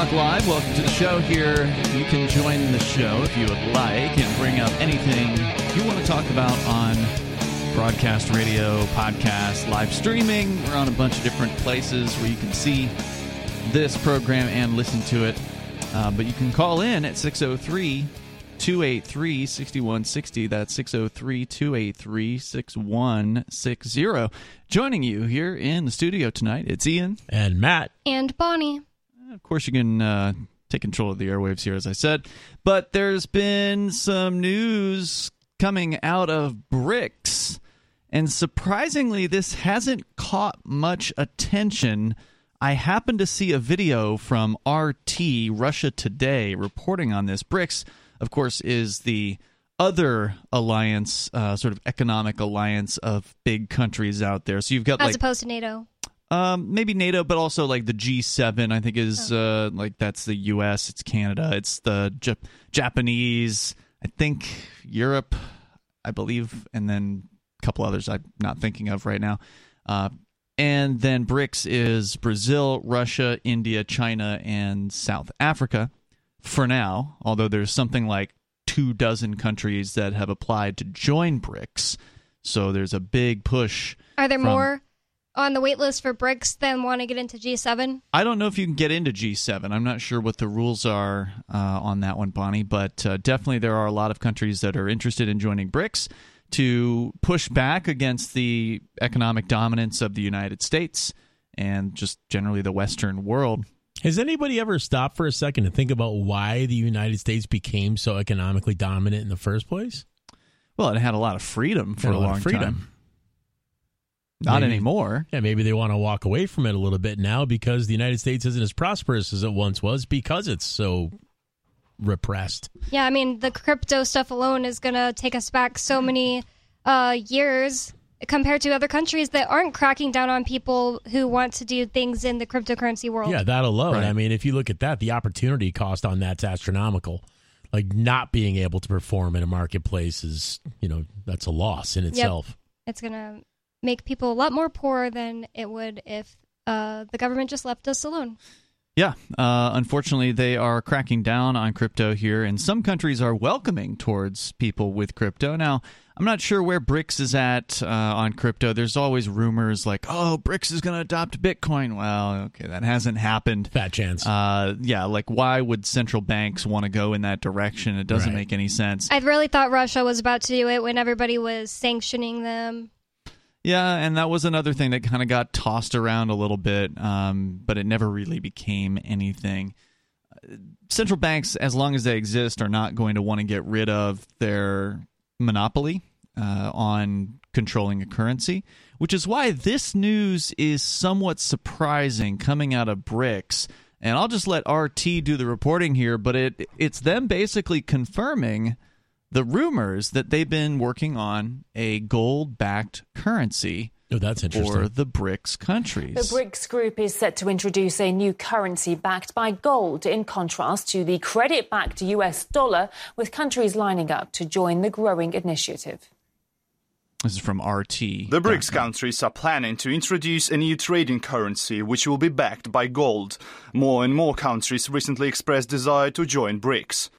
Talk Live. Welcome to the show here. You can join the show if you would like and bring up anything you want to talk about on broadcast radio, podcast, live streaming. We're on a bunch of different places where you can see this program and listen to it. Uh, but you can call in at 603 283 6160. That's 603 283 6160. Joining you here in the studio tonight, it's Ian. And Matt. And Bonnie. Of course, you can uh, take control of the airwaves here, as I said. But there's been some news coming out of BRICS. And surprisingly, this hasn't caught much attention. I happened to see a video from RT, Russia Today, reporting on this. BRICS, of course, is the other alliance, uh, sort of economic alliance of big countries out there. So you've got As like opposed to NATO. Um, maybe NATO, but also like the G7. I think is uh, like that's the U.S. It's Canada. It's the J- Japanese. I think Europe, I believe, and then a couple others I'm not thinking of right now. Uh, and then BRICS is Brazil, Russia, India, China, and South Africa. For now, although there's something like two dozen countries that have applied to join BRICS, so there's a big push. Are there from- more on the wait list for BRICS than want to get into G7? I don't know if you can get into G7. I'm not sure what the rules are uh, on that one, Bonnie, but uh, definitely there are a lot of countries that are interested in joining BRICS to push back against the economic dominance of the United States and just generally the Western world. Has anybody ever stopped for a second to think about why the United States became so economically dominant in the first place? Well, it had a lot of freedom for Had a, lot of long freedom. time. Not Maybe- anymore. Yeah, maybe they want to walk away from it a little bit now because the United States isn't as prosperous as it once was because it's so repressed. Yeah, I mean, the crypto stuff alone is going to take us back so many uh, years compared to other countries that aren't cracking down on people who want to do things in the cryptocurrency world. Yeah, that alone. Right. I mean, if you look at that, the opportunity cost on that's astronomical. Like not being able to perform in a marketplace is, you know, that's a loss in itself. It's going to make people a lot more poor than it would if uh, the government just left us alone. Yeah, uh, unfortunately, they are cracking down on crypto here, and some countries are welcoming towards people with crypto. Now, I'm not sure where BRICS is at uh, on crypto. There's always rumors like, oh, BRICS is going to adopt Bitcoin. Well, okay, that hasn't happened. Fat chance. Uh, yeah, like why would central banks want to go in that direction? It doesn't Right. make any sense. I really thought Russia was about to do it when everybody was sanctioning them. Yeah, and that was another thing that kind of got tossed around a little bit, um, but it never really became anything. Uh, Central banks, as long as they exist, are not going to want to get rid of their monopoly uh, on controlling a currency, which is why this news is somewhat surprising coming out of BRICS. And I'll just let RT do the reporting here, but it it's them basically confirming the rumors that they've been working on a gold backed currency oh, that's interesting. for the BRICS countries. The BRICS group is set to introduce a new currency backed by gold, in contrast to the credit backed US dollar, with countries lining up to join the growing initiative. this is from RT. The BRICS countries are planning to introduce a new trading currency which will be backed by gold. More and more countries recently expressed desire to join BRICS.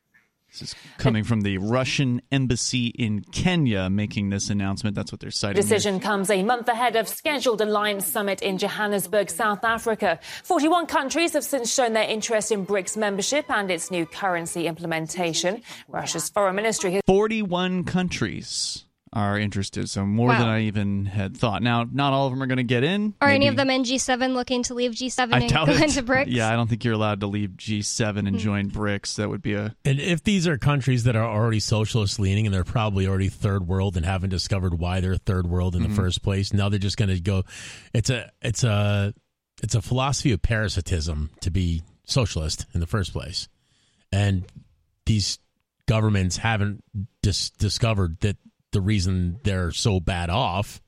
This is coming from the Russian embassy in Kenya making this announcement. That's what they're citing. here. Decision comes a month ahead of scheduled Alliance Summit in Johannesburg, South Africa. 41 countries have since shown their interest in BRICS membership and its new currency implementation. Russia's foreign ministry has 41 countries are interested, so more Wow. than I even had thought. Now, not all of them are going to get in. Are any of them in G7 looking to leave G7 I and doubt go it. into BRICS? Yeah, I don't think you're allowed to leave G7 Hmm. and join BRICS. That would be a And if these are countries that are already socialist leaning and they're probably already third world and haven't discovered why they're third world in the first place, now they're just going to go. It's a it's a it's a philosophy of parasitism to be socialist in the first place, and these governments haven't dis- discovered that the reason they're so bad off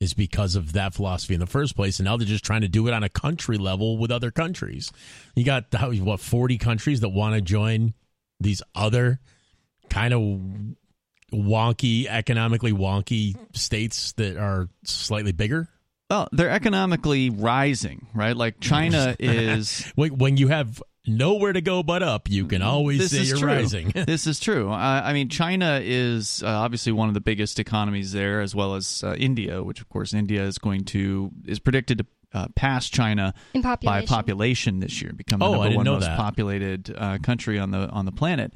is because of that philosophy in the first place, and now they're just trying to do it on a country level with other countries. You got what forty countries that want to join these other kind of wonky, economically wonky states that are slightly bigger. well, they're economically rising, right? Like China is When when you have nowhere to go but up. You can always this say you're true. rising. this is true. Uh, I mean, China is uh, obviously one of the biggest economies there, as well as uh, India, which of course India is going to is predicted to uh, pass China In population. by population this year, become the Oh, I number didn't one most that. populated uh, country on the on the planet.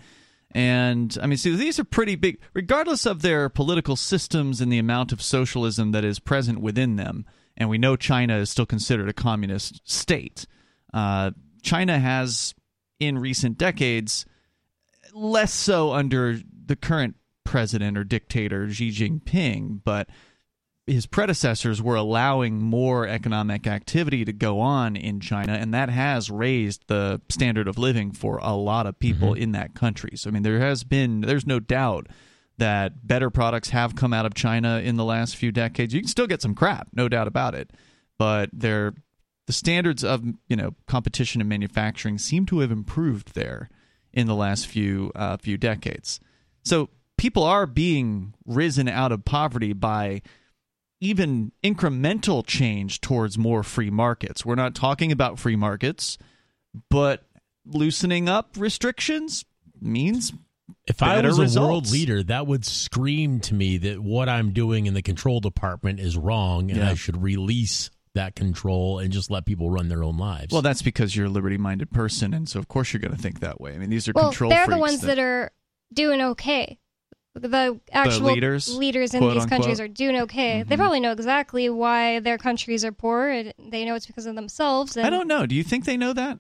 And I mean, see, these are pretty big, regardless of their political systems and the amount of socialism that is present within them. And we know China is still considered a communist state. Uh, China has, in recent decades, less so under the current president or dictator Xi Jinping, but his predecessors were allowing more economic activity to go on in China, and that has raised the standard of living for a lot of people mm-hmm. in that country. So, I mean, there has been, there's no doubt that better products have come out of China in the last few decades. You can still get some crap, no doubt about it, but they're the standards of you know competition and manufacturing seem to have improved there in the last few uh, few decades. So people are being risen out of poverty by even incremental change towards more free markets. We're not talking about free markets, but loosening up restrictions means If I was a world leader, that would scream to me that what I'm doing in the control department is wrong, and Yeah. I should release that control and just let people run their own lives. well that's because you're a liberty-minded person and so of course you're going to think that way. I mean these are well, control they're the ones that, are doing okay. The actual leaders, leaders in these unquote. countries are doing okay. They Mhm. probably know exactly why their countries are poor. And they know it's because of themselves. And I don't know. Do you think they know that?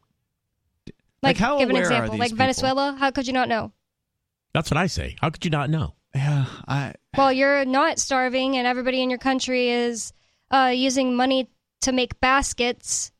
like, how give an aware are example, these like people? Venezuela. How could you not know? That's what I say. How could you not know? Yeah, I Well, you're not starving, and everybody in your country is uh, using money to make baskets.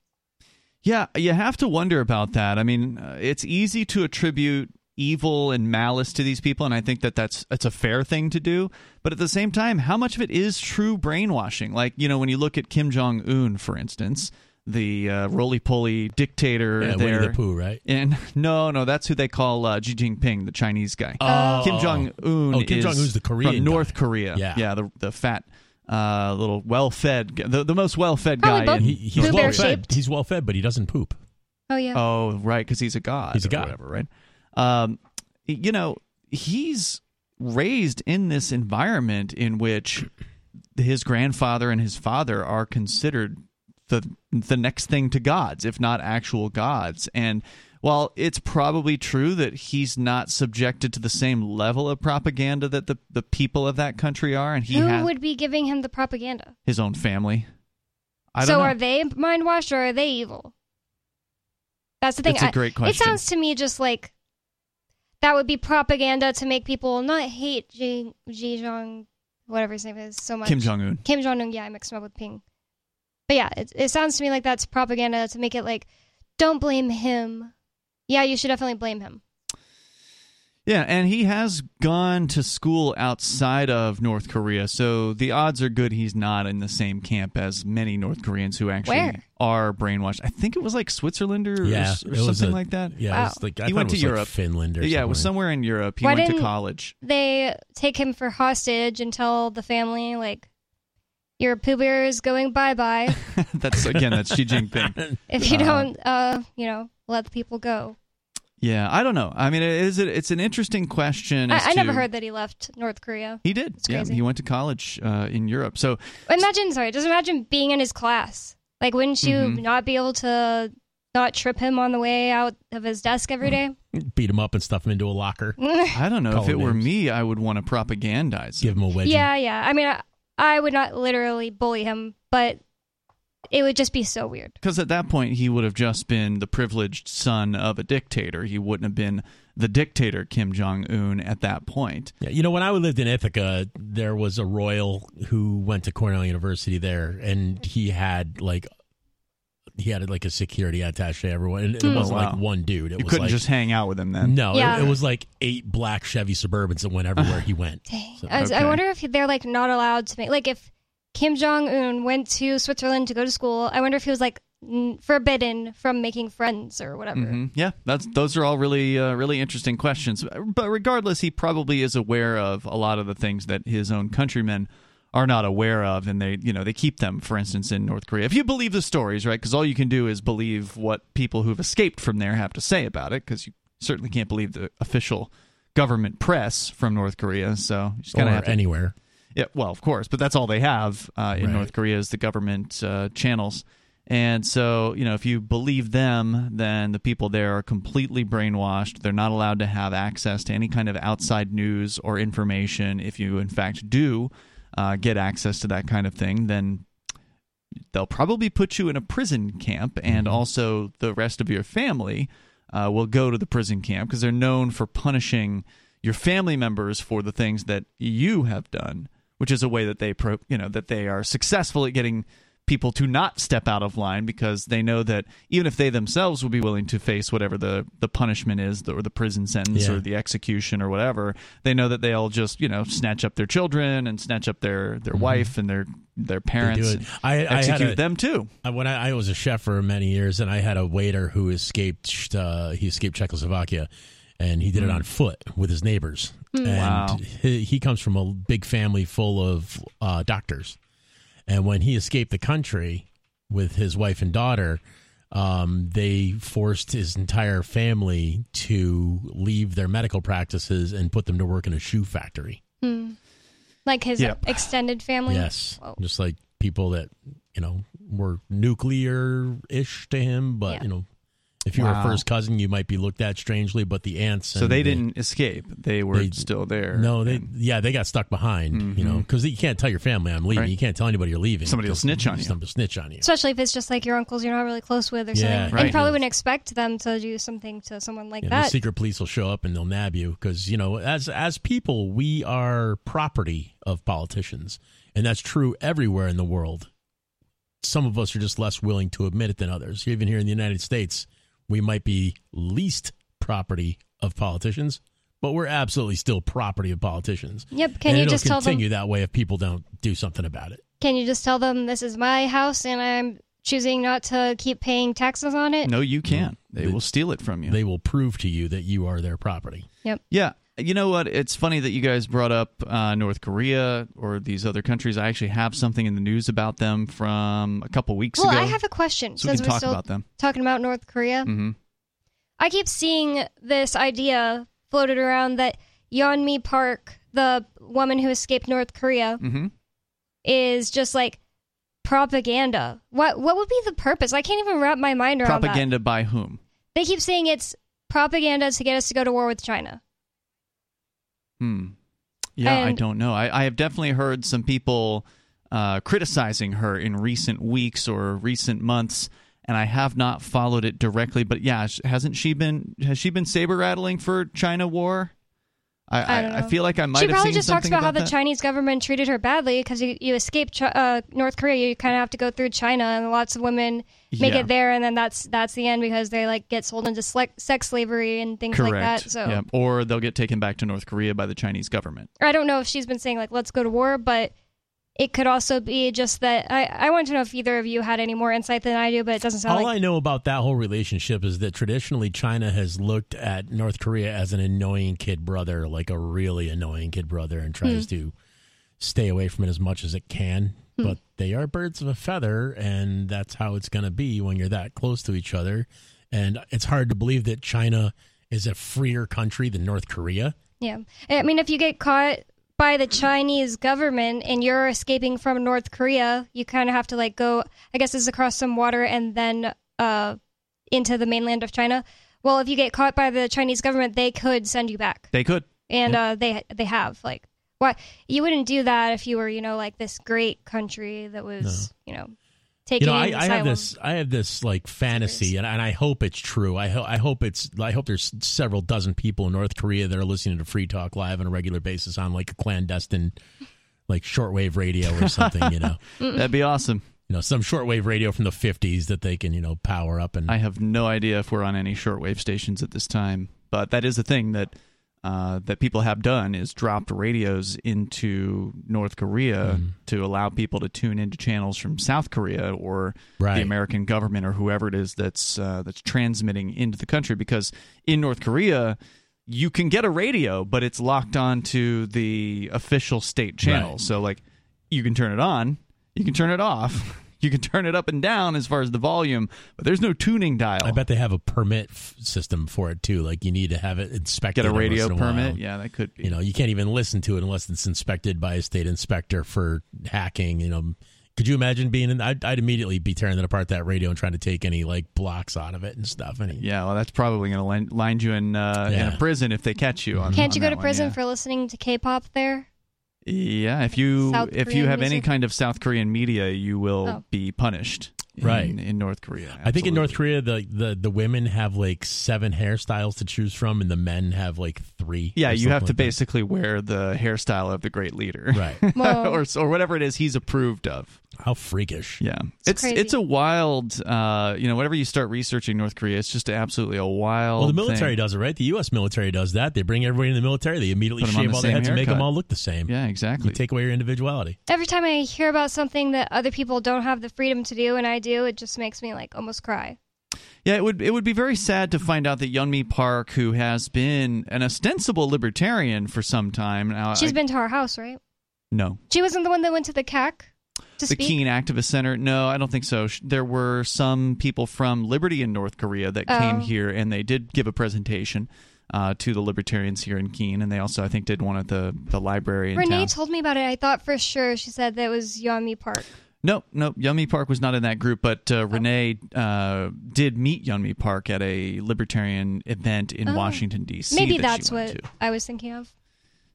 Yeah, you have to wonder about that. I mean, uh, it's easy to attribute evil and malice to these people, and I think that that's it's a fair thing to do. But at the same time, how much of it is true brainwashing? Like you know, when you look at Kim Jong Un, for instance, the uh, roly poly dictator Yeah, Winnie the Pooh, right? And no, no, that's who they call uh, Xi Jinping, the Chinese guy. Oh, Kim Jong Un. Oh, Kim is Jong-un's the Korean from North guy. Korea. Yeah. yeah, the the fat, uh, little well-fed, the, the most well-fed Probably guy. both in He, he's Pooh well Bear fed. shaped. He's well fed, but he doesn't poop. Oh yeah. Oh, right, because he's a god. He's a or god. whatever, right? Um, you know, he's raised in this environment in which his grandfather and his father are considered the the next thing to gods, if not actual gods. And while it's probably true that he's not subjected to the same level of propaganda that the, the people of that country are, and he Who has would be giving him the propaganda? his own family. I so don't know. are they mind washed or are they evil? That's the thing. It's a I- great It question. sounds to me just like that would be propaganda to make people not hate Xi, Xi Jong, whatever his name is, so much. Kim Jong Un. Kim Jong Un. Yeah, I mixed him up with Ping. But yeah, it, it sounds to me like that's propaganda to make it like, don't blame him. Yeah, you should definitely blame him. Yeah, and he has gone to school outside of North Korea, so the odds are good he's not in the same camp as many North Koreans who actually Where? are brainwashed. I think it was like Switzerland or, or Yeah, s- or it was something a- like that. Yeah, Wow. it was like I He went it to was like Europe. Finland, or yeah, it was somewhere. somewhere in Europe. He Why went to didn't- college. They take him for hostage and tell the family like, your poo Bear is going bye bye that's again, that's Xi Jinping. if you Uh, don't, uh, you know, let the people go. Yeah, I don't know. I mean, it is it's an interesting question. I, as I never to- heard that he left North Korea. he did. It's Yeah, crazy. he went to college uh, in Europe. So Imagine, sorry, just imagine being in his class. Like, wouldn't you Mhm. not be able to not trip him on the way out of his desk every day? beat him up and stuff him into a locker. I don't know Call if it were me, I would want to propagandize. Give him a wedgie. yeah, yeah. I mean, I, I would not literally bully him, but it would just be so weird. Because at that point, he would have just been the privileged son of a dictator. He wouldn't have been the dictator Kim Jong Un at that point. Yeah, you know, when I lived in Ithaca, there was a royal who went to Cornell University there, and he had like he had like a security attaché. Everyone, and it Hmm. wasn't Oh, like one dude. It You was couldn't like, just hang out with him then. no, Yeah. it, it was like eight black Chevy Suburbans that went everywhere he went. Dang. So- I, was- I wonder if they're like not allowed to make like if Kim Jong Un went to Switzerland to go to school. I wonder if he was like forbidden from making friends or whatever. Mhm. Yeah, that's those are all really uh, really interesting questions. But regardless, he probably is aware of a lot of the things that his own countrymen are not aware of and they you know they keep them for instance in North Korea. If you believe the stories, right? Cuz all you can do is believe what people who've escaped from there have to say about it cuz you certainly can't believe the official government press from North Korea. So you just kind of have to anywhere. Yeah, well, of course, but that's all they have uh, in Right. North Korea is the government uh, channels. And so, you know, if you believe them, then the people there are completely brainwashed. They're not allowed to have access to any kind of outside news or information. If you, in fact, do uh, get access to that kind of thing, then they'll probably put you in a prison camp, and also the rest of your family uh, will go to the prison camp because they're known for punishing your family members for the things that you have done, which is a way that they, pro- you know, that they are successful at getting people to not step out of line because they know that even if they themselves will be willing to face whatever the, the punishment is or the prison sentence Yeah. or the execution or whatever they know that they'll just you know snatch up their children and snatch up their their wife and their their parents I- execute a- them too I- When I, I was a chef for many years, and I had a waiter who escaped. Uh, he escaped Czechoslovakia, and he did it on foot with his neighbors. And Wow. he, he comes from a big family full of uh, doctors. And when he escaped the country with his wife and daughter, um, they forced his entire family to leave their medical practices and put them to work in a shoe factory. Like his Yep. extended family. Yes, Whoa. just like people that you know were nuclear ish to him, but Yeah. you know, if you were a first cousin, you might be looked at strangely. But the aunts, so and they the- didn't escape they were they- still there No, they and yeah they got stuck behind. You know, mm-hmm. because you can't tell your family I'm leaving. Right. You can't tell anybody you're leaving. Somebody will 'cause snitch on you. Somebody will snitch on you. Especially if it's just like your uncles you're not really close with or Yeah, something. right. And you probably wouldn't expect them to do something to someone like Yeah, the secret police will show up and they'll nab you because you know as as people we are property of politicians and that's true everywhere in the world some of us are just less willing to admit it than others even here in the united states we might be least property of politicians but we're absolutely still property of politicians Yep. Can and you it'll just tell them continue that way if people don't do something about it can you just tell them this is my house and I'm choosing not to keep paying taxes on it? no you can't they They- will steal it from you they will prove to you that you are their property Yep. Yeah. You know what? It's funny that you guys brought up uh, North Korea or these other countries. I actually have something in the news about them from a couple weeks Well, ago. I have a question. so we since we're talk still about them. talking about North Korea. hmm I keep seeing this idea floated around that Yeonmi Park, the woman who escaped North Korea, hmm is just like propaganda. What what would be the purpose? I can't even wrap my mind around Propaganda by whom? They keep saying it's propaganda to get us to go to war with China. Hmm. Yeah, I don't know. I, I have definitely heard some people uh, criticizing her in recent weeks or recent months, and I have not followed it directly. But yeah, hasn't she been? Has she been saber rattling for China war? I I I, feel like I might she probably just talks something about how the. Chinese government treated her badly because you, you escape Ch- uh, North Korea, you kind of have to go through China, and lots of women make Yeah. it there, and then that's that's the end because they like get sold into sle- sex slavery and things Correct. like that. So yeah. Or they'll get taken back to North Korea by the Chinese government. I don't know if she's been saying like let's go to war, but it could also be just that I I want to know if either of you had any more insight than I do, but it doesn't sound All like I know about that whole relationship is that traditionally China has looked at North Korea as an annoying kid brother, like a really annoying kid brother, and tries hmm. to stay away from it as much as it can. Hmm. But they are birds of a feather, and that's how it's going to be when you're that close to each other. And it's hard to believe that China is a freer country than North Korea. yeah. I mean, if you get caught by the Chinese government and you're escaping from North Korea, you kind of have to like go. I guess it's across some water and then uh into the mainland of China. Well, if you get caught by the Chinese government, they could send you back. They could. and uh, they they have like why you wouldn't do that if you were you know like this great country that was you know taking you know, I, I have this, I have this like fantasy, and, and I hope it's true. I, ho- I hope it's, I hope there's several dozen people in North Korea that are listening to Free Talk Live on a regular basis on like a clandestine, like shortwave radio or something. you know, That'd be awesome. you know, some shortwave radio from the '50s that they can, you know, power up and. I have no idea if we're on any shortwave stations at this time, but that is a thing that uh, that people have done is dropped radios into North Korea Mm. to allow people to tune into channels from South Korea or Right. the American government or whoever it is that's uh, that's transmitting into the country. Because in North Korea, you can get a radio, but it's locked onto the official state channel. Right. So like you can turn it on, you can turn it off. You can turn it up and down as far as the volume, but there's no tuning dial. I bet they have a permit f- system for it too. Like you need to have it inspected. Get a radio in a permit. while. Yeah, that could be. You know, you can't even listen to it unless it's inspected by a state inspector for hacking. You know, could you imagine being in? I'd, I'd immediately be tearing that apart that radio and trying to take any like blocks out of it and stuff. And yeah, well, that's probably going to land, land you in uh, in a prison if they catch you. On, Can't on you go to one, prison yeah. for listening to K-pop there? Yeah, if you South if you Korean have any kind of South Korean media, you will Oh. be punished. in- Right. in North Korea. I think in North. Korea, the, the the women have like seven hairstyles to choose from, and the men have like three. Yeah, you have something to like that. basically wear the hairstyle of the great leader, Right. Whoa. or or whatever it is he's approved of. How freakish. Yeah, it's crazy. it's a wild. Uh, you know, whenever you start researching North Korea, it's just absolutely a wild. Well, the military thing. does it, right? The U.S. military does that. They bring everybody in the military. They immediately Put 'em on shave the all their same heads and make them all look the same. Yeah, exactly. You take away your individuality. Every time I hear about something that other people don't have the freedom to do and I do, it just makes me like almost cry. Yeah, it would it would be very sad to find out that Yeonmi Park, who has been an ostensible libertarian for some time now, She's I- been to our house, right? no She wasn't the one that went to the CAC to the speak. Keene Activist Center. No, I don't think so. There were some people from Liberty in North Korea that came Oh. here, and they did give a presentation uh, to the libertarians here in Keene, and they also, I think, did one at the the library in Renee town. told me about it. I thought for sure she said that it was Yeonmi Park. Nope, nope. Yeonmi Park was not in that group, but Oh. uh, Renee uh, did meet Yeonmi Park at a libertarian event in Oh. Washington D.C. Maybe that that's what to. I was thinking of.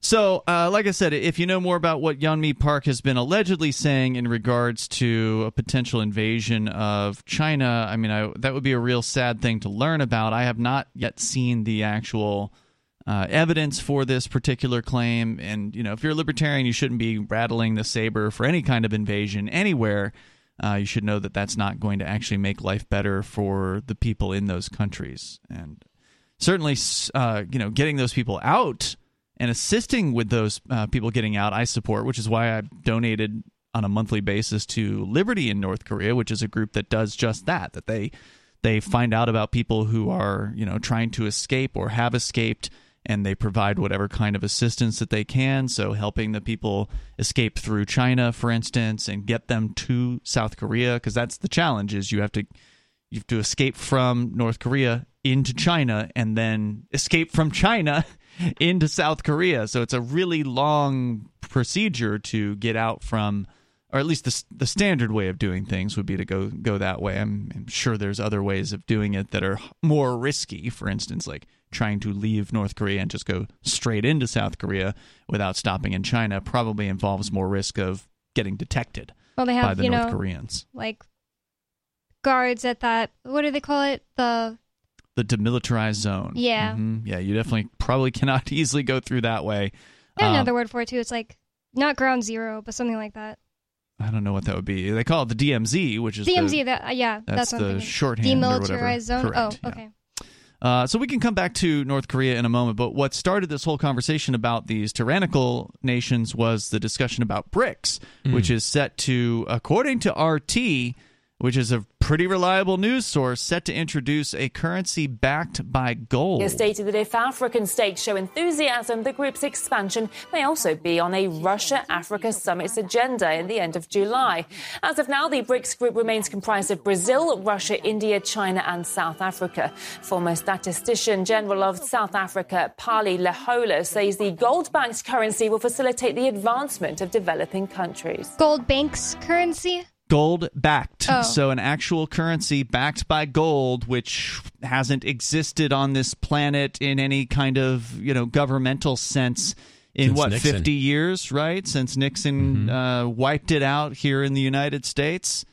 So, uh, like I said, if you know more about what Yeonmi Park has been allegedly saying in regards to a potential invasion of China, I mean, I, that would be a real sad thing to learn about. I have not yet seen the actual uh, evidence for this particular claim, and you know, if you're a libertarian, you shouldn't be rattling the saber for any kind of invasion anywhere. Uh, you should know that that's not going to actually make life better for the people in those countries, and certainly, uh, you know, getting those people out and assisting with those uh, people getting out, I support, which is why I donated on a monthly basis to Liberty in North Korea, which is a group that does just that. That they they find out about people who are you know trying to escape or have escaped, and they provide whatever kind of assistance that they can. So helping the people escape through China, for instance, and get them to South Korea, because that's the challenge: is you have to you have to escape from North Korea into China and then escape from China into South Korea. So it's a really long procedure to get out from, or at least the the standard way of doing things would be to go go that way. I'm, I'm sure there's other ways of doing it that are more risky. For instance, like trying to leave North Korea and just go straight into South Korea without stopping in China probably involves more risk of getting detected Well, they by have the you North know Koreans. like guards at that. What do they call it? The the demilitarized zone. Yeah. Mhm. yeah. You definitely probably cannot easily go through that way. I Um, another word for it too. It's like not ground zero, but something like that. I don't know what that would be. They call it the DMZ, which is DMZ. The, that uh, yeah, that's, that's, what the I'm thinking. shorthand. Demilitarized zone. Correct, oh, yeah. okay. Uh, so we can come back to North Korea in a moment, but what started this whole conversation about these tyrannical nations was the discussion about BRICS, which is set to, according to RT, which is a pretty reliable news source, set to introduce a currency backed by gold. It stated that if African states show enthusiasm, the group's expansion may also be on a Russia Africa summit's agenda in the end of July. As of now, the BRICS group remains comprised of Brazil, Russia, India, China, and South Africa. Former statistician general of South Africa, Pali Lehohla, says the gold backed currency will facilitate the advancement of developing countries. Gold banks currency. Gold backed. Oh. So an actual currency backed by gold, which hasn't existed on this planet in any kind of you know governmental sense in Since what Nixon. fifty years, right? Since Nixon uh, wiped it out here in the United States.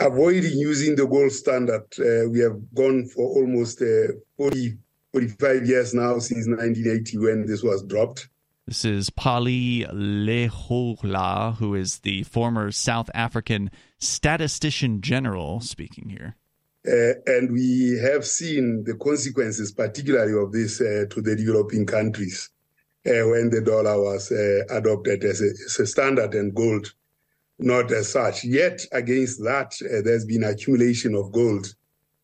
avoiding using the gold standard. Uh, we have gone for almost uh, 40, 45 years now since 1980 when this was dropped. This is Pali Lehohla, who is the former South African statistician general, speaking here. Uh, and we have seen the consequences, particularly of this, uh, to the developing countries uh, when the dollar was uh, adopted as a, as a standard and gold not as such. Yet, against that, uh, there's been accumulation of gold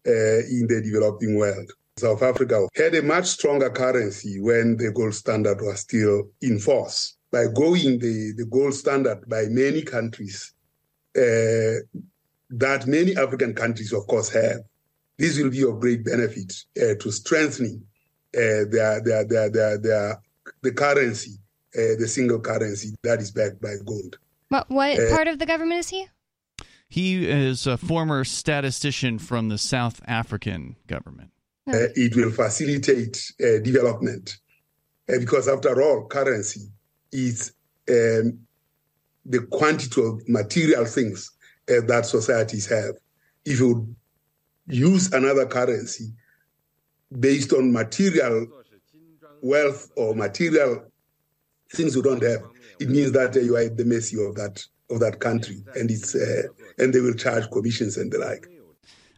uh, in the developing world. South Africa had a much stronger currency when the gold standard was still in force. by going the, the gold standard by many countries uh, that many African countries, of course, have. This will be of great benefit uh, to strengthening uh, their, their, their, their, their, the currency, uh, the single currency that is backed by gold. What, what Uh, part of the government is he? He is a former statistician from the South African government. Uh, it will facilitate uh, development Uh, because, after all, currency is um, the quantity of material things uh, that societies have. If you use another currency based on material wealth or material things you don't have, it means that uh, you are at the mercy of that of that country, and it's uh, and they will charge commissions and the like.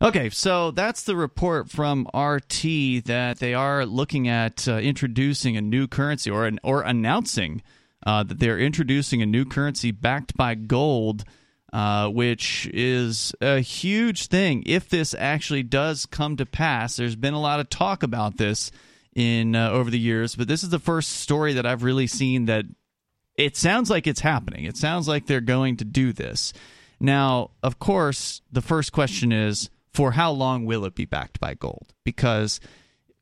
Okay, so that's the report from RT that they are looking at uh, introducing a new currency or an, or announcing uh, that they're introducing a new currency backed by gold, uh, which is a huge thing. If this actually does come to pass, there's been a lot of talk about this in uh, over the years, but this is the first story that I've really seen that it sounds like it's happening. It sounds like they're going to do this. Now, of course, the first question is for how long will it be backed by gold? Because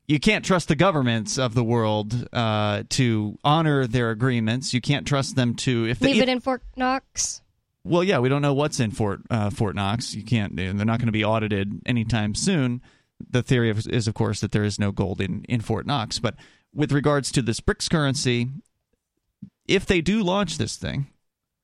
you can't trust the governments of the world uh, to honor their agreements. You can't trust them to if they, Leave it in Fort Knox. well, yeah, we don't know what's in Fort uh, Fort Knox. You can't. They're not going to be audited anytime soon. The theory of, is, of course, that there is no gold in in Fort Knox. But with regards to this BRICS currency, if they do launch this thing,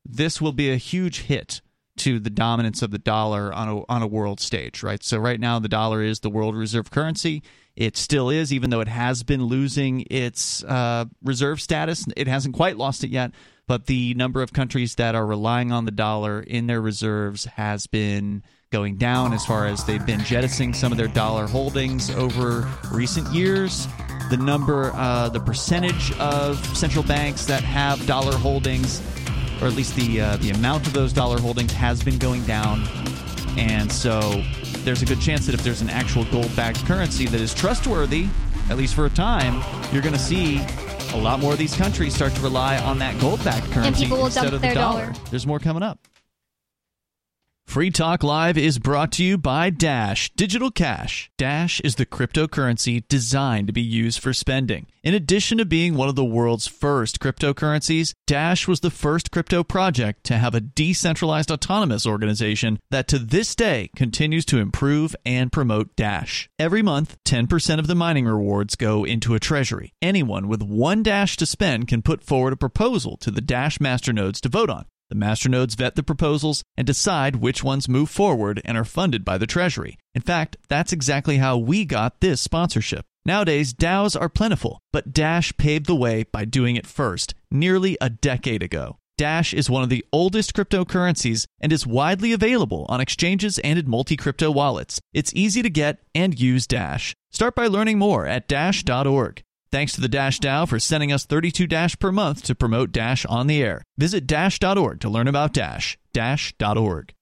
this will be a huge hit to the dominance of the dollar on a on a world stage, right? So right now the dollar is the world reserve currency. It still is, even though it has been losing its uh, reserve status. It hasn't quite lost it yet, but the number of countries that are relying on the dollar in their reserves has been going down as far as they've been jettisoning some of their dollar holdings over recent years. The number, uh, the percentage of central banks that have dollar holdings or at least the uh, the amount of those dollar holdings has been going down, and so there's a good chance that if there's an actual gold-backed currency that is trustworthy, at least for a time, you're going to see a lot more of these countries start to rely on that gold-backed currency people will instead dump of the their dollar. dollar. There's more coming up. Free Talk Live is brought to you by Dash Digital Cash. Dash is the cryptocurrency designed to be used for spending. In addition to being one of the world's first cryptocurrencies, Dash was the first crypto project to have a decentralized autonomous organization that to this day continues to improve and promote Dash. Every month, 10% of the mining rewards go into a treasury. Anyone with one Dash to spend can put forward a proposal to the Dash masternodes to vote on. The masternodes vet the proposals and decide which ones move forward and are funded by the Treasury. In fact, that's exactly how we got this sponsorship. Nowadays, DAOs are plentiful, but Dash paved the way by doing it first, nearly a decade ago. Dash is one of the oldest cryptocurrencies and is widely available on exchanges and in multi crypto wallets. It's easy to get and use Dash. Start by learning more at Dash.org. Thanks to the Dash DAO for sending us 32 Dash per month to promote Dash on the air. Visit Dash.org to learn about Dash. Dash.org.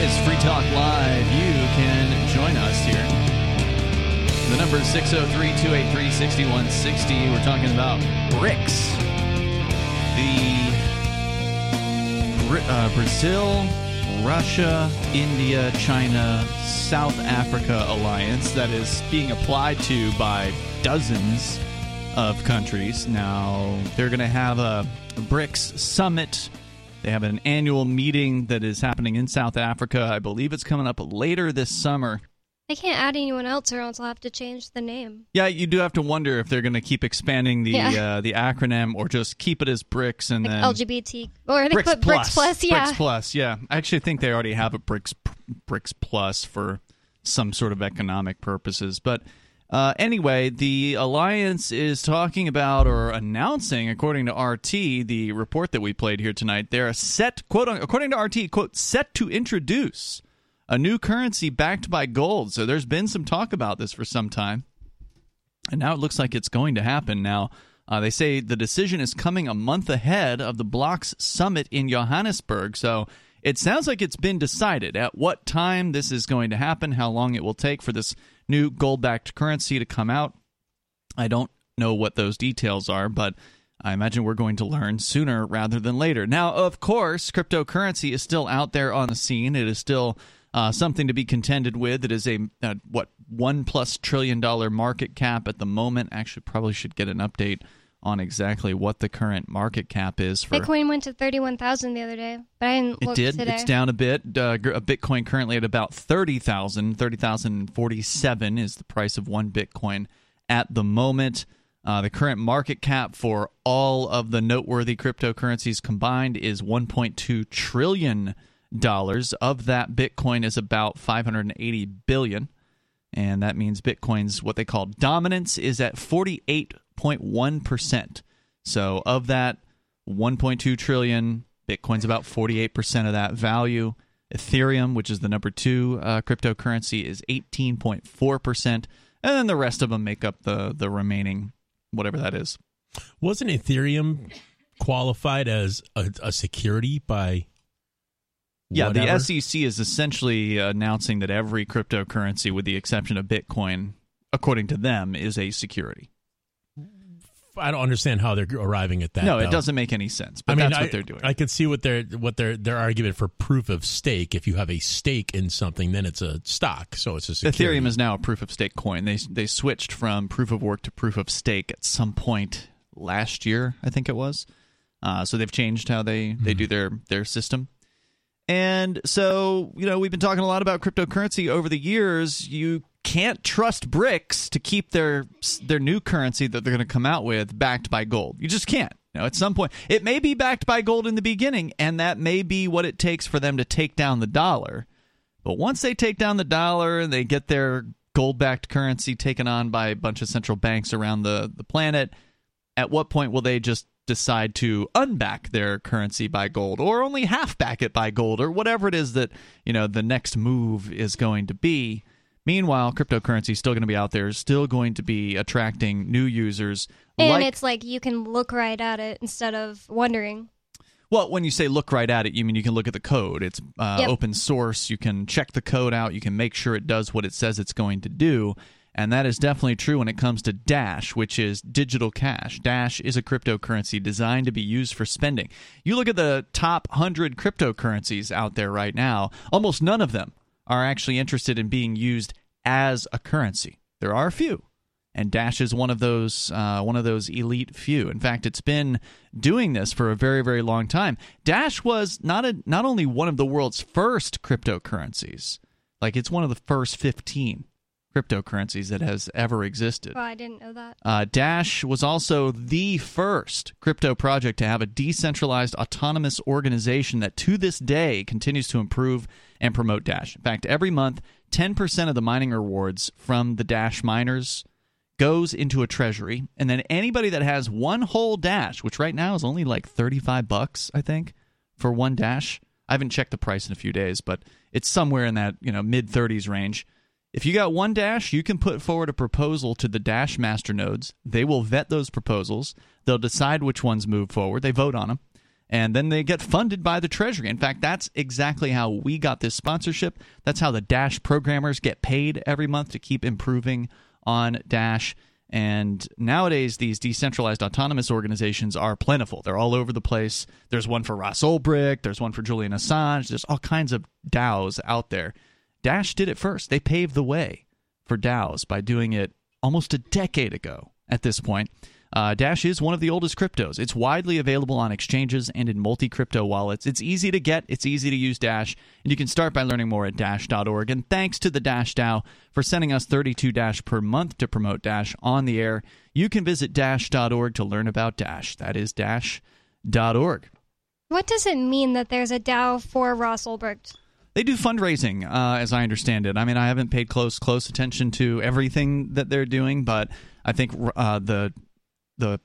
It's Free Talk Live. You can join us here. The number is 603 283 6160. We're talking about BRICS. The uh, Brazil, Russia, India, China, South Africa alliance that is being applied to by dozens of countries. Now, they're going to have a BRICS summit. They have an annual meeting that is happening in South Africa. I believe it's coming up later this summer. They can't add anyone else, or else they'll have to change the name. Yeah, you do have to wonder if they're going to keep expanding the Yeah. uh, the acronym or just keep it as BRICS and Like then LGBT, or they BRICS put Plus. BRICS Plus. Yeah, BRICS Plus. Yeah, I actually think they already have a BRICS BRICS Plus for some sort of economic purposes. But uh, anyway, the alliance is talking about or announcing, according to RT, the report that we played here tonight, they're a set quote according to RT quote set to introduce a new currency backed by gold. So there's been some talk about this for some time. And now it looks like it's going to happen. Now, uh, they say the decision is coming a month ahead of the bloc's summit in Johannesburg. So it sounds like it's been decided at what time this is going to happen, how long it will take for this new gold backed currency to come out. I don't know what those details are, but I imagine we're going to learn sooner rather than later. Now, of course, cryptocurrency is still out there on the scene. It is still uh, something to be contended with. It is a, a what one plus trillion dollar market cap at the moment. Actually, probably should get an update on exactly what the current market cap is for Bitcoin went to thirty-one thousand the other day, but I didn't it did. today. It's down a bit. Uh, Bitcoin currently at about 30,000. 30,047 is the price of one Bitcoin at the moment. Uh, the current market cap for all of the noteworthy cryptocurrencies combined is 1.2 trillion dollars. Of that, Bitcoin is about 580 billion, and that means Bitcoin's what they call dominance is at 48.1 percent. So, of that 1.2 trillion, Bitcoin's about 48% of that value. Ethereum, which is the number two uh, cryptocurrency, is 18.4%. And then the rest of them make up the, the remaining, whatever that is. Wasn't Ethereum qualified as a, a security by? Yeah, whatever? the SEC is essentially announcing that every cryptocurrency, with the exception of Bitcoin, according to them, is a security. I don't understand how they're arriving at that. no, it though. doesn't make any sense, but I mean, that's I, what they're doing. I could see what their what their their argument for proof of stake. If you have a stake in something, then it's a stock, so it's a security. Ethereum is now a proof of stake coin. They they switched from proof of work to proof of stake at some point last year, I think it was. Uh, so they've changed how they, they do their their system. And so, you know, we've been talking a lot about cryptocurrency over the years. You can't trust BRICS to keep their their new currency that they're going to come out with backed by gold. You just can't. You know, at some point, it may be backed by gold in the beginning, and that may be what it takes for them to take down the dollar. But once they take down the dollar and they get their gold backed currency taken on by a bunch of central banks around the, the planet, at what point will they just decide to unback their currency by gold or only half back it by gold or whatever it is that, you know, the next move is going to be? Meanwhile, cryptocurrency is still going to be out there, still going to be attracting new users. and like- it's like you can look right at it instead of wondering. Well, when you say look right at it, you mean you can look at the code. It's uh, Yep. open source. You can check the code out. You can make sure it does what it says it's going to do. And that is definitely true when it comes to Dash, which is digital cash. Dash is a cryptocurrency designed to be used for spending. You look at the top 100 cryptocurrencies out there right now, almost none of them are actually interested in being used as a currency. There are a few and Dash is one of those uh, one of those elite few. In fact, it's been doing this for a very very long time. Dash was not a not only one of the world's first cryptocurrencies, like it's one of the first fifteen cryptocurrencies that has ever existed. Oh, I didn't know that. Uh, Dash was also the first crypto project to have a decentralized autonomous organization that to this day continues to improve and promote Dash. In fact, every month, 10% of the mining rewards from the Dash miners goes into a treasury, and then anybody that has one whole Dash, which right now is only like 35 bucks, I think, for one Dash. I haven't checked the price in a few days, but it's somewhere in that, you know, mid 30s range. If you got one dash, you can put forward a proposal to the dash master nodes. They will vet those proposals. They'll decide which ones move forward. They vote on them. And then they get funded by the Treasury. In fact, that's exactly how we got this sponsorship. That's how the Dash programmers get paid every month to keep improving on Dash. And nowadays, these decentralized autonomous organizations are plentiful. They're all over the place. There's one for Ross Ulbricht, there's one for Julian Assange, there's all kinds of DAOs out there. Dash did it first. They paved the way for DAOs by doing it almost a decade ago at this point. Uh, Dash is one of the oldest cryptos. It's widely available on exchanges and in multi crypto wallets. It's easy to get, it's easy to use Dash, and you can start by learning more at Dash.org. And thanks to the Dash DAO for sending us 32 Dash per month to promote Dash on the air. You can visit Dash.org to learn about Dash. That is Dash.org. What does it mean that there's a DAO for Ross Ulbricht? They do fundraising, uh, as I understand it. I mean, I haven't paid close close attention to everything that they're doing, but I think uh, the the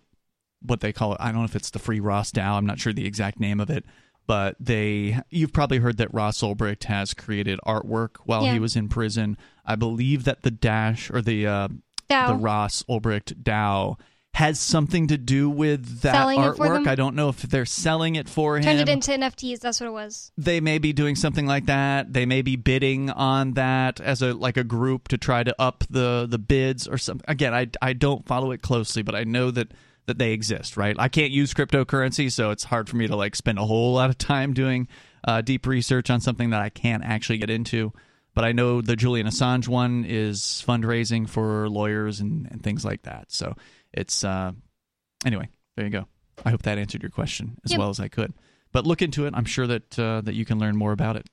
what they call it. I don't know if it's the Free Ross DAO. I'm not sure the exact name of it, but they you've probably heard that Ross Ulbricht has created artwork while Yeah. he was in prison. I believe that the Dash or the uh, the Ross Ulbricht DAO has something to do with that Selling artwork. I don't know if they're selling it for him. Turned it into NFTs. That's what it was. they may be doing something like that. They may be bidding on that as a like a group to try to up the the bids or something. Again, I I don't follow it closely, but I know that that they exist. Right? I can't use cryptocurrency, so it's hard for me to like spend a whole lot of time doing uh, deep research on something that I can't actually get into. But I know the Julian Assange one is fundraising for lawyers and, and things like that. So it's uh, anyway. There you go. I hope that answered your question as Yep. well as I could. But look into it. I'm sure that uh, that you can learn more about it.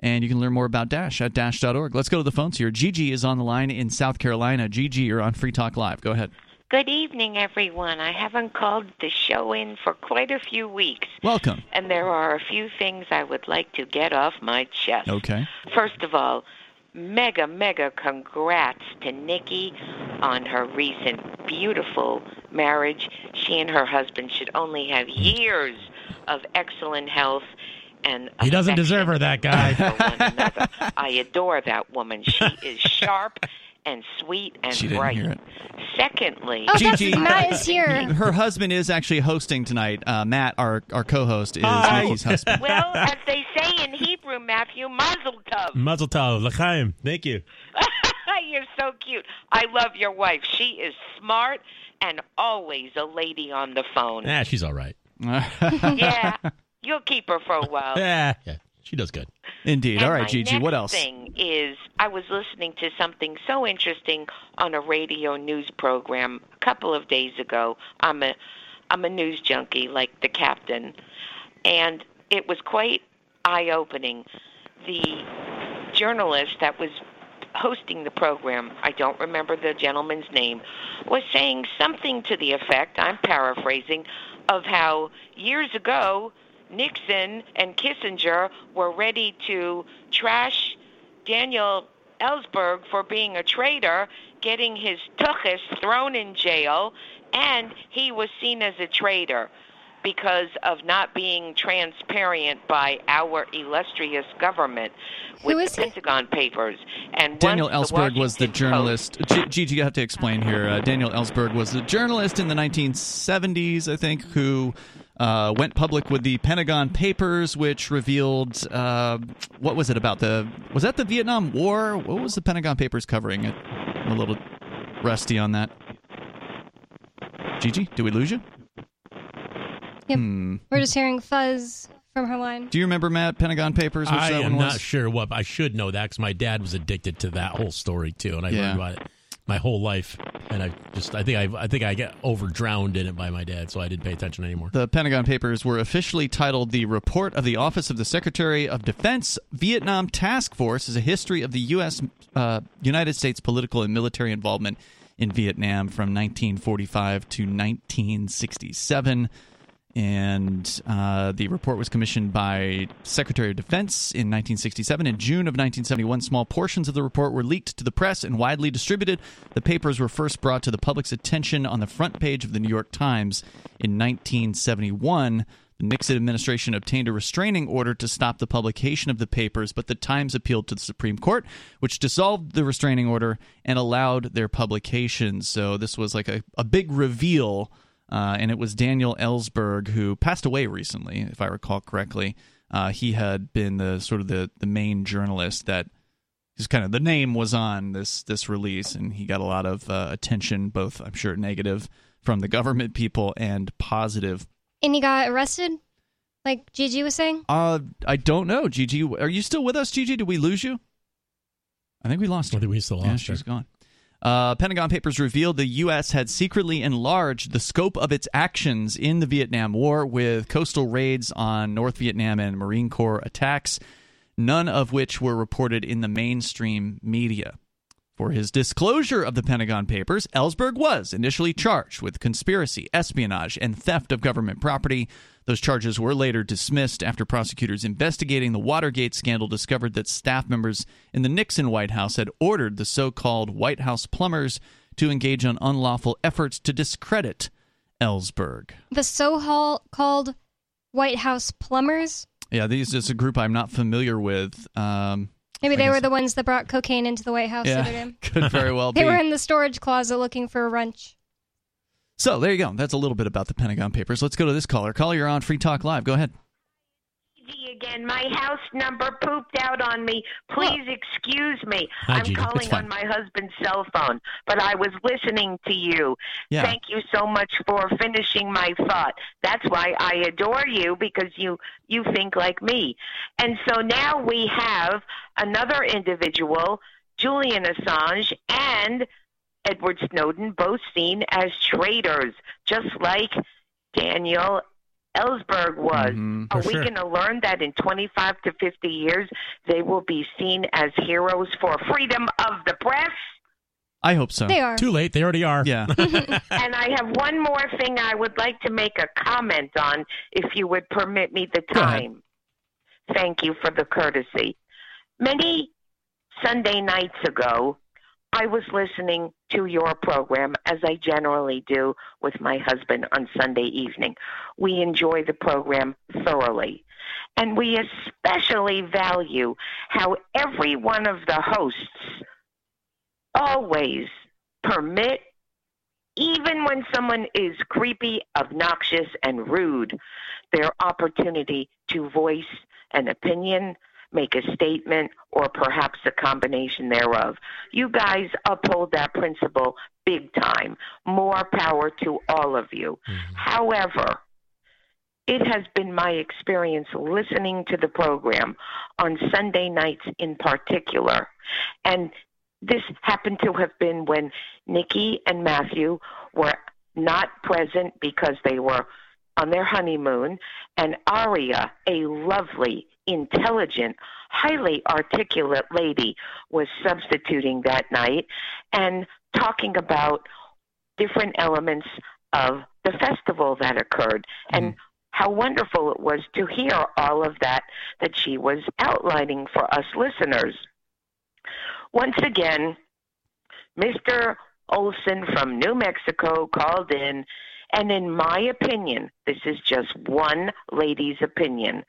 And you can learn more about Dash at dash.org. Let's go to the phones here. Gigi is on the line in South Carolina. Gigi, you're on Free Talk Live. Go ahead. Good evening, everyone. I haven't called the show in for quite a few weeks, Welcome. and there are a few things I would like to get off my chest. Okay. First of all, mega, mega congrats to Nikki on her recent beautiful marriage. She and her husband should only have years of excellent health and He doesn't deserve her, that guy. for one another. I adore that woman. She is sharp and sweet and She didn't bright. hear it. Secondly, Oh, Gigi. Matt is here. Her husband is actually hosting tonight. Uh, Matt, our, our co host, is Hi. Nikki's husband. well, as they say in Hebrew, Matthew, mazel tov. Mazel tov, l'chaim. Thank you. You're so cute. I love your wife. She is smart and always a lady on the phone. Ah, she's all right. yeah, you'll keep her for a while. Yeah, yeah, she does good. Indeed. And All right, Gigi. What else? thing is, I was listening to something so interesting on a radio news program a couple of days ago. I'm a, I'm a news junkie like the captain, and it was quite eye-opening. The journalist that was hosting the program, I don't remember the gentleman's name, was saying something to the effect, I'm paraphrasing, of how years ago Nixon and Kissinger were ready to trash Daniel Ellsberg for being a traitor, getting his tuchus thrown in jail, and he was seen as a traitor because of not being transparent by our illustrious government with Who is the he? Pentagon Papers. And Daniel once the Ellsberg was the Washington Post- journalist. G- Gigi, you have to explain here. Uh, Daniel Ellsberg was the journalist in the 1970s, I think, who uh, went public with the Pentagon Papers, which revealed uh, what was it about the was that the Vietnam War? What was the Pentagon Papers covering? I'm a little rusty on that. Gigi, did we lose you? Yep. Hmm. We're just hearing fuzz from her line. Do you remember Matt Pentagon Papers? Which I that am one not sure what. I should know that because my dad was addicted to that whole story too, and I Yeah. learned about it my whole life. And I just, I think I, I think I got over drowned in it by my dad, so I didn't pay attention anymore. The Pentagon Papers were officially titled The Report of the Office of the Secretary of Defense Vietnam Task Force is a history of the U.S. Uh, United States political and military involvement in Vietnam from 1945 to 1967. And uh, the report was commissioned by Secretary of Defense in 1967. In June of 1971, small portions of the report were leaked to the press and widely distributed. The papers were first brought to the public's attention on the front page of the New York Times in 1971. The Nixon administration obtained a restraining order to stop the publication of the papers, but the Times appealed to the Supreme Court, which dissolved the restraining order and allowed their publication. So this was like a, a big reveal uh, and it was Daniel Ellsberg who passed away recently, if I recall correctly. Uh, he had been the sort of the, the main journalist that just kind of the name was on this this release, and he got a lot of uh, attention, both I'm sure negative from the government people and positive. And he got arrested, like Gigi was saying. Uh, I don't know, Gigi. Are you still with us, Gigi? Did we lose you? I think we lost her. I think we still Yeah, lost her. she's gone. Uh, Pentagon Papers revealed the U.S. had secretly enlarged the scope of its actions in the Vietnam War with coastal raids on North Vietnam and Marine Corps attacks, none of which were reported in the mainstream media. For his disclosure of the Pentagon Papers, Ellsberg was initially charged with conspiracy, espionage, and theft of government property. Those charges were later dismissed after prosecutors investigating the Watergate scandal discovered that staff members in the Nixon White House had ordered the so called White House plumbers to engage in unlawful efforts to discredit Ellsberg. The so called White House plumbers. Yeah, these is a group I'm not familiar with. Um, Maybe they were the ones that brought cocaine into the White House the other yeah, day. could very well be. They were in the storage closet looking for a wrench. So there you go. That's a little bit about the Pentagon Papers. Let's go to this caller. Caller, you're on Free Talk Live. Go ahead. Again, my house number pooped out on me. Please excuse me. Hi, I'm Gigi. Calling on my husband's cell phone, but I was listening to you. Yeah. Thank you so much for finishing my thought. That's why I adore you because you you think like me. And so now we have another individual, Julian Assange and Edward Snowden, both seen as traitors, just like Daniel Ellsberg was. Mhm. Are we sure. going to learn that in 25 to 50 years they will be seen as heroes for freedom of the press? I hope so. They are. Too late. They already are. Yeah. and I have one more thing I would like to make a comment on, if you would permit me the time. Thank you for the courtesy. Many Sunday nights ago, I was listening to your program, as I generally do with my husband on Sunday evening. We enjoy the program thoroughly. And we especially value how every one of the hosts always permit even when someone is creepy, obnoxious, and rude, their opportunity to voice an opinion, make a statement, or perhaps a combination thereof. You guys uphold that principle big time. More power to all of you. Mm-hmm. However, it has been my experience listening to the program on Sunday nights in particular. And this happened to have been when Nikki and Matthew were not present because they were on their honeymoon, and Aria, a lovely, intelligent, highly articulate lady, was substituting that night and talking about different elements of the festival that occurred hmm. and how wonderful it was to hear all of that that she was outlining for us listeners. Once again, Mr. Olson from New Mexico called in, and in my opinion, this is just one lady's opinion,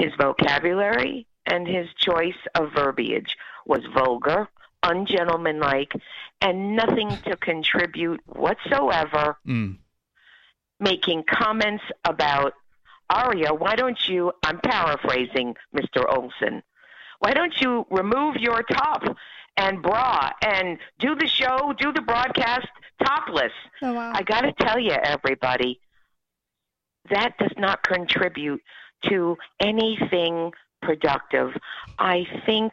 his vocabulary and his choice of verbiage was vulgar, ungentlemanlike, and nothing to contribute whatsoever Mm. making comments about Aria, why don't you, I'm paraphrasing Mr. Olson, why don't you remove your top and bra and do the show, do the broadcast topless? Oh wow. I got to tell you, everybody, that does not contribute to anything productive. I think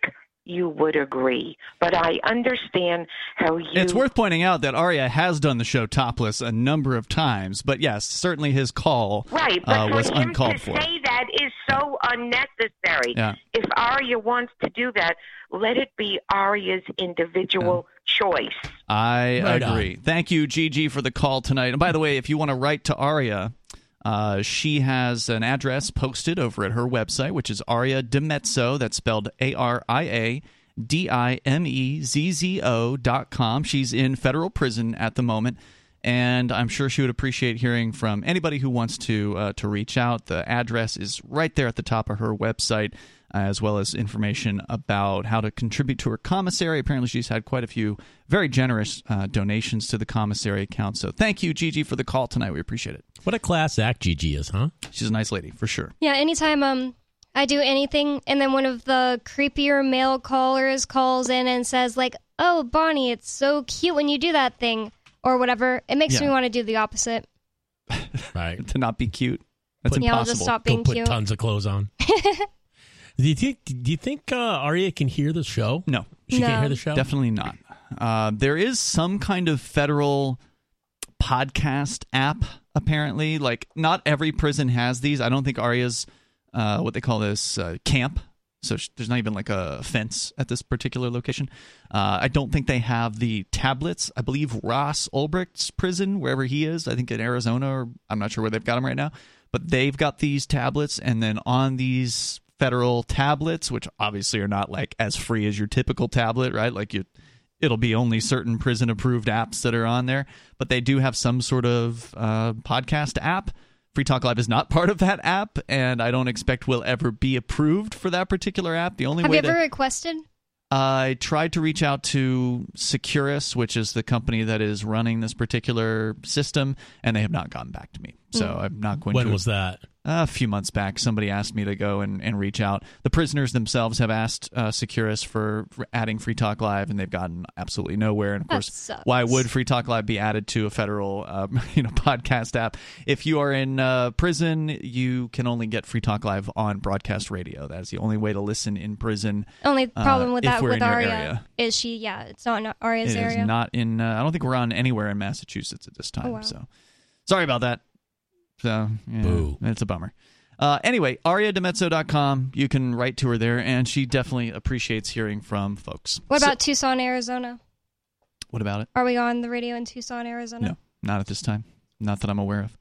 you would agree, but I understand how you. It's worth pointing out that Aria has done the show topless a number of times, but yes, certainly his call Right, but uh, for was uncalled to for. say that is so unnecessary. Yeah. If Aria wants to do that, let it be Aria's individual choice. I Right on. agree. Thank you, Gigi, for the call tonight. And by the way, if you want to write to Aria, uh, she has an address posted over at her website, which is Aria DiMezzo. That's spelled A R I A D I M E Z Z O dot com. She's in federal prison at the moment. And I'm sure she would appreciate hearing from anybody who wants to uh, to reach out. The address is right there at the top of her website, as well as information about how to contribute to her commissary. Apparently, she's had quite a few very generous uh, donations to the commissary account. So, thank you, Gigi, for the call tonight. We appreciate it. What a class act Gigi is, huh? She's a nice lady for sure. Yeah, anytime um I do anything and then one of the creepier male callers calls in and says like, "Oh, Bonnie, it's so cute when you do that thing." Or whatever. It makes Yeah. me want to do the opposite. Right. To not be cute, that's Put- Yeah, I'll impossible. just stop Go being put cute. tons of clothes on. do you think? Do you think uh, Aria can hear the show? No, She No. can't hear the show. Definitely not. Uh, there is some kind of federal podcast app, apparently. Like, not every prison has these. I don't think Aria's, uh, what they call this, uh, camp. So sh- there's not even like a fence at this particular location. Uh, I don't think they have the tablets. I believe Ross Ulbricht's prison, wherever he is, I think in Arizona, or I'm not sure where they've got him right now, but they've got these tablets. And then on these federal tablets, which obviously are not like as free as your typical tablet, right? Like you, it'll be only certain prison approved apps that are on there, but they do have some sort of uh, podcast app. Free Talk Live is not part of that app, and I don't expect will ever be approved for that particular app. The only Have way you to ever requested? I tried to reach out to Securus, which is the company that is running this particular system, and they have not gotten back to me. So Hmm. I'm not going When to. was that? a few months back, somebody asked me to go and, and reach out. The prisoners themselves have asked uh, Securus for, for adding Free Talk Live, and they've gotten absolutely nowhere. And of That course, sucks. why would Free Talk Live be added to a federal, uh, you know, podcast app? If you are in uh, prison, you can only get Free Talk Live on broadcast radio. That is the only way to listen in prison. Only uh, problem with that with in your Aria is she, yeah, it's not in Aria's It is area. not in. Uh, I don't think we're on anywhere in Massachusetts at this time. Oh, wow. So sorry about that. So yeah, Boo. it's a bummer. Uh, anyway, ariadimezzo.com. You can write to her there, and she definitely appreciates hearing from folks. what So- about Tucson, Arizona? what about it? Are we on the radio in Tucson, Arizona? No, not at this time. Not that I'm aware of.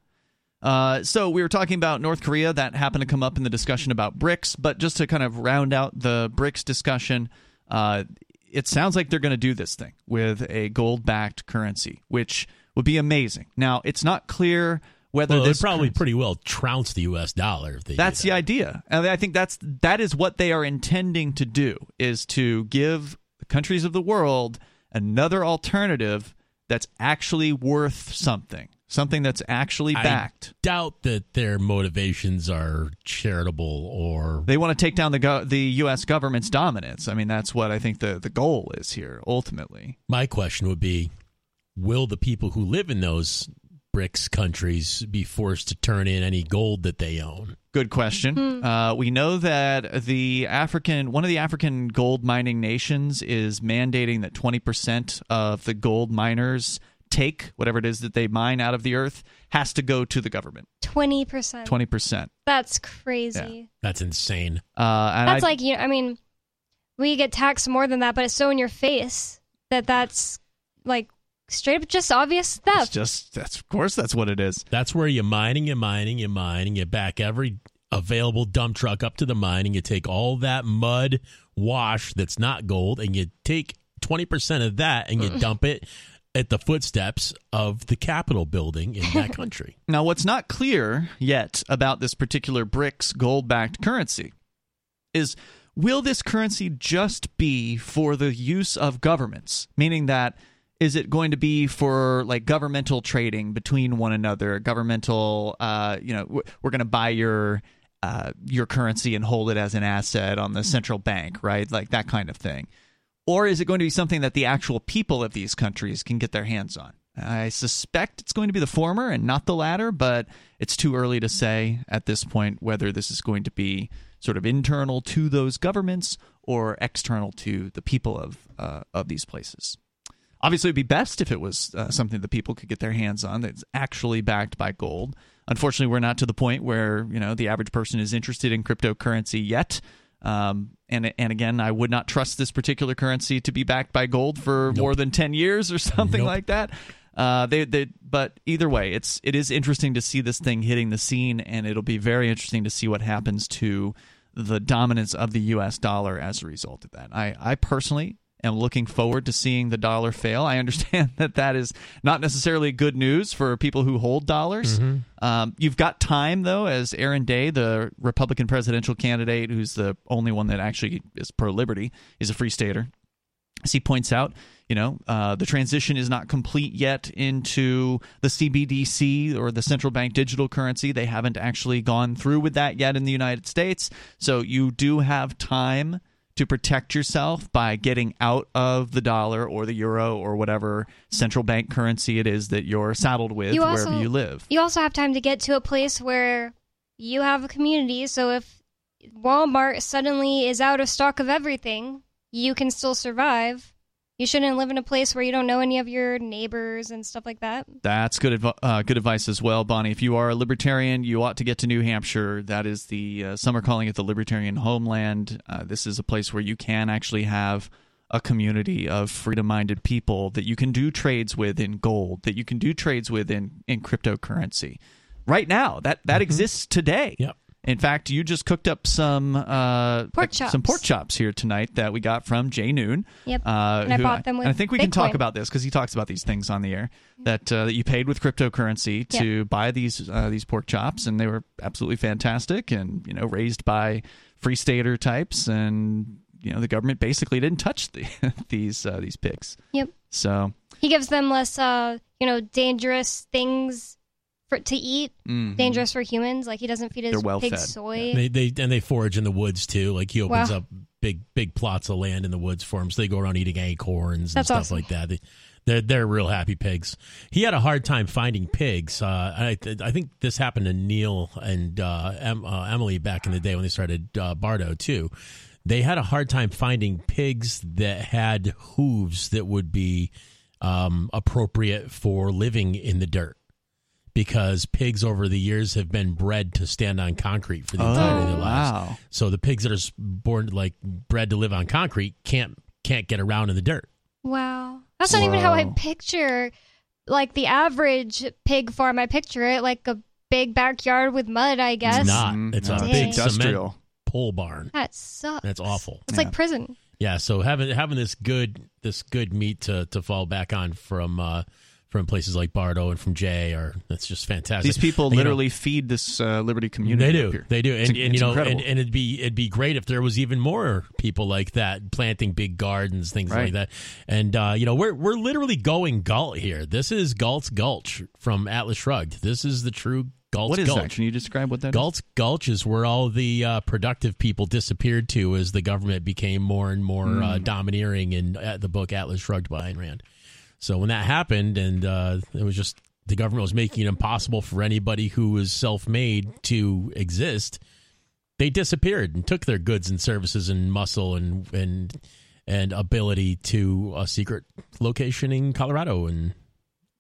Uh, so we were talking about North Korea. That happened to come up in the discussion about BRICS. But just to kind of round out the BRICS discussion, uh, it sounds like they're going to do this thing with a gold-backed currency, which would be amazing. Now, it's not clear whether Well, this probably currency- pretty well trounce the U.S. dollar if they. that's the idea and i think that's that is what they are intending to do is to give the countries of the world another alternative that's actually worth something something that's actually I backed doubt that their motivations are charitable or they want to take down the go- the US government's dominance i mean that's what i think the the goal is here ultimately My question would be Will the people who live in those BRICS countries be forced to turn in any gold that they own? Good question. Uh, we know that the African, one of the African gold mining nations, is mandating that 20% of the gold miners take whatever it is that they mine out of the earth has to go to the government. 20%. 20%. That's crazy. That's insane. Uh, and That's I- like, you know, I mean, we get taxed more than that, but it's so in your face that that's like straight up just obvious it's just that's of course that's what it is. That's where you're mining, you're mining, you're mining, you back every available dump truck up to the mine and you take all that mud wash that's not gold and you take 20% of that and you mm. dump it at the footsteps of the Capitol building in that country. Now, what's not clear yet about this particular BRICS gold backed currency is will this currency just be for the use of governments? Meaning that is it going to be for like governmental trading between one another, governmental, uh, you know, we're going to buy your. Uh, your currency and hold it as an asset on the central bank, right? Like that kind of thing. Or is it going to be something that the actual people of these countries can get their hands on? I suspect it's going to be the former and not the latter, but it's too early to say at this point whether this is going to be sort of internal to those governments or external to the people of uh, of these places. Obviously, it'd be best if it was uh, something that people could get their hands on that's actually backed by gold. Unfortunately, we're not to the point where you know the average person is interested in cryptocurrency yet. Um, and and again, I would not trust this particular currency to be backed by gold for more than ten years or something Nope. like that. Uh, they, they, but either way, it's it is interesting to see this thing hitting the scene, and it'll be very interesting to see what happens to the dominance of the U.S. dollar as a result of that. I, I personally am looking forward to seeing the dollar fail. I understand that that is not necessarily good news for people who hold dollars. Um, you've got time though, as Aaron Day, the Republican presidential candidate, who's the only one that actually is pro liberty, is a free stater as he points out, you know, uh, the transition is not complete yet into the CBDC or the central bank digital currency. They haven't actually gone through with that yet in the United States. So you do have time to protect yourself by getting out of the dollar or the euro or whatever central bank currency it is that you're saddled with You wherever also- you live. You also have time to get to a place where you have a community. So if Walmart suddenly is out of stock of everything, you can still survive. You shouldn't live in a place where you don't know any of your neighbors and stuff like that. That's good, adv- uh, good advice as well, Bonnie. If you are a libertarian, you ought to get to New Hampshire. That is the uh, some are calling it the libertarian homeland. Uh, this is a place where you can actually have a community of freedom-minded people that you can do trades with in gold, that you can do trades with in in cryptocurrency. Right now, that that exists today. Yep. In fact, you just cooked up some uh, Pork some chops. pork chops here tonight that we got from Jay Noon. Yep. Uh, And I bought them with I think we can talk about this because he talks about these things on the air that uh, that you paid with cryptocurrency to buy these uh, these pork chops, and they were absolutely fantastic, and you know raised by free stater types, and you know the government basically didn't touch the, these uh, these pigs. Yep. So He gives them less, uh, you know, dangerous things for to eat, mhm. dangerous for humans. Like he doesn't feed his well pigs fed. soy. They they and they forage in the woods too. Like he opens Wow. up big big plots of land in the woods for them, so they go around eating acorns and stuff awesome. like that. They, they're they're real happy pigs. He had a hard time finding pigs. Uh, I I think this happened to Neil and uh, em, uh, Emily back in the day when they started uh, Bardo too. They had a hard time finding pigs that had hooves that would be um, appropriate for living in the dirt because pigs over the years have been bred to stand on concrete for the entirety of their lives. Oh, wow. So the pigs that are born like bred to live on concrete can't can't get around in the dirt. Wow. That's not even how I picture like the average pig farm. I picture it like a big backyard with mud, I guess. It's not. Mhm. It's No, a it's big cement industrial. pole barn. That sucks. That's awful. It's Yeah. like prison. Yeah. So having having this good this good meat to to fall back on from uh, from places like Bardo and from Jay are that's just fantastic. These people And, you know, literally feed this uh, Liberty community. They do. They do. It's- And, and it's you know, and, and it'd be it'd be great if there was even more people like that planting big gardens, things Right. like that. And uh, you know, we're we're literally going Galt here. This is Galt's Gulch from Atlas Shrugged. This is the true Galt's what is Gulch. that? Can you describe what that is? Galt's Gulch is where all the uh, productive people disappeared to as the government became more and more Hmm. uh, domineering in uh, the book Atlas Shrugged by Ayn Rand. So when that happened, and uh, it was just the government was making it impossible for anybody who was self-made to exist, they disappeared and took their goods and services and muscle and and and ability to a secret location in Colorado and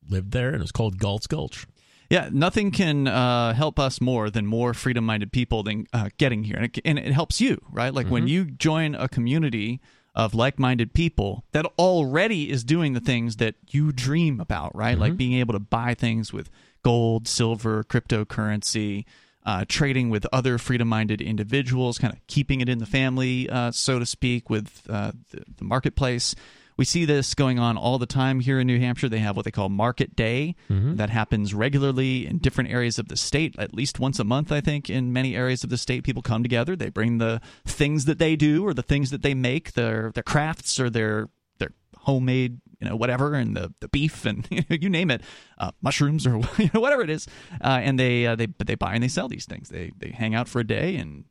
lived there, and it was called Galt's Gulch. Yeah, nothing can uh, help us more than more freedom-minded people than uh, getting here, and it, and it helps you, right? Like when you join a community of like-minded people that already is doing the things that you dream about, right? Like being able to buy things with gold, silver, cryptocurrency, uh, trading with other freedom-minded individuals, kind of keeping it in the family, uh, so to speak, with uh, the, the marketplace. We see this going on all the time here in New Hampshire. They have what they call Market Day that happens regularly in different areas of the state, at least once a month, I think, in many areas of the state. People come together, they bring the things that they do or the things that they make, their their crafts or their their homemade, you know, whatever, and the, the beef and you name it, uh, mushrooms or you know, whatever it is, uh, and they uh, they they buy and they sell these things. They they hang out for a day and.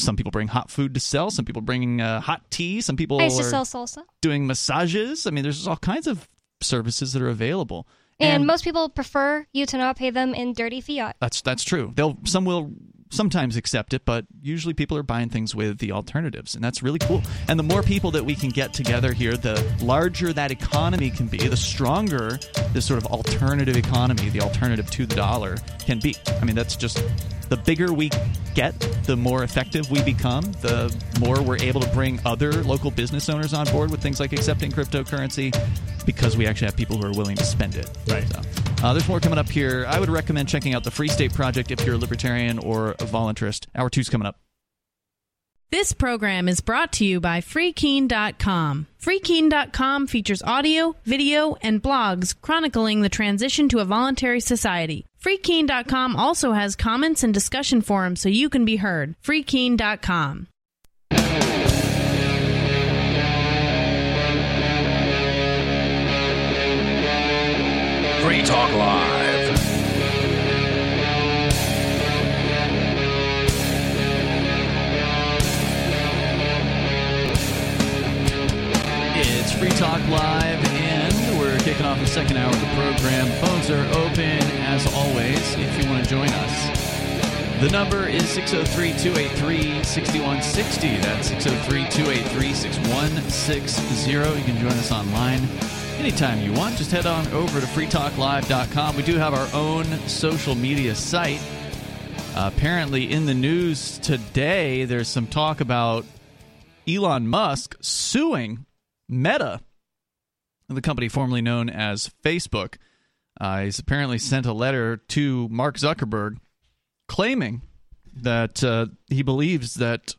Some people bring hot food to sell. Some people bring uh, hot tea. Some people I used to are sell salsa. doing massages. I mean, there's all kinds of services that are available. And, most people prefer you to not pay them in dirty fiat. that's that's true. They'll some will sometimes accept it, but usually people are buying things with the alternatives, and that's really cool. And the more people that we can get together here, the larger that economy can be, the stronger this sort of alternative economy, the alternative to the dollar, can be. I mean, that's just the bigger we get, the more effective we become, the more we're able to bring other local business owners on board with things like accepting cryptocurrency because we actually have people who are willing to spend it. Right. So, uh, there's more coming up here. I would recommend checking out the Free State Project if you're a libertarian or a voluntarist. Hour two's coming up. This program is brought to you by FreeKeen.com. FreeKeen.com features audio, video, and blogs chronicling the transition to a voluntary society. FreeKeen.com also has comments and discussion forums so you can be heard. FreeKeen.com. Free Talk Live. Free Talk Live, and we're kicking off the second hour of the program. Phones are open as always if you want to join us. The number is 603 283 6160. That's 603 283 6160. You can join us online anytime you want. Just head on over to freetalklive.com. We do have our own social media site. Apparently, in the news today, there's some talk about Elon Musk suing Meta, the company formerly known as Facebook. Uh, apparently sent a letter to Mark Zuckerberg claiming that uh, he believes that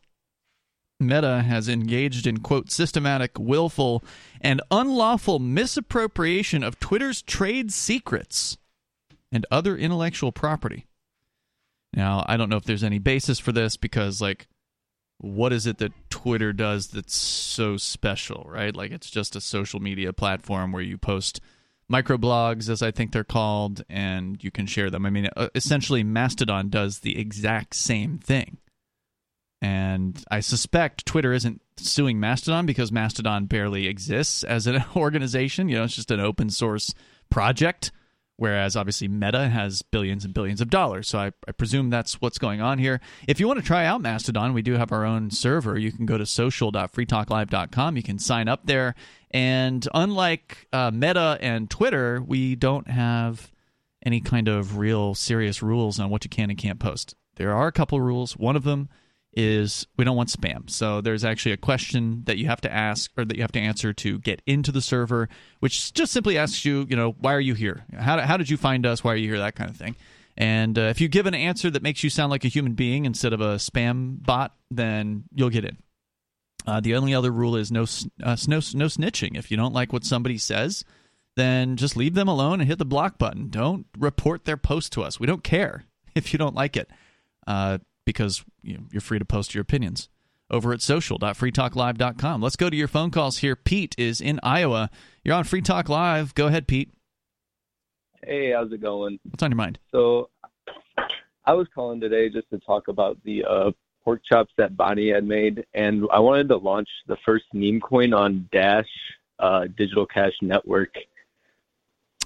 Meta has engaged in, quote, systematic, willful, and unlawful misappropriation of Twitter's trade secrets and other intellectual property. Now, I don't know if there's any basis for this because, like, what is it that Twitter does that's so special, right? Like it's just a social media platform where you post microblogs, as I think they're called, and you can share them. I mean, uh, essentially, Mastodon does the exact same thing. And I suspect Twitter isn't suing Mastodon because Mastodon barely exists as an organization. You know, it's just an open source project whereas obviously Meta has billions and billions of dollars. So I, I, presume that's what's going on here. If you want to try out Mastodon, we do have our own server. You can go to social.freetalklive.com. You can sign up there. And unlike uh, Meta and Twitter, we don't have any kind of real serious rules on what you can and can't post. There are a couple rules. One of them is we don't want spam. So there's actually a question that you have to ask or that you have to answer to get into the server, which just simply asks you, you know, why are you here? How, how did you find us? Why are you here? That kind of thing. And uh, if you give an answer that makes you sound like a human being instead of a spam bot, then you'll get in. Uh, the only other rule is no, uh, no no snitching. If you don't like what somebody says, then just leave them alone and hit the block button. Don't report their post to us. We don't care if you don't like it. Uh, because you know, you're free to post your opinions over at social.freetalklive.com. Let's go to your phone calls here. Pete is in Iowa. You're on Free Talk Live. Go ahead, Pete. Hey, how's it going? What's on your mind? So, I was calling today just to talk about the uh, pork chops that Bonnie had made, and I wanted to launch the first meme coin on Dash uh, Digital Cash Network.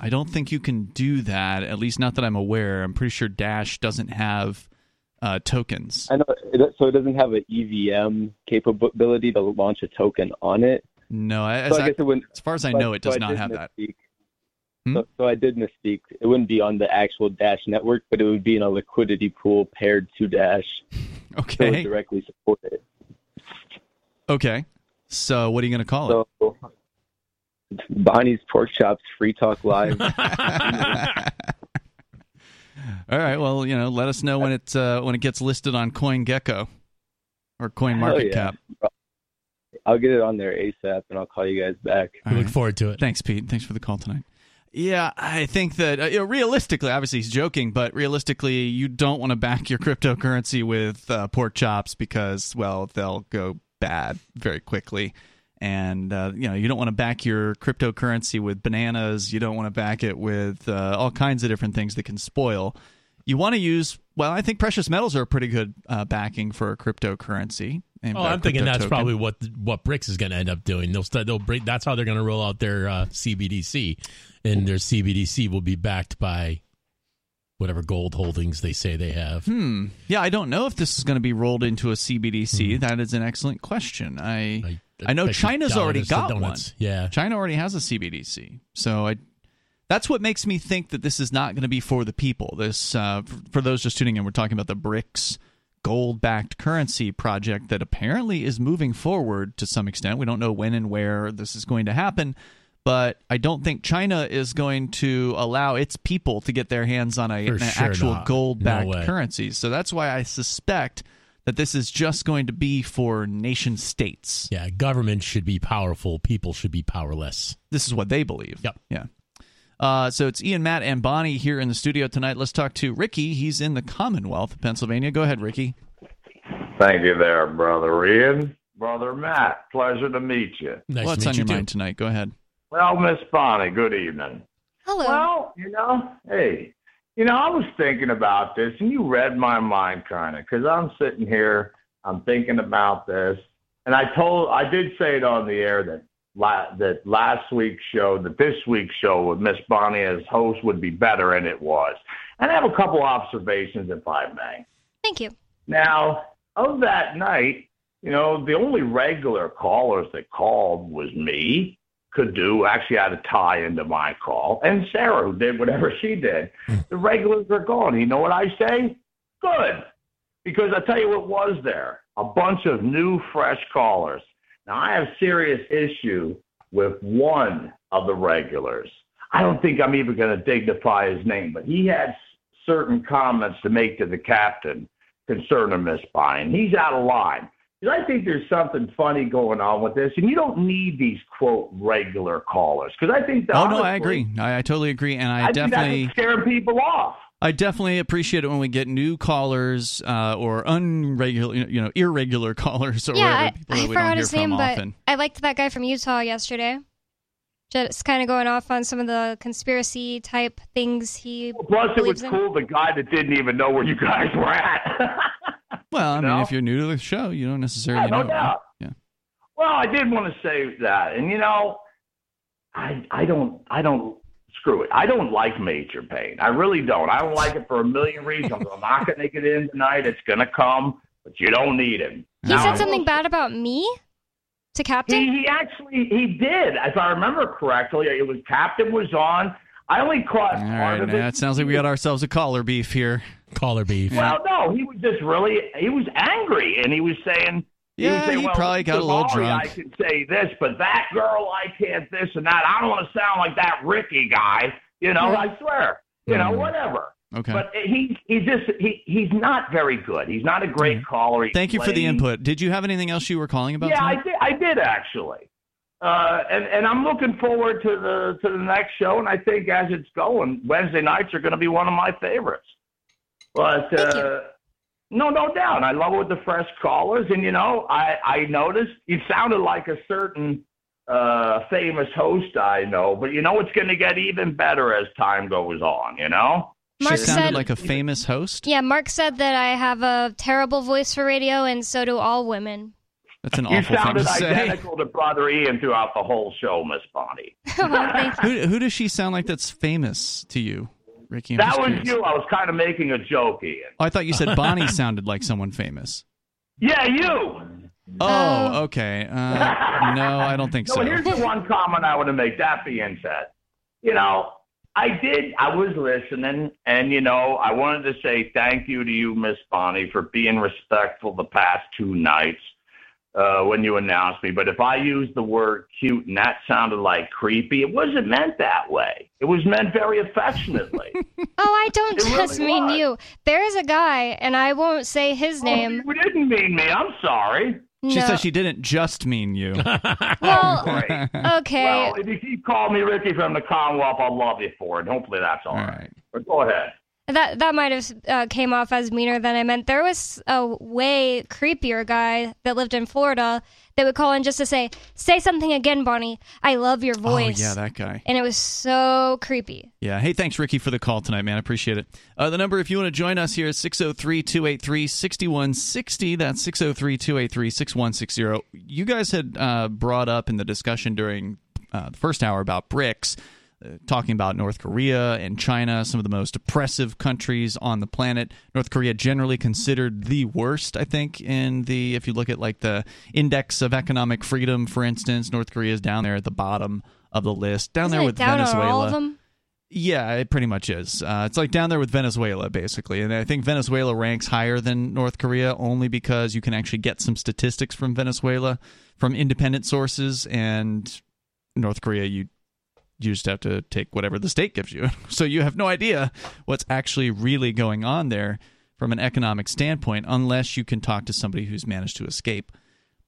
I don't think you can do that, at least not that I'm aware. I'm pretty sure Dash doesn't have uh, tokens. I know, so it doesn't have an EVM capability to launch a token on it. No, as, so I, I guess it wouldn't, as far as I know, it does so not have that. Hmm? So, so, I did misspeak. It wouldn't be on the actual Dash network, but it would be in a liquidity pool paired to Dash. Okay. So directly support it. Okay. So what are you going to call it? Bonnie's Pork Chops Free Talk Live. All right. Well, you know, let us know when it uh, when it gets listed on CoinGecko or Coin Market yeah. Cap. I'll get it on there ASAP, and I'll call you guys back. I look forward to it. Thanks, Pete. Thanks for the call tonight. Yeah, I think that uh, you know, realistically, obviously he's joking, but realistically, you don't want to back your cryptocurrency with uh, pork chops because, well, they'll go bad very quickly and uh, you know you don't want to back your cryptocurrency with bananas you don't want to back it with uh, all kinds of different things that can spoil you want to use well i think precious metals are a pretty good uh, backing for a cryptocurrency oh, i'm thinking that's token. probably what what BRICS is going to end up doing they'll, they'll break, that's how they're going to roll out their uh, cbdc and their cbdc will be backed by whatever gold holdings they say they have. Hmm. Yeah, I don't know if this is going to be rolled into a CBDC. Hmm. That is an excellent question. I I, I know China's already got one. Yeah, China already has a CBDC. So I. That's what makes me think that this is not going to be for the people. This, uh, for, those just tuning in, we're talking about the BRICS gold-backed currency project that apparently is moving forward to some extent. We don't know when and where this is going to happen, but I don't think China is going to allow its people to get their hands on a, an sure actual gold backed no currency. So that's why I suspect that this is just going to be for nation states. Yeah, government should be powerful, people should be powerless. This is what they believe. Yep. Yeah. Uh, so it's Ian, Matt, and Bonnie here in the studio tonight. Let's talk to Ricky. He's in the Commonwealth of Pennsylvania. Go ahead, Ricky. Thank you there, brother Ian. Brother Matt, pleasure to meet you. Nice What's on your mind tonight? Go ahead. Well, Miss Bonnie, good evening. Hello. Well, you know, hey, you know, I was thinking about this, and you read my mind kind of, because I'm sitting here, I'm thinking about this, and I told, I did say it on the air that la- that last week's show, that this week's show with Miss Bonnie as host would be better, and it was. And I have a couple observations, if I may. Thank you. Now, of that night, you know, the only regular callers that called was me could do actually had a tie into my call, and Sarah, who did whatever she did. Hmm. the regulars are gone. You know what I say? Good. Because I tell you what was there a bunch of new, fresh callers. Now, I have serious issue with one of the regulars. I don't think I'm even going to dignify his name, but he had certain comments to make to the captain concerning Miss Bynum. He's out of line. I think there's something funny going on with this, and you don't need these quote regular callers because I think. oh no, I agree. I, I, totally agree, and I, I definitely scaring people off. I definitely appreciate it when we get new callers uh, or unregular, you know, irregular callers or yeah, whatever, people I, that I we don't forgot hear his name, but often. I liked that guy from Utah yesterday. Just kind of going off on some of the conspiracy type things he Plus, it was in. cool the guy that didn't even know where you guys were at. Well, I mean, know? if you're new to the show, you don't necessarily Yeah, no know. right? Yeah. Well, I did want to say that, and you know, I I don't I don't screw it. I don't like major pain. I really don't. I don't like it for a million reasons. I'm not going to get in tonight. It's going to come, but you don't need him. He Now, said something bad about me to Captain. He, he actually he did, if I remember correctly. It was Captain was on. I only caught All part right, of now it. it sounds like we got ourselves a collar beef here. Collar beef. Well, no, he was just really he was angry, and he was saying. He was Yeah, saying, he well, probably got a little drunk. I can say this, but that girl, I can't this and that. I don't want to sound like that Ricky guy. You know, Yeah. I swear. You know, whatever. Okay. But he he just he he's not very good. He's not a great caller. He's Thank you for the input. Did you have anything else you were calling about? Yeah, I did. I did actually. Uh, and and I'm looking forward to the to the next show. And I think as it's going, Wednesday nights are going to be one of my favorites. But Thank you. uh, no, no doubt, I love it with the fresh callers. And you know, I I noticed you sounded like a certain uh famous host I know, but you know it's going to get even better as time goes on. You know. Mark she sounded said, like a famous host. yeah, Mark said that I have a terrible voice for radio, and so do all women. That's an You awful thing sounded to say. You sounded identical to Brother Ian throughout the whole show, Miss Bonnie. well, thank you. Who, who does she sound like that's famous to you, Ricky? I'm That was curious. you. I was kind of making a joke, Ian. Oh, I thought you said Bonnie sounded like someone famous. Yeah, you. Oh, Oh. okay. Uh, no, I don't think No, so. here's the one comment I want to make. That being said, you know, I did. I was listening, and you know, I wanted to say thank you to you, Miss Bonnie, for being respectful the past two nights uh, when you announced me. But if I used the word cute and that sounded like creepy, it wasn't meant that way. It was meant very affectionately. Oh, I don't It really just mean was. you. There is a guy, and I won't say his name. Oh, you didn't mean me. I'm sorry. She no. said she didn't just mean you. Well, Great. okay. Well, if you keep calling me Ricky from the Commonwealth, I'll love you for it. Hopefully that's all All right. right. But go ahead. That that might have uh, came off as meaner than I meant. There was a way creepier guy that lived in Florida that would call in just to say, "Say something again, Bonnie. I love your voice." Oh, voice." yeah, that guy. and it was so creepy. Yeah. Hey, thanks, Ricky, for the call tonight, man. I appreciate it. Uh, the number, if you want to join us here, is 603 283 6160. That's 603 283 6160. You guys had uh, brought up in the discussion during uh, the first hour about BRICS, uh, talking about North Korea and China, some of the most oppressive countries on the planet. North Korea generally considered the worst, I think, in the, if you look at like the index of economic freedom, for instance, North Korea is down there at the bottom of the list, down Isn't there it with down Venezuela. all of them? Yeah, it pretty much is. Uh, it's like down there with Venezuela, basically. And I think Venezuela ranks higher than North Korea only because you can actually get some statistics from Venezuela from independent sources. And North Korea, you you just have to take whatever the state gives you. so you have no idea what's actually really going on there from an economic standpoint unless you can talk to somebody who's managed to escape.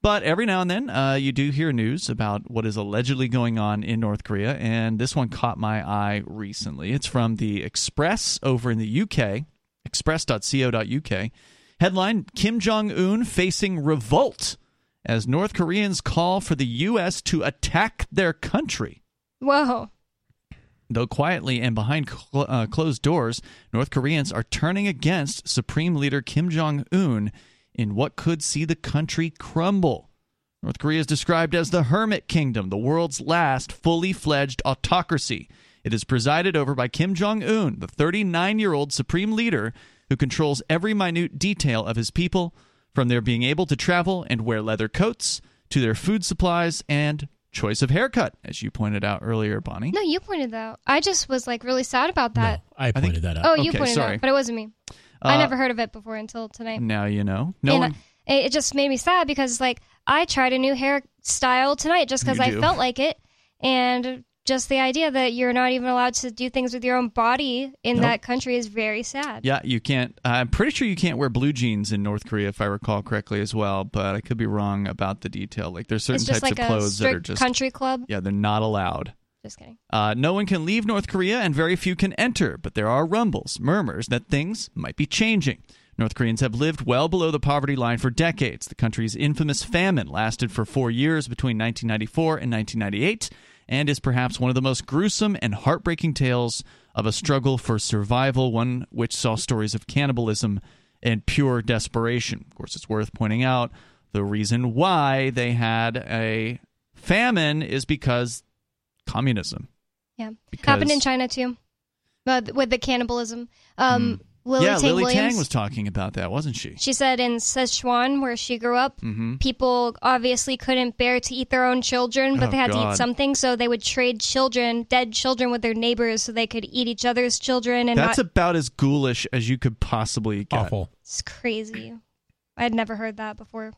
But every now and then, uh, you do hear news about what is allegedly going on in North Korea, and this one caught my eye recently. It's from the Express over in the UK, express.co.uk. Headline Kim Jong un facing revolt as North Koreans call for the U.S. to attack their country. Whoa. Though quietly and behind cl- uh, closed doors, North Koreans are turning against Supreme Leader Kim Jong un in what could see the country crumble. North Korea is described as the Hermit Kingdom, the world's last fully fledged autocracy. It is presided over by Kim Jong un, the 39 year old supreme leader who controls every minute detail of his people, from their being able to travel and wear leather coats to their food supplies and choice of haircut, as you pointed out earlier, Bonnie. No, you pointed that out. I just was like really sad about that. No, I pointed that out. Oh, you Okay, pointed it sorry. out, but it wasn't me. I Uh, never heard of it before until tonight. Now you know. No and one. I- it just made me sad because like I tried a new hairstyle tonight just because I do. felt like it, and just the idea that you're not even allowed to do things with your own body in Nope. that country is very sad. Yeah, you can't. I'm pretty sure you can't wear blue jeans in North Korea, if I recall correctly, as well. But I could be wrong about the detail. Like there's certain types like of clothes that are just country club. yeah, they're not allowed. Just kidding. Uh, no one can leave North Korea and very few can enter, but there are rumbles, murmurs that things might be changing. North Koreans have lived well below the poverty line for decades. The country's infamous famine lasted for four years between 1994 and 1998 and is perhaps one of the most gruesome and heartbreaking tales of a struggle for survival, one which saw stories of cannibalism and pure desperation. Of course, it's worth pointing out the reason why they had a famine is because communism. Yeah, Because- happened in China too, but with the cannibalism. Um, Lily yeah, Tang Lily Williams. Tang was talking about that, wasn't she? She said in Sichuan, where she grew up, Mhm. people obviously couldn't bear to eat their own children, but Oh, they had to eat something, so they would trade children, dead children, with their neighbors, so they could eat each other's children. And That's not, about as ghoulish as you could possibly get. Awful. it's crazy. I had never heard that before.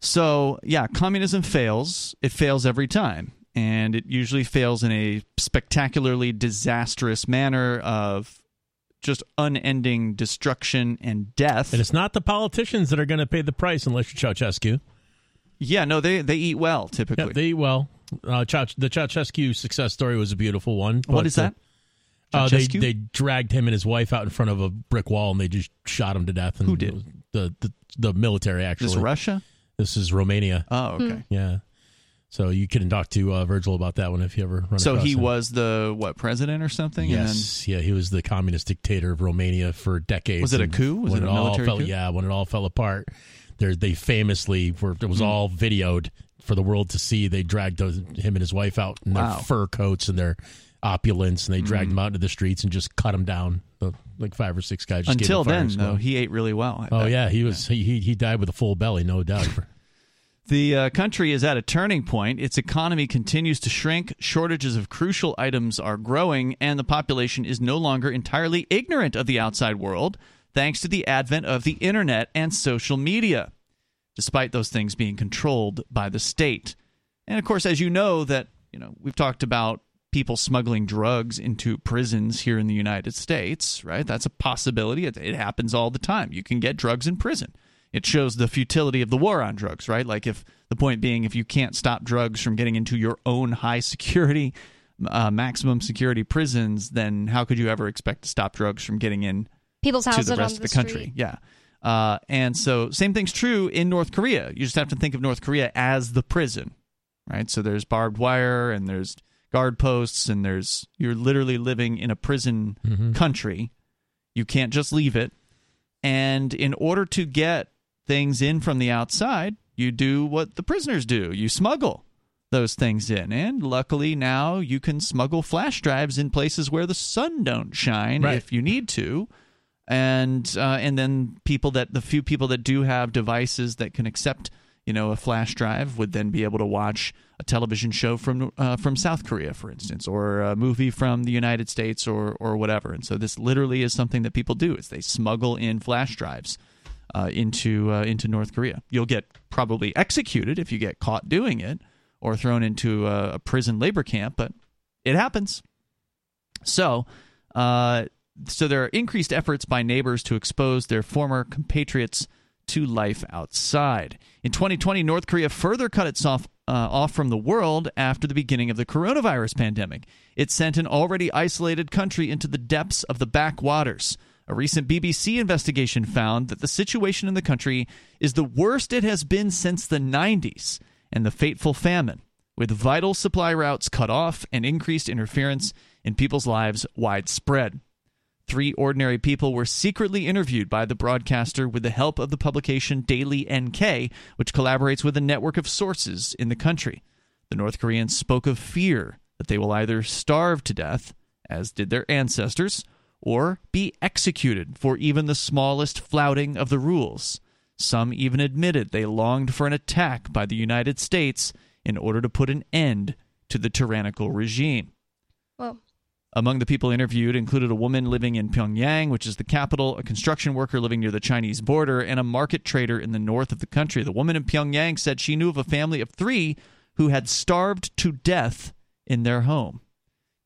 So, yeah, communism fails. It fails every time. And it usually fails in a spectacularly disastrous manner of just unending destruction and death. And it's not the politicians that are going to pay the price unless you're Ceausescu. Yeah, no, they, they eat well, typically. Yeah, they eat well. Uh, Ceaus- the Ceausescu success story was a beautiful one. What is that? Uh, they, they dragged him and his wife out in front of a brick wall and they just shot him to death. And Who did? The, the, the military, actually. Is this Russia? This is Romania. Oh, okay. Yeah. So you can talk to uh, Virgil about that one if you ever run into him. So he him. was the, what, president or something? Yes, yeah, he was the communist dictator of Romania for decades. Was it a coup? Was it a all military fell, coup? Yeah, when it all fell apart, there they famously were. It was Hmm. all videoed for the world to see. They dragged those, him and his wife out in Wow. their fur coats and their opulence, and they dragged Hmm. him out into the streets and just cut him down. Like five or six guys. Just gave him Until then, though, he ate really well. I oh bet. yeah, he was. He, he he died with a full belly, no doubt. The uh, country is at a turning point. Its economy continues to shrink, shortages of crucial items are growing, and the population is no longer entirely ignorant of the outside world thanks to the advent of the internet and social media, despite those things being controlled by the state. And of course, as you know, that you know we've talked about people smuggling drugs into prisons here in the United States, right? That's a possibility. It, it happens all the time. You can get drugs in prison. It shows the futility of the war on drugs, right? Like if the point being, if you can't stop drugs from getting into your own high security, uh, maximum security prisons, then how could you ever expect to stop drugs from getting in People's houses to the rest of the the country? Yeah. Uh, and so same thing's true in North Korea. You just have to think of North Korea as the prison, right? So there's barbed wire and there's guard posts and there's you're literally living in a prison Mhm. country. You can't just leave it. And in order to get things in from the outside, you do what the prisoners do. You smuggle those things in. And luckily now you can smuggle flash drives in places where the sun don't shine Right. if you need to. And uh, and then people that the few people that do have devices that can accept you know a flash drive would then be able to watch a television show from uh, from South Korea, for instance, or a movie from the United States, or or whatever. And so this literally is something that people do: is they smuggle in flash drives uh, into uh, into North Korea. You'll get probably executed if you get caught doing it, or thrown into a, a prison labor camp, but it happens. So, uh, so there are increased efforts by neighbors to expose their former compatriots to life outside. In 2020, North Korea further cut itself uh, off from the world after the beginning of the coronavirus pandemic. It sent an already isolated country into the depths of the backwaters. A recent BBC investigation found that the situation in the country is the worst it has been since the 90s and the fateful famine, with vital supply routes cut off and increased interference in people's lives widespread. Three ordinary people were secretly interviewed by the broadcaster with the help of the publication Daily NK, which collaborates with a network of sources in the country. The North Koreans spoke of fear that they will either starve to death, as did their ancestors, or be executed for even the smallest flouting of the rules. Some even admitted they longed for an attack by the United States in order to put an end to the tyrannical regime. Well, Among the people interviewed included a woman living in Pyongyang, which is the capital, a construction worker living near the Chinese border, and a market trader in the north of the country. The woman in Pyongyang said she knew of a family of three who had starved to death in their home.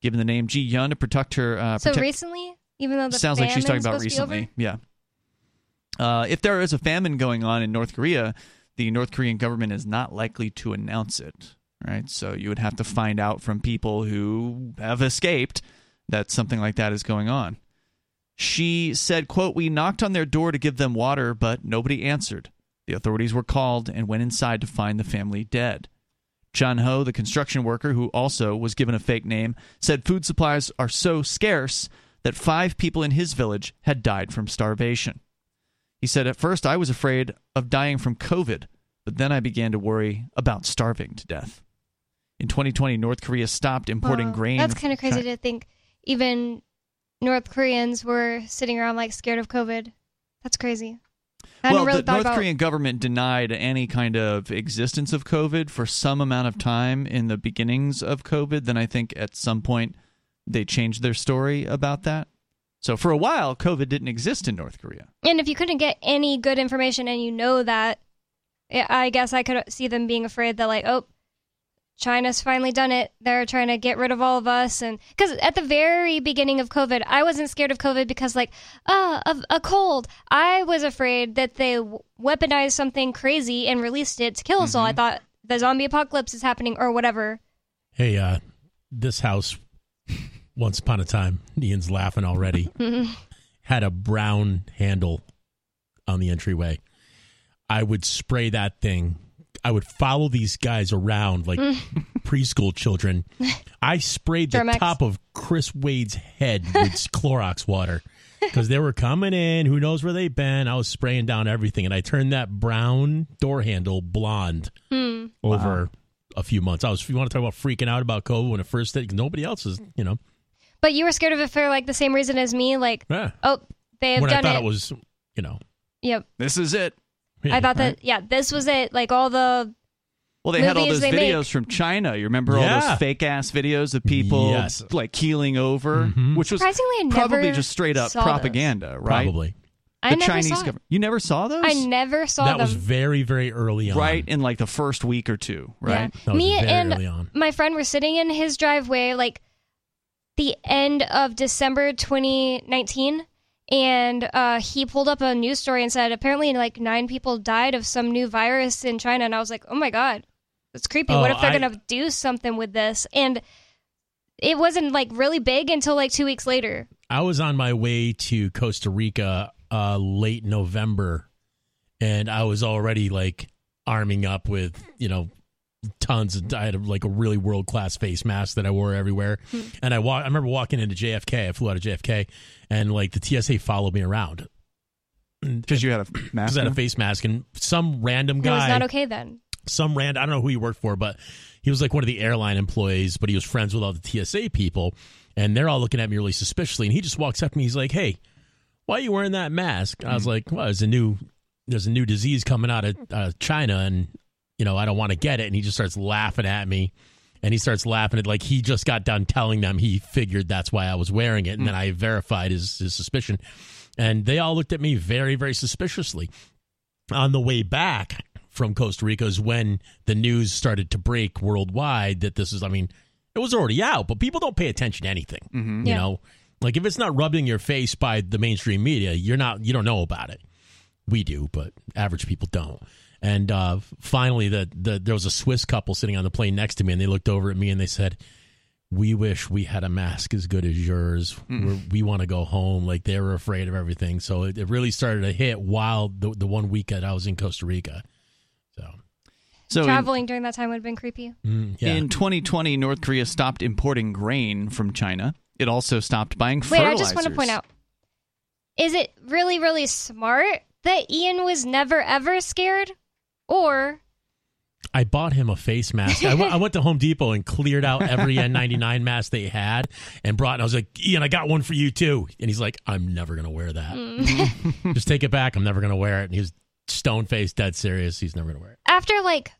Given the name Ji Yun to protect her, uh, so protect- recently, even though the sounds like she's talking about supposed to be over? recently. Yeah. Uh, if there is a famine going on in North Korea, the North Korean government is not likely to announce it. right? So you would have to find out from people who have escaped that something like that is going on. She said, quote, We knocked on their door to give them water, but nobody answered. The authorities were called and went inside to find the family dead. John Ho, the construction worker who also was given a fake name, said food supplies are so scarce that five people in his village had died from starvation. He said, At first I was afraid of dying from COVID, but then I began to worry about starving to death. In 2020, North Korea stopped importing Wow. grain. That's kind of crazy Chi- to think even North Koreans were sitting around like scared of COVID. That's crazy. I well, really the North about Korean government denied any kind of existence of COVID for some amount of time in the beginnings of COVID. Then I think at some point they changed their story about that. So for a while, COVID didn't exist in North Korea. And if you couldn't get any good information and you know that, I I guess I could see them being afraid that, like, oh, China's finally done it. They're trying to get rid of all of us. And because at the very beginning of COVID, I wasn't scared of COVID because, like, ah, of a cold. I was afraid that they weaponized something crazy and released it to kill us all. I thought the zombie apocalypse is happening or whatever. Hey, uh, this house, once upon a time, Ian's laughing already, had a brown handle on the entryway. I would spray that thing. I would follow these guys around like preschool children. I sprayed the Germ-X. top of Chris Wade's head with Clorox water because they were coming in. Who knows where they've been? I was spraying down everything, and I turned that brown door handle blonde Hmm. over a few months. I was. You want to talk about freaking out about COVID when it first hit? 'cause Nobody else is. You know. But you were scared of it for like the same reason as me. Like, Yeah. oh, they have when I done thought it. it was. You know. Yep. This is it. I thought that yeah, this was it. Like all the Well, they had all those videos make. from China. You remember all those fake ass videos of people Yes. like keeling over, Mhm. which was Surprisingly, probably just straight up saw those. propaganda, right? Probably. I the never Chinese saw government. You never saw those? I never saw that them. was very very early on. right in like the first week or two, right? Yeah. Me and early on. my friend were sitting in his driveway like the end of December 2019 and uh, he pulled up a news story and said apparently like nine people died of some new virus in China. And I was like oh my god that's creepy. What Oh, if they're I- gonna do something with this? And it wasn't like really big until like two weeks later. I was on my way to Costa Rica uh, late November, and I was already like arming up with you know tons of. I had like a really world class face mask that I wore everywhere, and I walk. I remember walking into JFK. I flew out of JFK, and like the TSA followed me around Because you had a because mask. I had a face mask, and some random guy. it was not okay then some random I don't know who he worked for, but he was like one of the airline employees, but he was friends with all the TSA people, and they're all looking at me really suspiciously. And he just walks up to me, he's like, "Hey, why are you wearing that mask?" I was like, "Well, there's a new there's a new disease coming out of uh, China, and you know I don't want to get it." And he just starts laughing at me. And he starts laughing at like he just got done telling them he figured that's why I was wearing it, and then I verified his, his suspicion, and they all looked at me very very suspiciously on the way back from Costa Rica is when the news started to break worldwide that this is, I mean, it was already out, but people don't pay attention to anything. Mm-hmm. You Yeah. know, like if it's not rubbing your face by the mainstream media, you're not, you don't know about it. We do, but average people don't. And uh, finally, the, the there was a Swiss couple sitting on the plane next to me, and they looked over at me and they said, "We wish we had a mask as good as yours. We're, we want to go home." Like they were afraid of everything. So it, it really started to hit while the the one week that I was in Costa Rica. So So in- traveling during that time would have been creepy mm, yeah, in 2020, North Korea stopped importing grain from China. It also stopped buying Wait, fertilizers. I just want to point out is it really, really smart that Ian was never ever scared? Or I bought him a face mask. I went- to Home Depot and cleared out every N99 mask they had and brought. And I was like, Ian, I got one for you too. And he's like, I'm never gonna wear that. Mm. Just take it back. I'm never gonna wear it. And he was stone faced, dead serious. He's never gonna wear it. after like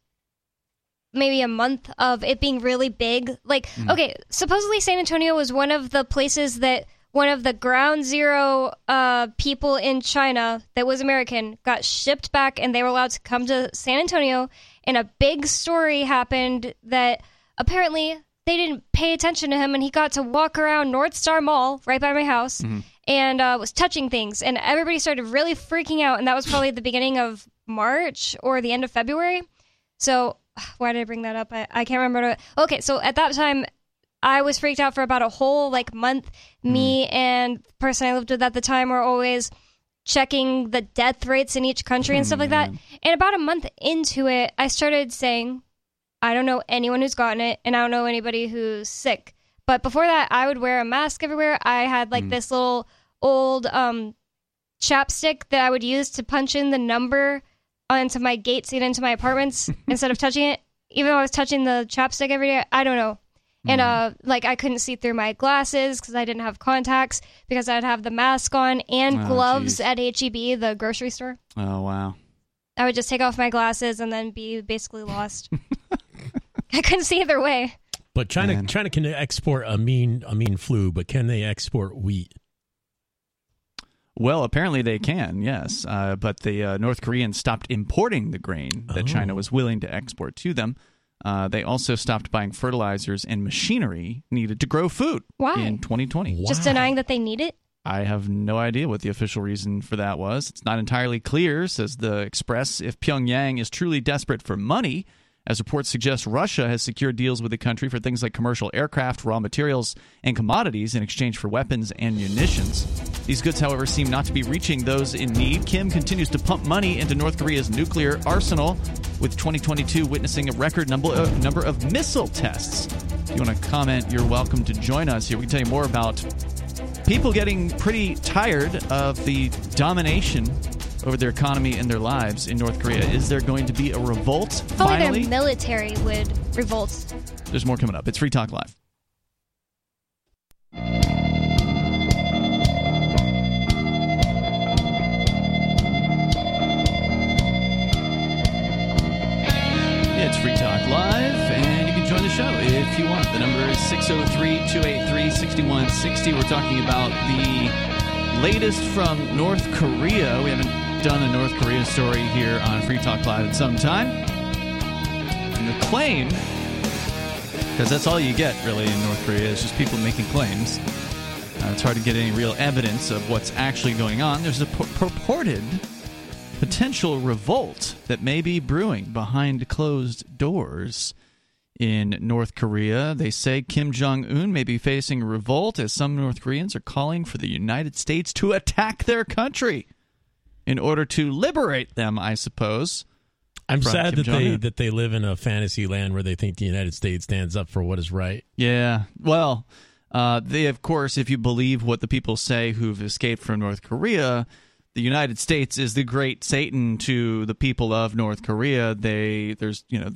maybe a month of it being really big, like, okay, supposedly San Antonio was one of the places that one of the ground zero uh, people in China that was American got shipped back and they were allowed to come to San Antonio. And a big story happened that apparently they didn't pay attention to him and he got to walk around North Star Mall right by my house and uh, was touching things. And everybody started really freaking out. And that was probably the beginning of March or the end of February. So why did I bring that up? I, I can't remember. Okay, so at that time, I was freaked out for about a whole like month. Mm. Me and the person I lived with at the time were always checking the death rates in each country and stuff like that. Mm. And about a month into it, I started saying, I don't know anyone who's gotten it, and I don't know anybody who's sick. But before that, I would wear a mask everywhere. I had like mm. this little old um, chapstick that I would use to punch in the number onto my gate to get into my apartments instead of touching it. Even though I was touching the chapstick every day, I don't know. And uh, like I couldn't see through my glasses because I didn't have contacts because I'd have the mask on and Oh, gloves geez. at HEB, the grocery store. Oh wow. I would just take off my glasses and then be basically lost. I couldn't see either way. But China Man. China can export a mean a mean flu, but can they export wheat? Well, apparently they can, yes. Uh, but the uh, North Koreans stopped importing the grain that China was willing to export to them. Uh, they also stopped buying fertilizers and machinery needed to grow food Why? in 2020. Just denying that they need it. I have no idea what the official reason for that was. It's not entirely clear, says the Express, if Pyongyang is truly desperate for money. As reports suggest, Russia has secured deals with the country for things like commercial aircraft, raw materials, and commodities in exchange for weapons and munitions. These goods, however, seem not to be reaching those in need. Kim continues to pump money into North Korea's nuclear arsenal, with 2022 witnessing a record number of, number of missile tests. If you want to comment, you're welcome to join us here. We can tell you more about people getting pretty tired of the domination over their economy and their lives in North Korea. Is there going to be a revolt Probably finally? their military would revolt. There's more coming up. It's Free Talk Live. It's Free Talk Live, and show if you want. The number is 603 283 6160. We're talking about the latest from North Korea. We haven't done a North Korea story here on Free Talk Live in some time. And the claim because that's all you get really in North Korea is just people making claims. Uh, it's hard to get any real evidence of what's actually going on. There's a pu- purported potential revolt that may be brewing behind closed doors in North Korea. They say Kim Jong Un may be facing a revolt as some North Koreans are calling for the United States to attack their country in order to liberate them, I suppose. I'm sad Kim that they Jong-un. that they live in a fantasy land where they think the United States stands up for what is right. Yeah. Well, uh, they, of course, if you believe what the people say who've escaped from North Korea, the United States is the great Satan to the people of North Korea. They, there's, you know,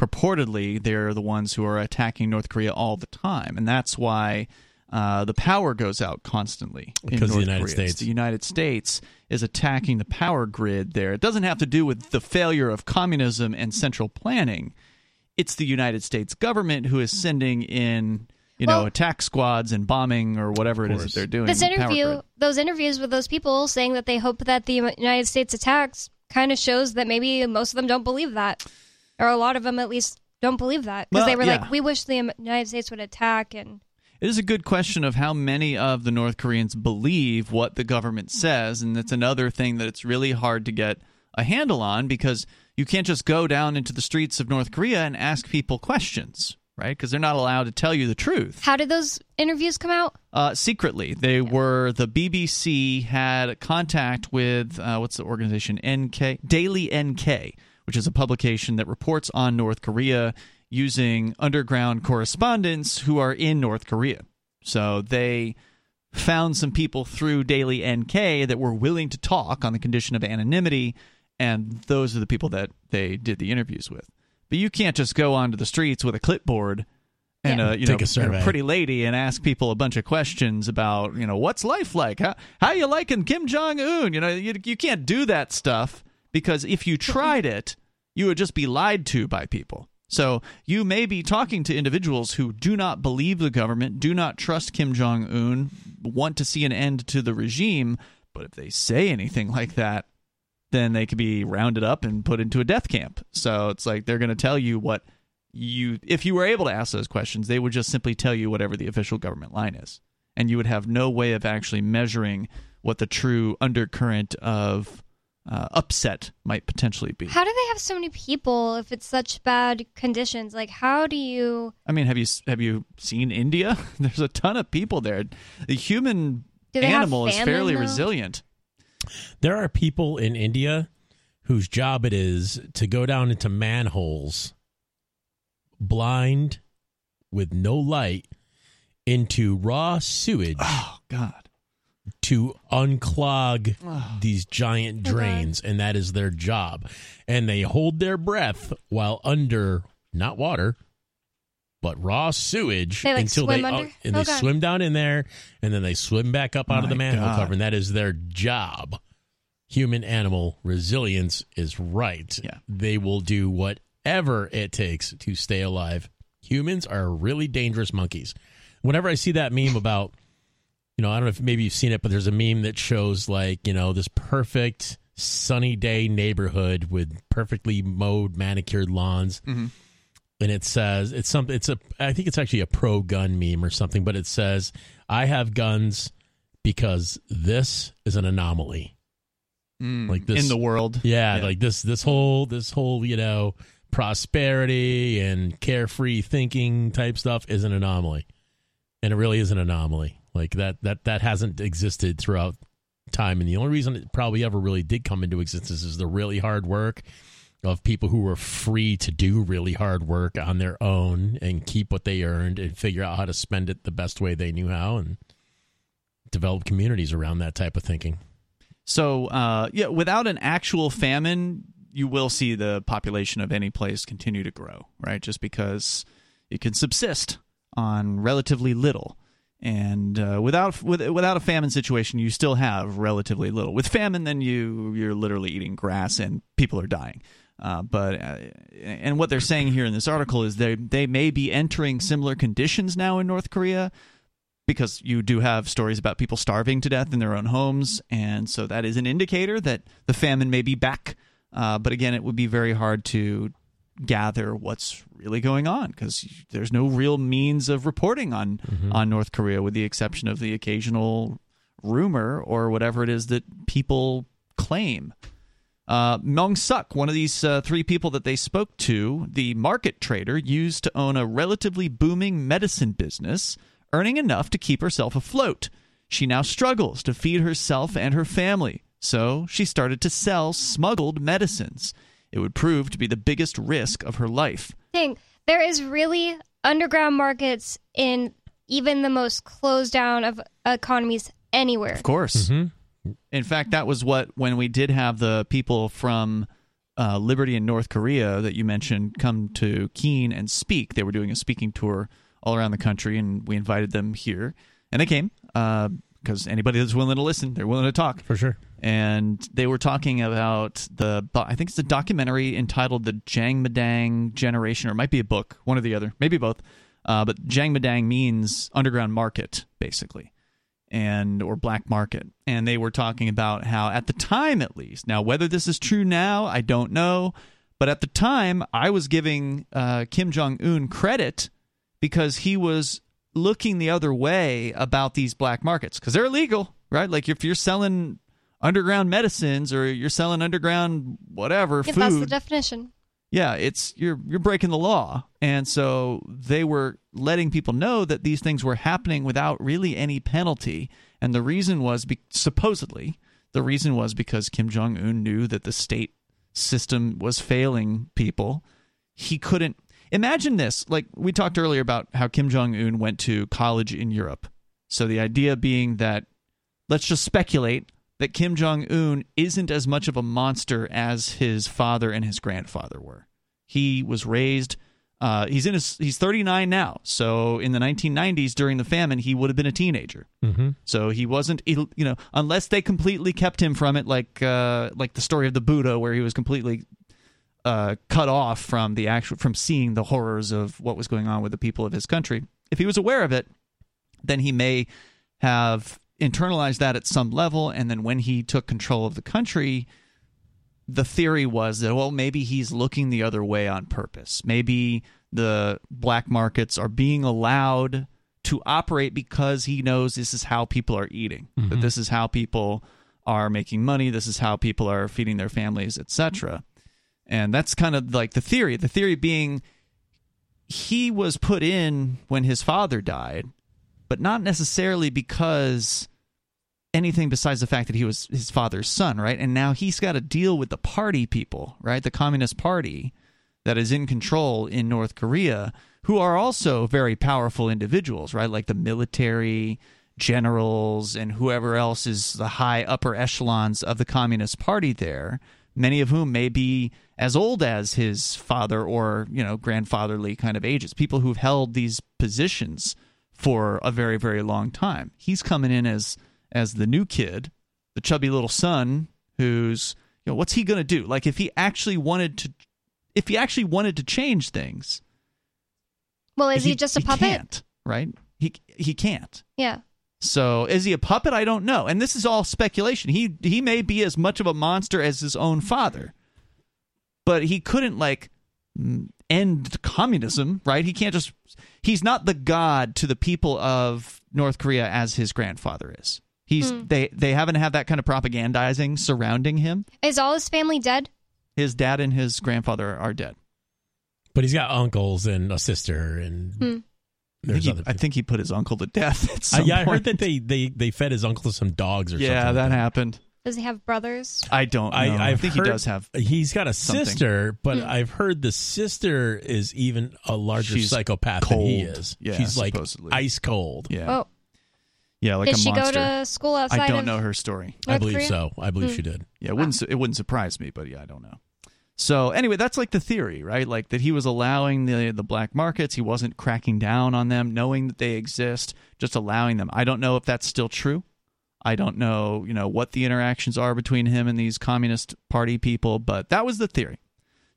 purportedly they're the ones who are attacking North Korea all the time, and that's why uh, the power goes out constantly in Because the North United Korea. States. It's the United States is attacking the power grid there. It doesn't have to do with the failure of communism and central planning. It's the United States government who is sending in, you know, attack squads and bombing or whatever it is that they're doing. This in the power interview, those interviews with those people saying that they hope that the United States attacks, kind of shows that maybe most of them don't believe that, or a lot of them at least don't believe that because Well, they were yeah. like, "We wish the United States would attack," and It is a good question of how many of the North Koreans believe what the government says, and that's another thing that it's really hard to get a handle on because you can't just go down into the streets of North Korea and ask people questions, right? Because they're not allowed to tell you the truth. how did those interviews come out? Uh, secretly, they were the BBC had contact with uh, what's the organization NK Daily NK, which is a publication that reports on North Korea using underground correspondents who are in North Korea. So they found some people through Daily NK that were willing to talk on the condition of anonymity, and those are the people that they did the interviews with. But you can't just go onto the streets with a clipboard and Yeah. a you Take know a survey. pretty lady and ask people a bunch of questions about you know what's life like how how you liking Kim Jong Un you know you, you can't do that stuff because if you tried it you would just be lied to by people. So you may be talking to individuals who do not believe the government do not trust Kim Jong Un want to see an end to the regime but if they say anything like that then they could be rounded up and put into a death camp. So it's like they're going to tell you what you if you were able to ask those questions they would just simply tell you whatever the official government line is. And you would have no way of actually measuring what the true undercurrent of uh, upset might potentially be. How do they have so many people if it's such bad conditions? Like, how do you? I mean, have you have you seen India? There's a ton of people there. The human Do they have animal is fairly though? resilient. There are people in India whose job it is to go down into manholes, blind, with no light, into raw sewage. Oh God! To unclog these giant drains, and that is their job. And they hold their breath while under not water, but raw sewage They, like, until swim they under? uh, and Oh, they God. swim down in there, and then they swim back up out of the manhole God. cover, and that is their job human animal resilience is right. Yeah. They will do whatever it takes to stay alive. Humans are really dangerous monkeys. Whenever I see that meme about, you know, I don't know if maybe you've seen it, but there's a meme that shows like, you know, this perfect sunny day neighborhood with perfectly mowed, manicured lawns. Mhm. And it says it's something it's a I think it's actually a pro gun meme or something, but it says, I have guns because this is an anomaly Mm, like this in the world. yeah, Yeah. like this this whole this whole you know prosperity and carefree thinking type stuff is an anomaly and it really is an anomaly like that that that hasn't existed throughout time and the only reason it probably ever really did come into existence is the really hard work of people who were free to do really hard work on their own and keep what they earned and figure out how to spend it the best way they knew how and develop communities around that type of thinking So, uh, yeah, without an actual famine, you will see the population of any place continue to grow, right? Just because it can subsist on relatively little. And uh, without with, without a famine situation, you still have relatively little. With famine, then you you're literally eating grass and people are dying. Uh, but uh, and what they're saying here in this article is they they may be entering similar conditions now in North Korea, because you do have stories about people starving to death in their own homes, and so that is an indicator that the famine may be back. Uh, but again, it would be very hard to gather what's really going on because there's no real means of reporting on on North Korea, with the exception of the occasional rumor or whatever it is that people claim. Uh, Myung Suk, one of these uh, three people that they spoke to, the market trader, used to own a relatively booming medicine business, earning enough to keep herself afloat. She now struggles to feed herself and her family, so she started to sell smuggled medicines. It would prove to be the biggest risk of her life. Thing there is really underground markets in even the most closed down of economies anywhere. Of course. In fact, that was what when we did have the people from uh, Liberty in North Korea that you mentioned come to Keene and speak. They were doing a speaking tour all around the country, and we invited them here, and they came because anybody that's willing to listen, they're willing to talk for sure. And they were talking about the I think it's a documentary entitled "The Jang Madang Generation," or it might be a book, one or the other, maybe both. Uh, but Jang Madang means underground market, basically and or black market and they were talking about how at the time at least now whether this is true now i don't know but at the time i was giving uh, kim jong-un credit because he was looking the other way about these black markets because they're illegal right like if you're selling underground medicines or you're selling underground whatever If food that's the definition. yeah, it's you're you're breaking the law. And so they were letting people know that these things were happening without really any penalty. And the reason was be- supposedly the reason was because Kim Jong Un knew that the state system was failing people. He couldn't imagine this. Like we talked earlier about how Kim Jong Un went to college in Europe. So the idea being that let's just speculate that Kim Jong Un isn't as much of a monster as his father and his grandfather were. He was raised. Uh, he's in his. He's 39 now. So in the 1990s, during the famine, he would have been a teenager. Mm-hmm. So he wasn't. You know, unless they completely kept him from it, like uh, like the story of the Buddha, where he was completely uh, cut off from the actual from seeing the horrors of what was going on with the people of his country. If he was aware of it, then he may have internalized that at some level and then when he took control of the country the theory was that well maybe he's looking the other way on purpose maybe the black markets are being allowed to operate because he knows this is how people are eating that mm-hmm. this is how people are making money. This is how people are feeding their families, etc. And that's kind of like the theory. The theory being he was put in when his father died, but not necessarily because anything besides the fact that he was his father's son, right? And now he's got to deal with the party people, right? The Communist Party that is in control in North Korea, who are also very powerful individuals, right? Like the military, generals, and whoever else is the high upper echelons of the Communist Party there, many of whom may be as old as his father or, you know, grandfatherly kind of ages, people who've held these positions for a very, very long time. He's coming in as as the new kid, the chubby little son who's you know what's he going to do? Like if he actually wanted to if he actually wanted to change things, Well, is he, just a puppet? can't, right? He he can't. Yeah. So is he a puppet? I don't know. And this is all speculation. He he may be as much of a monster as his own father, but he couldn't like mm, end communism, right? He can't just. He's not the god to the people of North Korea as his grandfather is. He's Hmm. they they haven't had that kind of propagandizing surrounding him. Is all his family dead? His dad and his grandfather are dead. But he's got uncles and a sister, and Hmm. I there's think, he, other. I think he put his uncle to death. At Uh, some yeah, I heard that they, they they fed his uncle to some dogs or something. Yeah, like that happened. Does he have brothers? I don't know. I, I, I've think heard- he does have. He's got a something. sister, but Hmm. I've heard the sister is even a larger She's psychopath than he is. Yeah, She's like supposedly. ice cold. Yeah, Oh, yeah, like did a she monster. go to school outside I don't of know her story. I believe Korea? so. I believe Hmm. she did. Yeah, it wouldn't su- it wouldn't surprise me, but yeah, I don't know. So anyway, that's like the theory, right? Like that he was allowing the the black markets, he wasn't cracking down on them, knowing that they exist, just allowing them. I don't know if that's still true. I don't know, you know, what the interactions are between him and these communist party people, but that was the theory.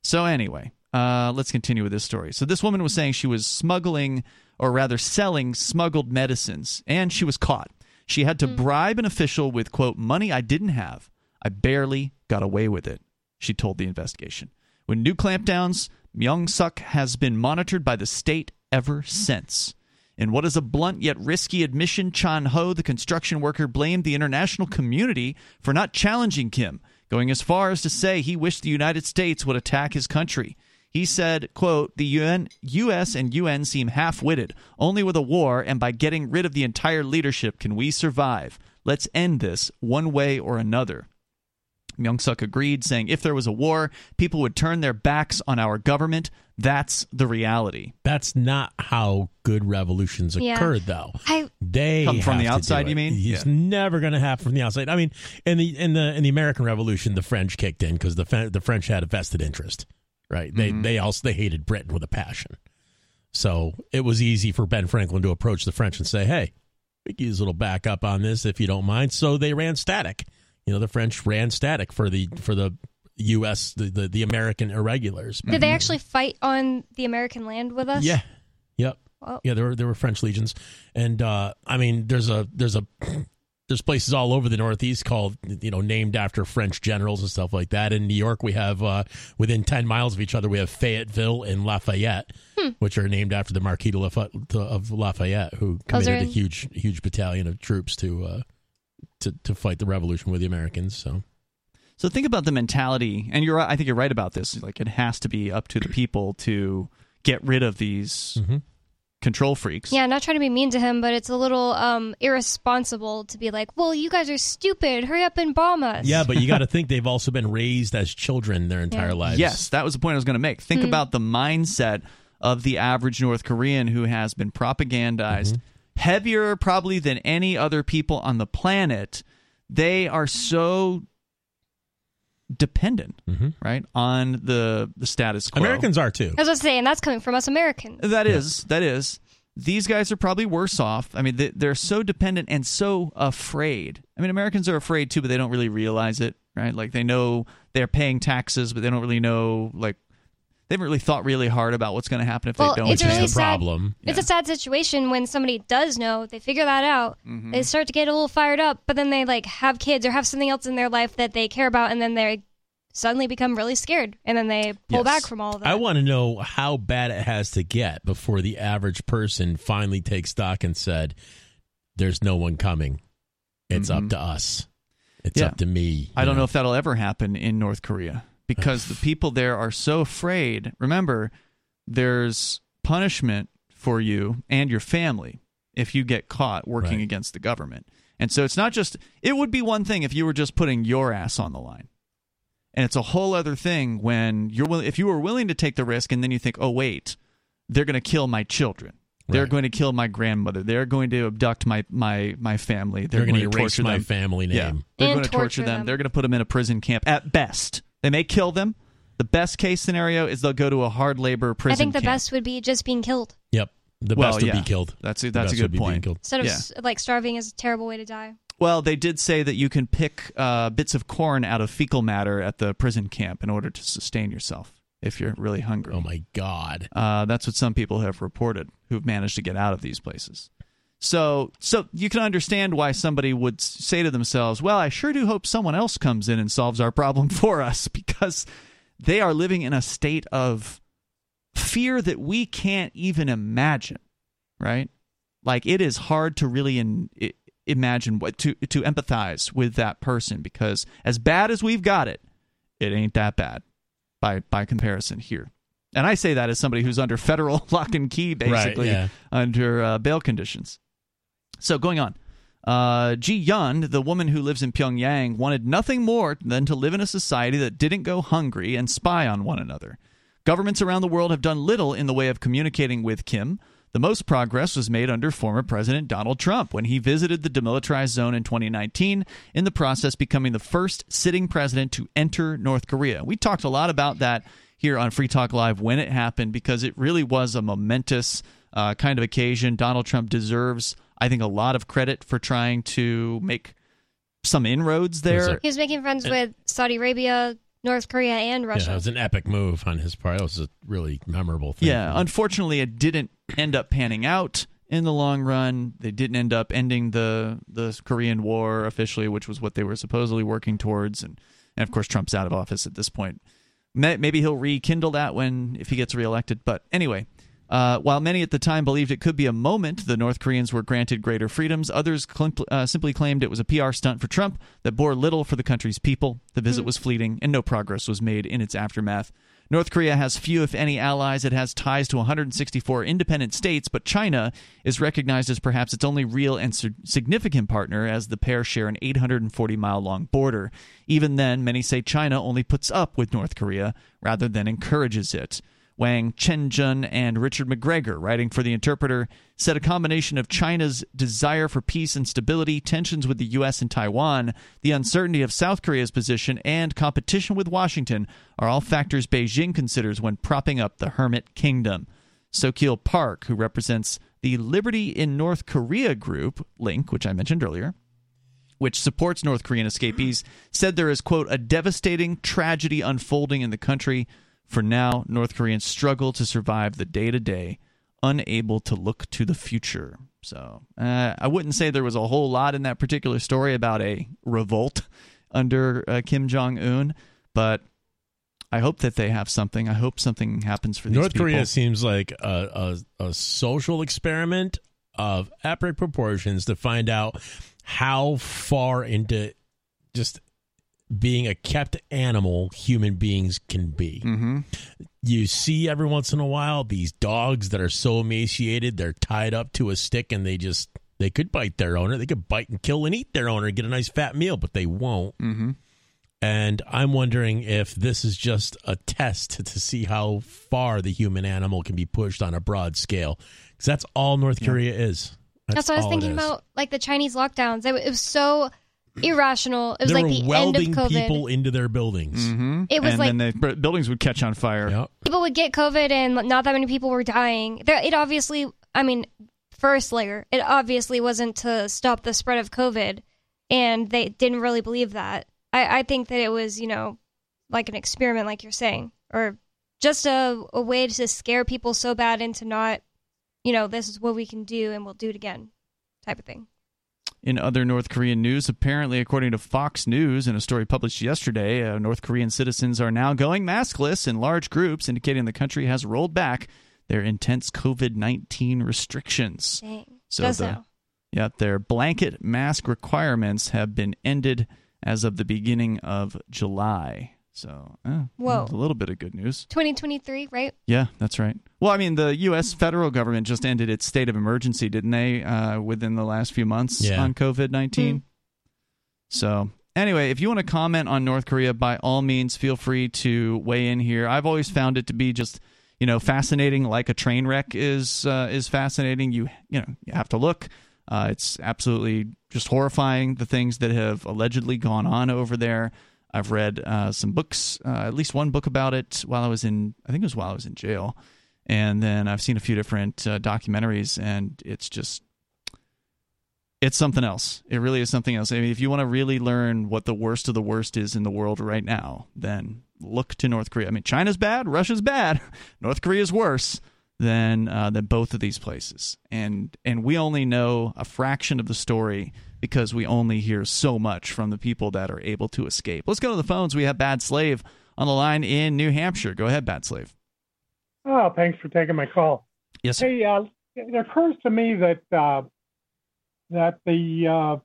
So anyway, uh, let's continue with this story. So this woman was saying she was smuggling, or rather selling smuggled medicines, and she was caught. She had to bribe an official with quote money I didn't have. I barely got away with it. She told the investigation. When new clampdowns, Myung Suk has been monitored by the state ever since. In what is a blunt yet risky admission, Chan Ho, the construction worker, blamed the international community for not challenging Kim, going as far as to say he wished the United States would attack his country. He said, quote, the UN, US and UN seem half-witted. Only with a war and by getting rid of the entire leadership can we survive. Let's end this one way or another. Myung Suk agreed, saying if there was a war, people would turn their backs on our government. That's the reality. That's not how good revolutions Yeah. occurred, though. I They Come from the outside, you mean? It's Yeah. never going to happen from the outside. I mean, in the in the in the American Revolution, the French kicked in because the the French had a vested interest, right? They Mm-hmm. they also they hated Britain with a passion, so it was easy for Ben Franklin to approach the French and say, "Hey, we can use a little backup on this if you don't mind." So they ran static. You know, the French ran static for the for the U.S. the the, the American irregulars. did they actually fight on the American land with us? Yeah. Yep. Wow. Yeah, there were there were French legions, and uh, I mean, there's a there's a there's places all over the Northeast called you know named after French generals and stuff like that. In New York, we have uh, within ten miles of each other, we have Fayetteville and Lafayette, which are named after the Marquis de Lafayette, of Lafayette, who Those are committed a huge huge battalion of troops to uh, to to fight the revolution with the Americans. So So think about the mentality, and you're. I think you're right about this. Like it has to be up to the people to get rid of these Mhm. Control freaks. Yeah, not trying to be mean to him, but it's a little um, irresponsible to be like, "Well, you guys are stupid. Hurry up and bomb us." yeah, but you got to think they've also been raised as children their entire Yeah. lives. Yes, that was the point I was going to make. Think about the mindset of the average North Korean who has been propagandized heavier probably than any other people on the planet. They are so dependent, Mhm. right, on the the status quo. Americans are too. I was saying that's coming from us Americans. That is, that is. These guys are probably worse off. I mean, they're so dependent and so afraid. I mean, Americans are afraid too, but they don't really realize it, right? Like they know they're paying taxes, but they don't really know, like, they haven't really thought really hard about what's going to happen if Well, they don't. it's a Which is really the sad- problem. It's a sad situation when somebody does know, they figure that out, Mm-hmm. they start to get a little fired up, but then they like have kids or have something else in their life that they care about, and then they suddenly become really scared, and then they pull Yes. back from all of that. I want to know how bad it has to get before the average person finally takes stock and said, "There's no one coming. It's Mm-hmm. up to us." It's Yeah. up to me. I don't know if that'll ever happen in North Korea because the people there are so afraid. Remember, there's punishment for you and your family if you get caught working Right. against the government. And so it's not just it would be one thing if you were just putting your ass on the line. And it's a whole other thing when you're will- if you were willing to take the risk and then you think, "Oh wait, they're going to kill my children. They're Right. going to kill my grandmother. They're going to abduct my my my family. They're, They're going going to erase torture my them. family Yeah. name. They're And going to torture torture them. them. They're going to put them in a prison camp at best. They may kill them. The best case scenario is they'll go to a hard labor prison I think the camp. best would be just being killed Yep. The Well, best would yeah. be killed. That's a, that's a good would be being point. killed. instead of Yeah. like starving is a terrible way to die. Well, they did say that you can pick uh, bits of corn out of fecal matter at the prison camp in order to sustain yourself if you're really hungry. Oh my god. Uh, that's what some people have reported who've managed to get out of these places. So, so you can understand why somebody would say to themselves, "Well, I sure do hope someone else comes in and solves our problem for us," because they are living in a state of fear that we can't even imagine. Right? Like it is hard to really in, i imagine what to to empathize with that person because as bad as we've got it, it ain't that bad by by comparison here. And I say that as somebody who's under federal lock and key, basically yeah. under uh, bail conditions. So going on, uh, Ji Yun, the woman who lives in Pyongyang, wanted nothing more than to live in a society that didn't go hungry and spy on one another. Governments around the world have done little in the way of communicating with Kim. The most progress was made under former President Donald Trump when he visited the demilitarized zone in 2019, in the process becoming the first sitting president to enter North Korea. We talked a lot about that here on Free Talk Live when it happened because it really was a momentous uh, kind of occasion. Donald Trump deserves, I think, a lot of credit for trying to make some inroads there. He was making friends with Saudi Arabia, North Korea, and Yeah, Russia. it was an epic move on his part. It was a really memorable thing. Yeah, unfortunately, it didn't end up panning out in the long run. They didn't end up ending the the Korean War officially, which was what they were supposedly working towards. And, and of course, Trump's out of office at this point. Maybe he'll rekindle that when if he gets reelected. But anyway, uh, while many at the time believed it could be a moment, the North Koreans were granted greater freedoms. Others clim- uh, simply claimed it was a PR stunt for Trump that bore little for the country's people. The visit was fleeting, and no progress was made in its aftermath. North Korea has few, if any, allies. It has ties to 164 independent states, but China is recognized as perhaps its only real and sig- significant partner, as the pair share an 840 mile long border. Even then, many say China only puts up with North Korea rather than encourages it. Wang Chenjun and Richard McGregor, writing for The Interpreter, said a combination of China's desire for peace and stability, tensions with the U.S. and Taiwan, the uncertainty of South Korea's position, and competition with Washington are all factors Beijing considers when propping up the Hermit Kingdom. Sokeel Park, who represents the Liberty in North Korea group, Link, which I mentioned earlier, which supports North Korean escapees, said there is, quote, a devastating tragedy unfolding in the country. For now, North Koreans struggle to survive the day to day, unable to look to the future. So uh, I wouldn't say there was a whole lot in that particular story about a revolt under uh, Kim Jong Un, but I hope that they have something. I hope something happens for these North people. Korea seems like a, a, a social experiment of epic proportions to find out how far into just being a kept animal human beings can be. Mm-hmm. You see every once in a while these dogs that are so emaciated, they're tied up to a stick and they just they could bite their owner. They could bite and kill and eat their owner and get a nice fat meal, but they won't. Mm-hmm. And I'm wondering if this is just a test to see how far the human animal can be pushed on a broad scale. Because that's all North Korea is. That's, what I was thinking about, like the Chinese lockdowns. It was so irrational. It was they like were the end of welding COVID. people into their buildings. Mm-hmm. It was and like- then the b- buildings would catch on fire. Yep. People would get COVID, and not that many people were dying. There, it obviously, I mean, first layer, it obviously wasn't to stop the spread of COVID, and they didn't really believe that. I, I think that it was, you know, like an experiment, like you're saying, or just a, a way to scare people so bad into not, you know, this is what we can do, and we'll do it again, type of thing. In other North Korean news, apparently, according to Fox News, in a story published yesterday, uh, North Korean citizens are now going maskless in large groups, indicating the country has rolled back their intense COVID 19 restrictions. Dang. So Does the- now. Yeah, their blanket mask requirements have been ended as of the beginning of July. So, eh, Whoa. a little bit of good news. 2023, right? Yeah, that's right. Well, I mean, the U.S. federal government just ended its state of emergency, didn't they, uh, within the last few months Yeah. on COVID 19? So, anyway, if you want to comment on North Korea, by all means, feel free to weigh in here. I've always found it to be just. You know, fascinating like a train wreck is uh, is fascinating. You you know you have to look. Uh, it's absolutely just horrifying the things that have allegedly gone on over there. I've read uh, some books, uh, at least one book about it while I was in, I think it was while I was in jail. And then I've seen a few different uh, documentaries, and it's just, it's something else. It really is something else. I mean, if you want to really learn what the worst of the worst is in the world right now, then look to North Korea. I mean, China's bad, Russia's bad, North Korea's worse than uh, than both of these places, and and we only know a fraction of the story because we only hear so much from the people that are able to escape. Let's go to the phones. We have Bad Slave on the line in New Hampshire. Go ahead, Bad Slave. Oh, thanks for taking my call. Yes, sir. Hey, uh, it occurs to me that uh, that the uh,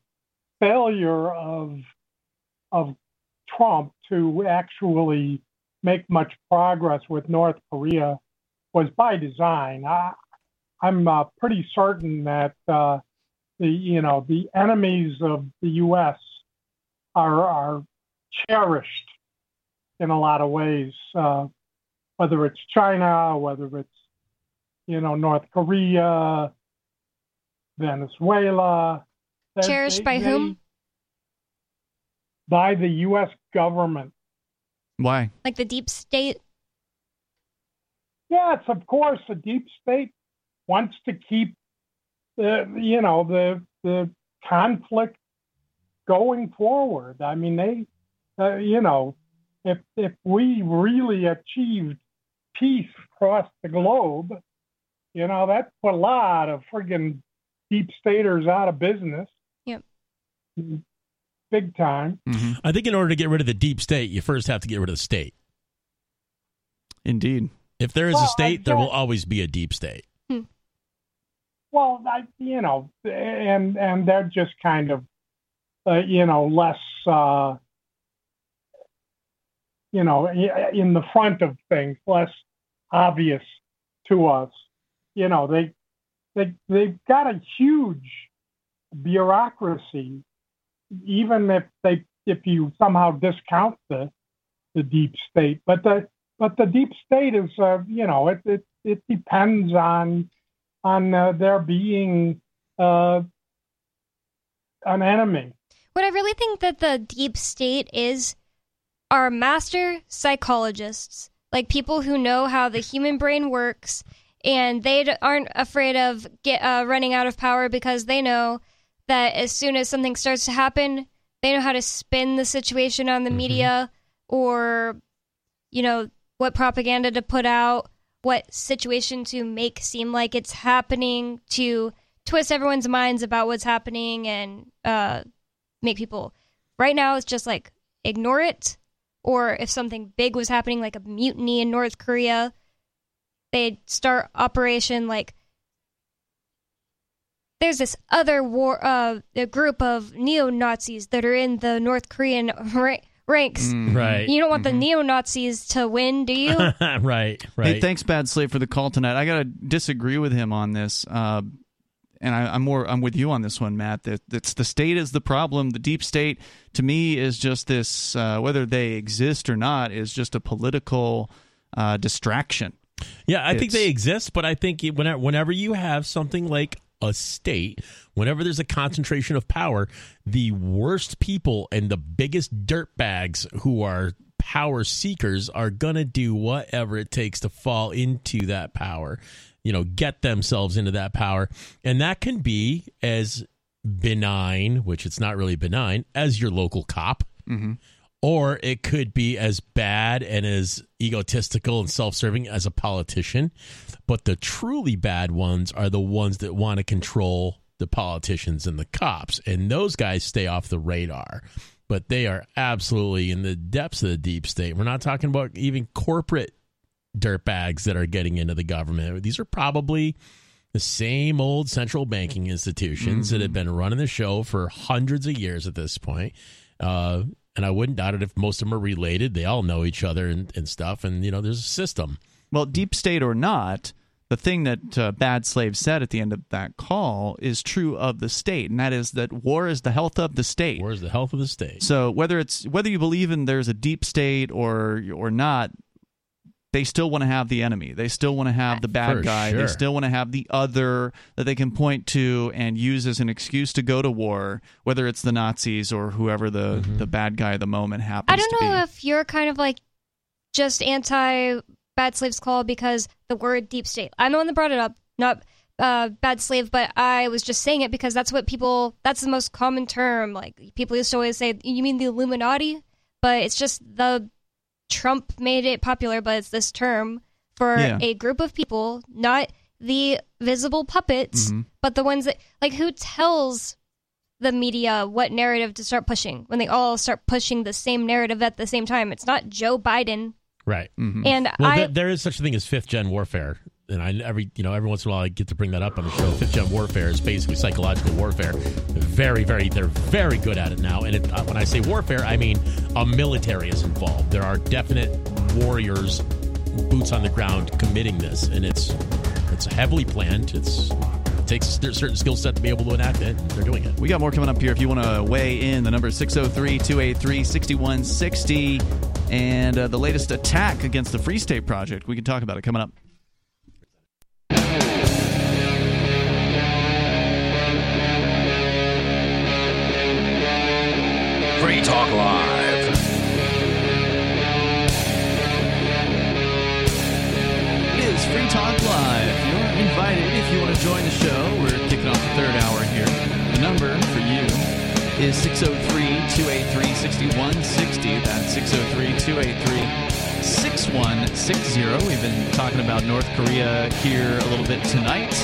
failure of of Trump to actually make much progress with North Korea was by design. I, I'm uh, pretty certain that uh, the you know the enemies of the U.S. are are cherished in a lot of ways, uh, whether it's China, whether it's you know North Korea, Venezuela. They- Cherished they- by they- whom? By the U.S. government. Why? Like the deep state? Yes, of course, the deep state wants to keep the you know the the conflict going forward. I mean, they uh, you know if if we really achieved peace across the globe, you know that put a lot of friggin' deep staters out of business. Yep. Big time. I think in order to get rid of the deep state, you first have to get rid of the state. Indeed. If there is Well, a I state, there will always be a deep state. Well, I, you know, and and they're just kind of, uh, you know, less, uh, you know, in the front of things, less obvious to us. You know, they they they've got a huge bureaucracy, even if they if you somehow discount the the deep state, but the but the deep state is, uh, you know, it it it depends on on uh, there being uh, an enemy. What I really think that the deep state is are master psychologists, like people who know how the human brain works, and they aren't afraid of get uh, running out of power because they know that as soon as something starts to happen, they know how to spin the situation on the media or, you know, what propaganda to put out, what situation to make seem like it's happening to twist everyone's minds about what's happening and uh, make people right now it's just like ignore it or if something big was happening like a mutiny in north korea they'd start operation like there's this other war uh a group of neo-nazis that are in the north korean ranks Mm-hmm. Right. you don't want the neo-nazis to win do you right, right. Hey, thanks, Bad Slave, for the call tonight. I gotta disagree with him on this, uh, and I, I'm more I'm with you on this one, Matt. That that's the state is the problem. The deep state, to me, is just this. Uh, whether they exist or not, is just a political uh, distraction. Yeah, I think they exist, but I think whenever, whenever you have something like a state, whenever there's a concentration of power, the worst people and the biggest dirtbags who are power seekers are going to do whatever it takes to fall into that power, you know, get themselves into that power. And that can be as benign, which it's not really benign, as your local cop Mm-hmm. Or it could be as bad and as egotistical and self-serving as a politician but the truly bad ones are the ones that want to control the politicians and the cops and those guys stay off the radar. But they are absolutely in the depths of the deep state. We're not talking about even corporate dirtbags that are getting into the government. These are probably the same old central banking institutions that have been running the show for hundreds of years at this point. Uh, and I wouldn't doubt it if most of them are related. They all know each other and, and stuff. And, you know, there's a system. Well, deep state or not, the thing that uh, Bad Slave said at the end of that call is true of the state, and that is that war is the health of the state. War is the health of the state. So whether it's whether you believe in there's a deep state or or not, they still want to have the enemy. They still want to have the bad For guy. sure. They still want to have the other that they can point to and use as an excuse to go to war, whether it's the Nazis or whoever the Mm-hmm. the bad guy of the moment happens I don't know be. if you're kind of like just anti bad slaves call because the word deep state. I'm the one that brought it up, not uh, bad slave, but I was just saying it because that's what people. That's the most common term. Like people used to always say, "You mean the Illuminati?" But it's just the Trump made it popular, but it's this term for Yeah. a group of people, not the visible puppets, Mhm. but the ones that like who tells the media what narrative to start pushing when they all start pushing the same narrative at the same time. It's not Joe Biden. Right. Mm-hmm. And well, I there- there is such a thing as fifth gen warfare. And I every you know every once in a while I get to bring that up on the show. Fifth gen warfare is basically psychological warfare. Very, very, they're very good at it now. And it, uh, when I say warfare, I mean a military is involved. There are definite warriors, boots on the ground, committing this, and it's it's heavily planned. It's it takes a certain skill set to be able to enact it. They're doing it. We got more coming up here. If you want to weigh in, the number is 603 283 6160. And uh, the latest attack against the Free State Project. We can talk about it coming up. Talk Live. It is Free Talk Live. You're invited if you want to join the show. We're kicking off the third hour here. The number for you is 603 283 6160. That's 603 283 6160. We've been talking about North Korea here a little bit tonight.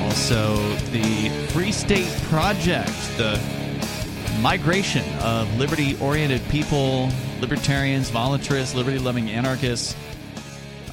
Also, the Free State Project, the migration of liberty oriented people, libertarians, voluntarists, liberty loving anarchists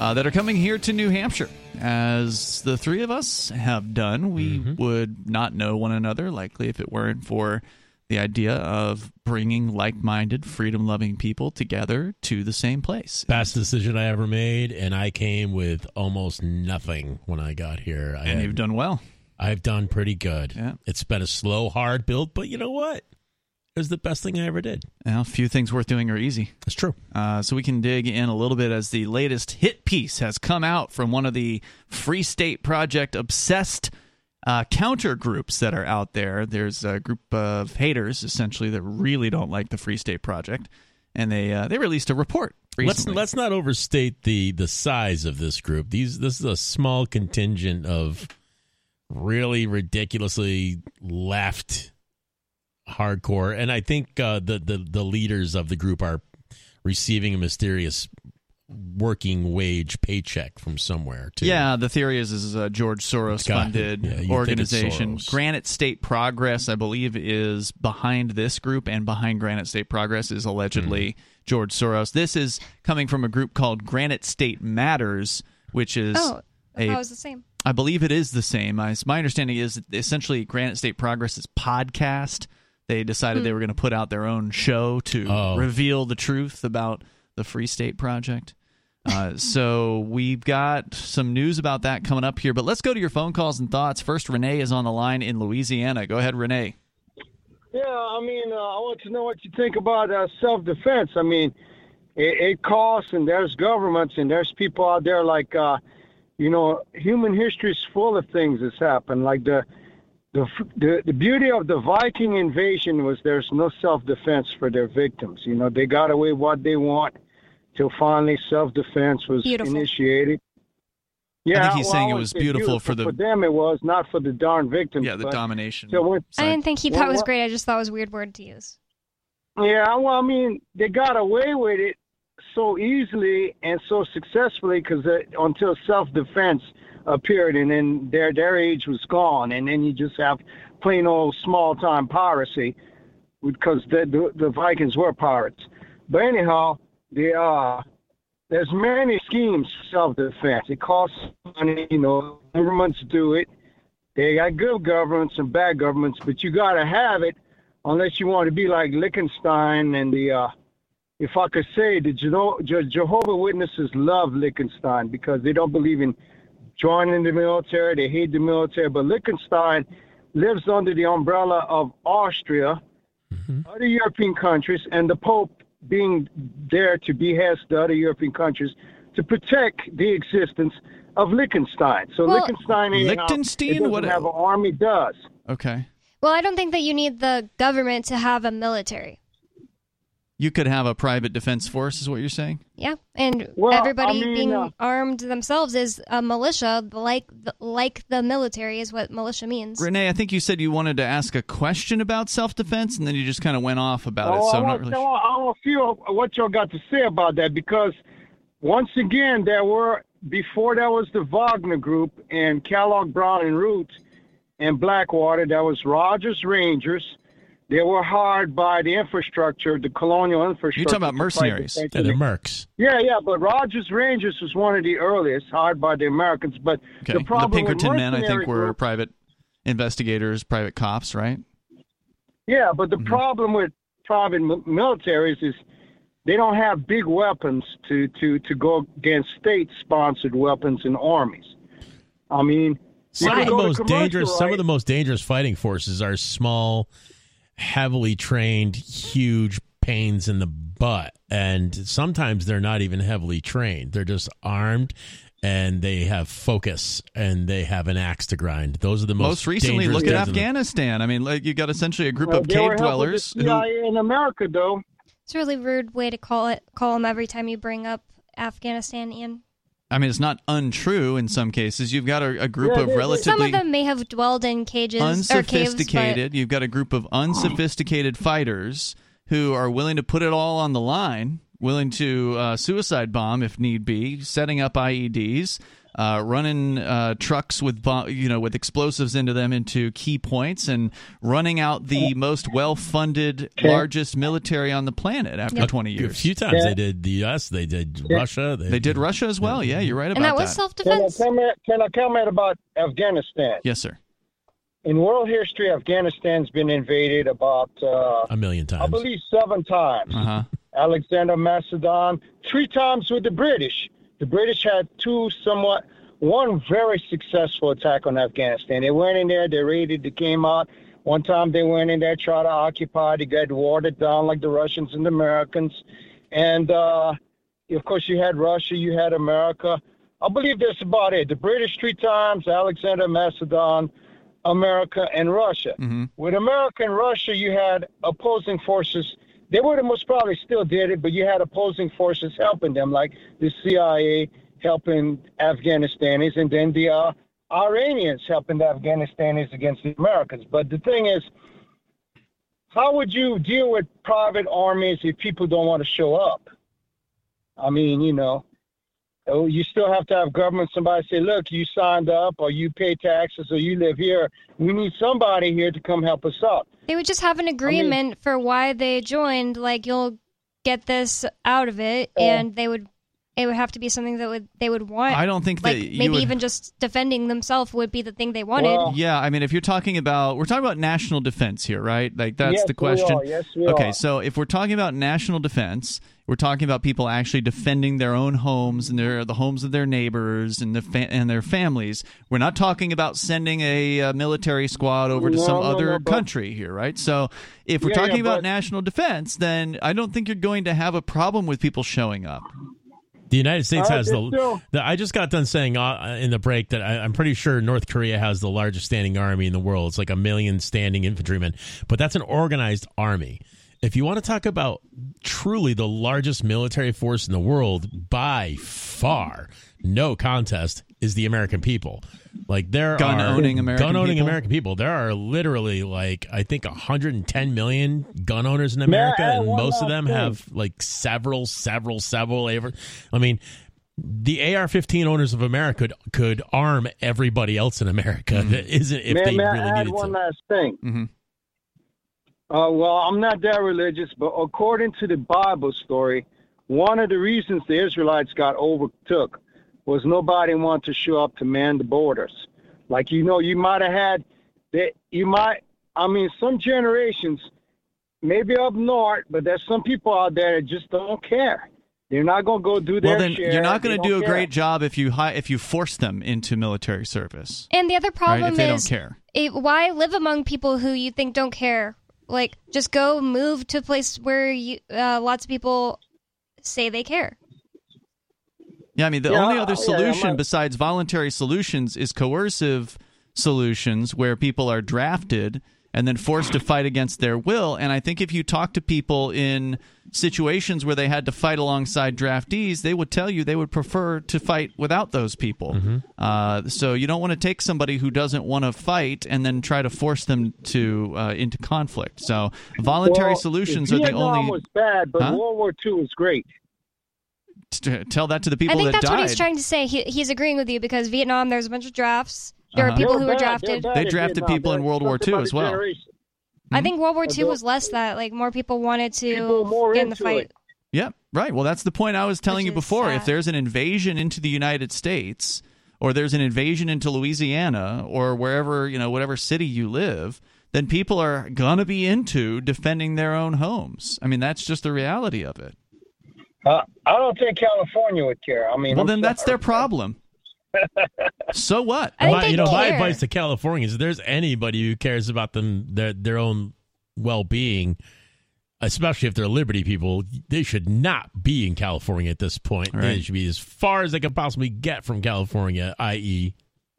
uh, that are coming here to New Hampshire. As the three of us have done, we would not know one another, likely, if it weren't for the idea of bringing like minded, freedom loving people together to the same place. Best decision I ever made, and I came with almost nothing when I got here. I And had- you've done well. I've done pretty good. Yeah. It's been a slow, hard build, but you know what? It was the best thing I ever did. Well, few things worth doing are easy. That's true. Uh, so we can dig in a little bit as the latest hit piece has come out from one of the Free State Project obsessed uh, counter groups that are out there. There's a group of haters essentially that really don't like the Free State Project, and they uh, they released a report Let's let's not overstate the the size of this group. These this is a small contingent of really ridiculously left hardcore, and I think uh, the the the leaders of the group are receiving a mysterious working wage paycheck from somewhere. Too. Yeah, the theory is is a George Soros Got funded yeah, you'd think it's organization. Soros. Granite State Progress, I believe, is behind this group, and behind Granite State Progress is allegedly Hmm. George Soros. This is coming from a group called Granite State Matters, which is Oh, I a thought was the same. I believe it is the same. I, my understanding is essentially Granite State Progress's podcast. They decided they were going to put out their own show to Oh. reveal the truth about the Free State Project. Uh, so we've got some news about that coming up here. But let's go to your phone calls and thoughts. First, Renee is on the line in Louisiana. Go ahead, Renee. Yeah, I mean, uh, I want to know what you think about uh, self-defense. I mean, it, it costs, and there's governments, and there's people out there like, uh, you know, human history is full of things that's happened. Like the, the the the beauty of the Viking invasion was there's no self-defense for their victims. You know, they got away what they want till finally self-defense was Beautiful. initiated. Yeah, I think he's well, saying it was say beautiful for the- for them. It was not for the darn victims. Yeah, the but- domination. So when, I didn't think he Well, thought it was great. I just thought it was a weird word to use. Yeah, well, I mean, they got away with it so easily and so successfully because uh, until self-defense appeared, and then their their age was gone, and then you just have plain old small-time piracy because the, the the Vikings were pirates. But anyhow, the uh, there's many schemes for self-defense. It costs money, you know. Governments do it. They got good governments and bad governments, but you got to have it unless you want to be like Liechtenstein and the, uh, if I could say, the Jeho- Jehovah Witnesses love Liechtenstein because they don't believe in joining the military. They hate the military. But Liechtenstein lives under the umbrella of Austria, mm-hmm. other European countries, and the Pope being there to behest the other European countries to protect the existence of Liechtenstein. So Well- Liechtenstein, anyhow, Liechtenstein? doesn't What- have an army, does. Okay. Well, I don't think that you need the government to have a military. You could have a private defense force, is what you're saying? Yeah, and Well, I everybody mean, being uh, armed themselves is a militia, like the, like the military is what militia means. Renee, I think you said you wanted to ask a question about self defense, and then you just kind of went off about it. Oh, So I I'm not want, really sure. I want to feel what y'all got to say about that because once again, there were before there was the Wagner Group and Kellogg Brown and Root and Blackwater. There was Rogers Rangers. They were hired by the infrastructure, the colonial infrastructure. You're talking about to the mercenaries. Yeah, they're mercs. Yeah, yeah, but Rogers Rangers was one of the earliest hired by the Americans. But Okay. the The, problem with Pinkerton men, I think, were groups- private investigators, private cops, right? Yeah, but Mm-hmm. the problem with private mi- militaries is they don't have big weapons to, to, to go against state-sponsored weapons and armies. I mean, Some of the most commercial, dangerous. Some of the most dangerous fighting forces are small, heavily trained, huge pains in the butt, and sometimes they're not even heavily trained. They're just armed. And they have focus, and they have an axe to grind. Those are the most. Most recently, dangerous look at things in the- Afghanistan. I mean, like you got essentially a group Well, of cave dwellers the who. Uh, in America, though. It's a really rude way to call it call them every time you bring up Afghanistan, Ian. I mean, it's not untrue in some cases. You've got a, a group Yeah, of they- they- relatively Some of them may have dwelled in cages or caves, unsophisticated. You've got a group of unsophisticated fighters who are willing to put it all on the line, willing to uh, suicide bomb if need be, setting up IEDs, uh, running uh, trucks with bo- you know with explosives into them into key points, and running out the most well-funded, largest military on the planet after Yep. 20 A few times they did the U.S., they did Russia. They did Russia as well. Yeah, you're right but about and that was Can self-defense. comment, can I comment about Afghanistan? Yes, sir. In world history, Afghanistan's been invaded about, uh, a million times. I times. believe, seven times. Uh huh. Alexander Macedon, three times with the British. The British had two somewhat, one very successful attack on Afghanistan. They went in there, they raided, they came out. One time they went in there, tried to occupy, they got watered down like the Russians and the Americans. And uh, of course, you had Russia, you had America. I believe that's about it. The British three times, Alexander Macedon, America, and Russia. Mm-hmm. With America and Russia, you had opposing forces. They would have most probably still did it, but you had opposing forces helping them, like the CIA helping Afghanistanis, and then the uh, Iranians helping the Afghanistan against the Americans. But the thing is, how would you deal with private armies if people don't want to show up? I mean, you know, oh, you still have to have government. Somebody say, "Look, you signed up, or you pay taxes, or you live here. We need somebody here to come help us out." They would just have an agreement for why they joined. Like you'll get this out of it, and they would. It would have to be something that would they would want. I don't think like that maybe would- even just defending themselves would be the thing they wanted. Well, Yeah, I mean, if you're talking about, we're talking about national defense here, right? Like that's Yes, the we question. are. Yes, we okay, are. so if we're talking about national defense, we're talking about people actually defending their own homes and their the homes of their neighbors and the fa- and their families. We're not talking about sending a, uh military squad over to No, some no, other no, country here, right? So if we're Yeah, talking yeah, about but- national defense, then I don't think you're going to have a problem with people showing up. The United States has the, the. I just got done saying uh, in the break that I, I'm pretty sure North Korea has the largest standing army in the world. It's like a million standing infantrymen, but that's an organized army. If you want to talk about truly the largest military force in the world by far, no contest is the American people. Like there Gun are owning American gun owning people? American people. There are literally like I think 110 million gun owners in America, add and most of them thing? have like several, several, several. I mean, the AR-15 owners of America could could arm everybody else in America that isn't if may, they may really I add needed one to. last thing? hmm Uh, well, I'm not that religious, but according to the Bible story, one of the reasons the Israelites got overtook was nobody wanted to show up to man the borders. Like you know, you might have had that. You might. I mean, some generations maybe up north, but there's some people out there that just don't care. They're not going to go do their Well, then share. you're not going to don't a care. great job if you hi- if you force them into military service. And the other Right, problem if they is don't care. It, why live among people who you think don't care? Like, just go move to a place where you, uh, lots of people say they care. Yeah, I mean the Yeah, only other solution I'm- besides voluntary solutions is coercive solutions where people are drafted and then forced to fight against their will. And I think if you talk to people in situations where they had to fight alongside draftees, they would tell you they would prefer to fight without those people. Uh, so you don't want to take somebody who doesn't want to fight and then try to force them to uh, into conflict. So voluntary Well, solutions are the Vietnam only. was bad, but Huh? World War II was great. t- tell that to the people I think that that's died. what he's trying to say. He, he's agreeing with you because Vietnam, there's a bunch of drafts. There Uh-huh. are people They who were were drafted. They drafted people in World War II as well. I think World War II was less that. Like more people wanted to get in the fight. it. Yep, right. Well, that's the point I was telling you before. If there's an invasion into the United States, or there's an invasion into Louisiana, or wherever you know, whatever city you live, then people are gonna be into defending their own homes. I mean, that's just the reality of it. Uh, I don't think California would care. I mean, Well, I'm then that's their problem. So what? My- you know, my advice to Californians: if there's anybody who cares about them their their own well being, especially if they're Liberty people, they should not be in California at this point. They should be as far as they can possibly get from California, i.e.,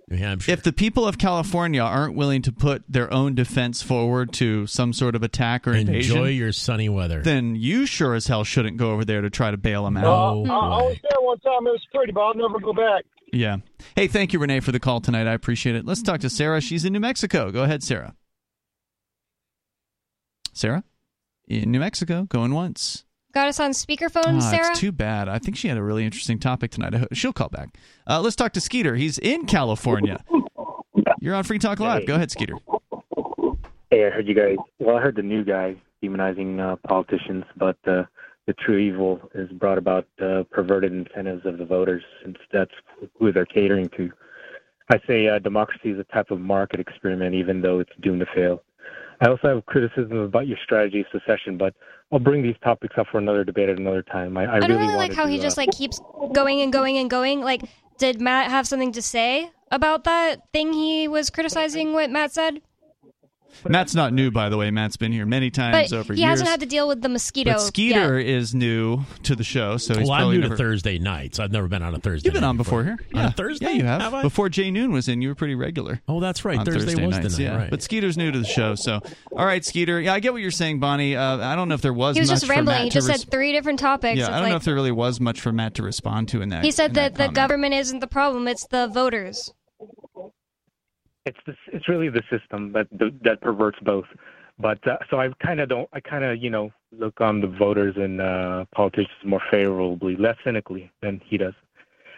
New Hampshire. If the people of California aren't willing to put their own defense forward to some sort of attack or invasion, Enjoy your sunny weather. then you sure as hell shouldn't go over there to try to bail them out. Uh, I, I was there one time. It was pretty, but I'll never go back. Yeah. Hey, thank you, Renee, for the call tonight. I appreciate it. Let's talk to Sarah. She's in New Mexico. Go ahead, Sarah. Sarah? In New Mexico, going once. Got us on speakerphone, Ah, Sarah. It's too bad. I think she had a really interesting topic tonight. She'll call back. Uh, let's talk to Skeeter. He's in California. You're on Free Talk Live. Go ahead, Skeeter. Hey, I heard you guys. Well, I heard the new guy demonizing uh, politicians, but uh, the true evil is brought about uh, perverted incentives of the voters, since that's who they're catering to. I say uh, democracy is a type of market experiment, even though it's doomed to fail. I also have criticism about your strategy of secession, but I'll bring these topics up for another debate at another time. I, I, I don't really, really like how to, he uh, just like keeps going and going and going. Like, did Matt have something to say about that thing he was criticizing? What Matt said, Matt's not new, by the way. Matt's been here many times but over he years. hasn't had to deal with the mosquito. but Skeeter is new to the show, so he's well, I'm probably new never... to Thursday nights. I've never been on a Thursday. You've been night on before here. On Yeah. a Thursday? Yeah, you have. Have Before Jay Noon was in, you were pretty regular. Oh, that's right. on Thursday, was nights, the night. yeah. Right. But Skeeter's new to the show, so all right, Skeeter. Yeah, I get what you're saying, Bonnie. Uh, I don't know if there was. He was much just rambling. Matt He just res- said three different topics. Yeah, It's I don't like, know if there really was much for Matt to respond to in that. he said in that, the government isn't the problem; it's the voters. It's the, it's really the system that that perverts both. But uh, so I kind of don't I kind of you know look on the voters and uh, politicians more favorably, less cynically than he does.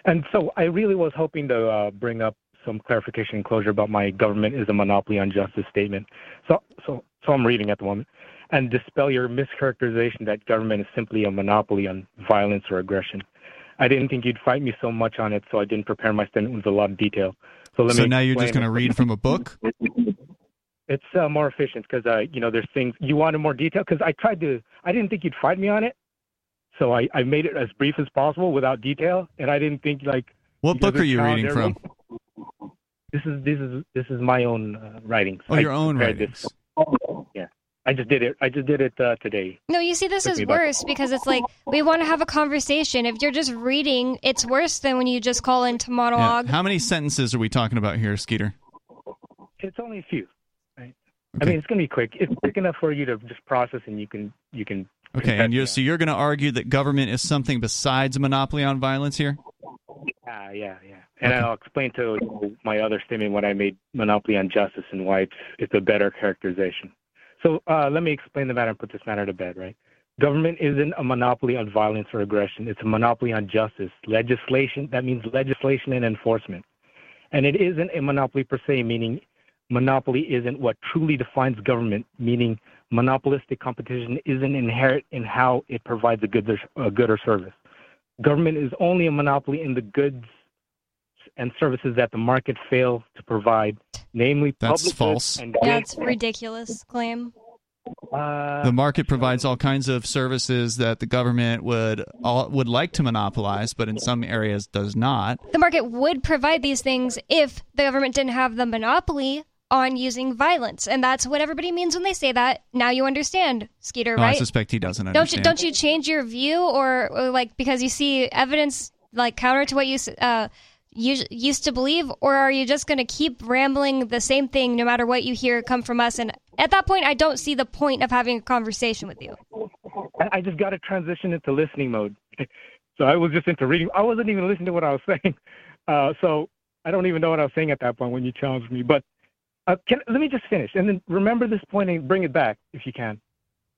And so I really was hoping to uh, bring up some clarification and closure about my government is a monopoly on justice statement. So so so I'm reading at the moment and dispel your mischaracterization that government is simply a monopoly on violence or aggression. I didn't think you'd fight me so much on it, so I didn't prepare my statement with a lot of detail. So So now you're just going to read from a book. It's uh, more efficient because uh, you know there's things you wanted more detail because I tried to I didn't think you'd fight me on it, so I, I made it as brief as possible without detail, and I didn't think like. What book are you reading from? This is this is this is my own uh, writings. Oh, I your own writings. This. Yeah, I just did it. I just did it uh, today. No, you see, this is me back. worse because it's like we want to have a conversation. If you're just reading, it's worse than when you just call into Yeah. monologue. How many sentences are we talking about here, Skeeter? It's only a few. Right? I mean, it's gonna be quick. It's quick enough for you to just process, and you can you can. Okay, and you're, so you're going to argue that government is something besides a monopoly on violence here? Yeah, yeah, yeah. And I'll explain to you my other statement when I made monopoly on justice and why it's it's a better characterization. So uh, let me explain the matter and put this matter to bed. Right? Government isn't a monopoly on violence or aggression. It's a monopoly on justice. Legislation that means legislation and enforcement. And it isn't a monopoly per se, meaning monopoly isn't what truly defines government, meaning monopolistic competition isn't inherent in how it provides a good, or, a good or service. Government is only a monopoly in the goods and services that the market fails to provide, namely That's public false. goods and Yeah, goods. it's ridiculous claim. Uh, the market provides all kinds of services that the government would all, would like to monopolize, but in some areas does not. The market would provide these things if the government didn't have the monopoly on using violence, and that's what everybody means when they say that. Now you understand, Skeeter, Oh, I suspect he doesn't don't you don't you change your view or, or like because you see evidence like counter to what you uh, us- used to believe, or are you just going to keep rambling the same thing no matter what you hear come from us? And at that point, I don't see the point of having a conversation with you. I just got to transition into listening mode. so I was just into reading. I wasn't even listening to what I was saying. Uh, so I don't even know what I was saying at that point when you challenged me. But uh, can, let me just finish and then remember this point and bring it back if you can.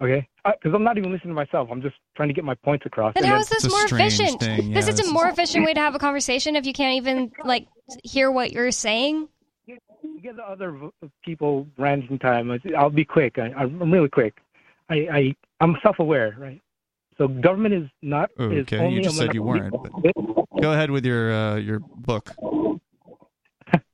Okay? Because I'm not even listening to myself. I'm just trying to get my points across. Then And how then- is this more efficient? this is a more efficient way to have a conversation if you can't even like hear what you're saying. You get the other people ranting time. I'll be quick. I, I'm really quick. I, I I'm self-aware, right? So government is not. is Okay, only you just said you weren't. But go ahead with your uh, your book.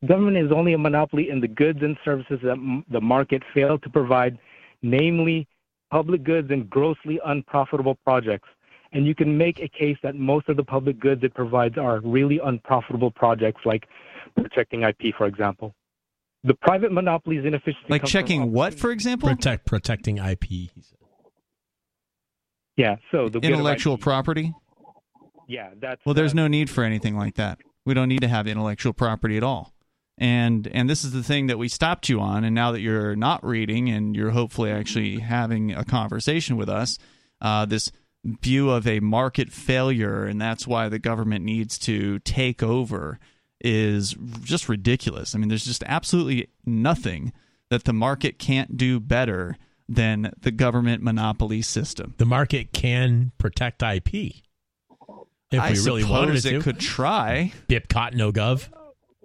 Government is only a monopoly in the goods and services that m- the market failed to provide, namely public goods and grossly unprofitable projects. And you can make a case that most of the public goods it provides are really unprofitable projects, like protecting IP, for example. The private monopolies inefficiency. Like checking what, for example? Protect protecting IP. he said. Yeah. So the Intellectual property. Yeah, that's Well, there's no need for anything like that. We don't need to have intellectual property at all. And and this is the thing that we stopped you on. And now that you're not reading and you're hopefully actually having a conversation with us, uh, this view of a market failure and that's why the government needs to take over is just ridiculous. I mean, there's just absolutely nothing that the market can't do better than the government monopoly system. The market can protect IP. If I we really wanted it it to. could try. Bipcot no gov.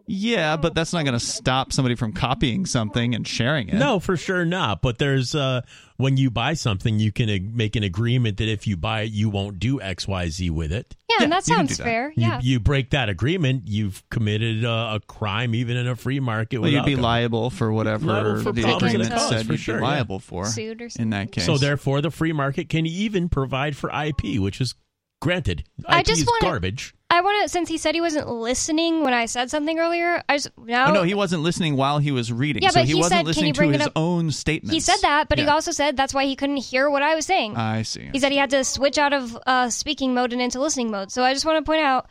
Yeah, but that's not going to stop somebody from copying something and sharing it. No, for sure not. But there's uh, when you buy something, you can uh, make an agreement that if you buy it, you won't do X, Y, Z with it. Yeah, and that sounds fair. You, Yeah. you break that agreement, you've committed uh, a crime, even in a free market. Well, you'd be gov- liable for whatever Liable for the problems agreement it said for you'd sure, be yeah. liable for Sued or in that case. So therefore, the free market can even provide for IP, which is granted. IP I just is wanna- garbage. I want to, since he said he wasn't listening when I said something earlier. I just now. Oh, no, he wasn't listening while he was reading. Yeah, so but he, he wasn't said, "Can listening to his up?" own statements. He said that, but he also said that's why he couldn't hear what I was saying. I see. He said he had to switch out of uh, speaking mode and into listening mode. So I just want to point out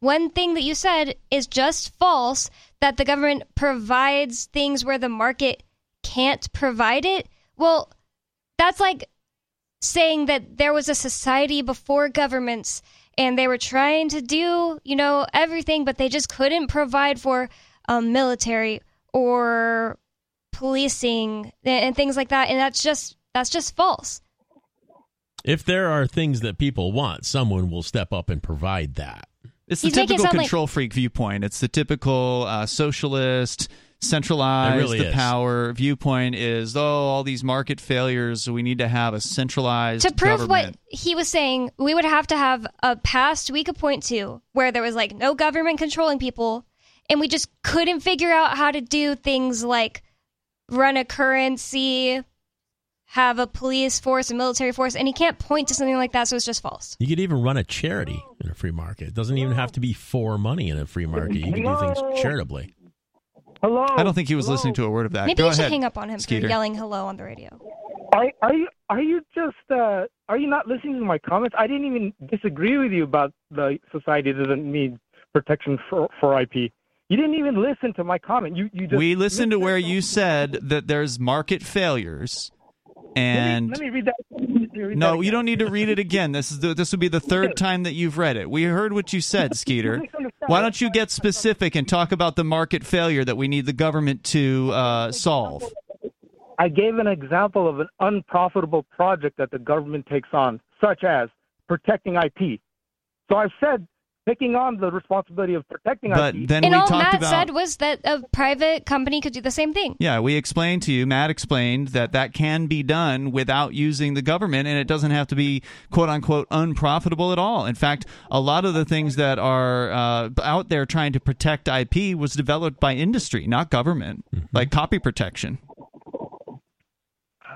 one thing that you said is just false that the government provides things where the market can't provide it. Well, that's like saying that there was a society before governments and they were trying to do, you know, everything, but they just couldn't provide for um, military or policing and and things like that. And that's just that's just false. If there are things that people want, someone will step up and provide that. It's the He's making it typical sound like- control freak viewpoint. It's the typical uh, socialist, centralized really the is. power viewpoint is oh all these market failures we need to have a centralized to prove government. what he was saying, we would have to have a past we could point to where there was like no government controlling people, and we just couldn't figure out how to do things like run a currency, have a police force, a military force, and he can't point to something like that, so it's just false. You could even run a charity in a free market. It doesn't even have to be for money in a free market. You can do things charitably. Hello. I don't think he was listening to a word of that. Maybe Go you should ahead, hang up on him Skeeter. for yelling hello on the radio. Are, are you are you just uh, are you not listening to my comments? I didn't even disagree with you about the society doesn't need protection for for IP. You didn't even listen to my comment. You you just we listened to where you said that there's market failures and Let me read that. Let me read no that you don't need to read it again. This is the, this would be the third time that you've read it. We heard what you said skeeter. why don't you get specific and talk about the market failure that we need the government to uh, solve? I gave an example of an unprofitable project that the government takes on, such as protecting IP. So I've said taking on the responsibility of protecting But IP. then and we all talked Matt about said was that a private company could do the same thing. yeah we explained to you matt explained that that can be done without using the government and it doesn't have to be quote unquote unprofitable at all in fact a lot of the things that are uh, out there trying to protect ip was developed by industry not government like copy protection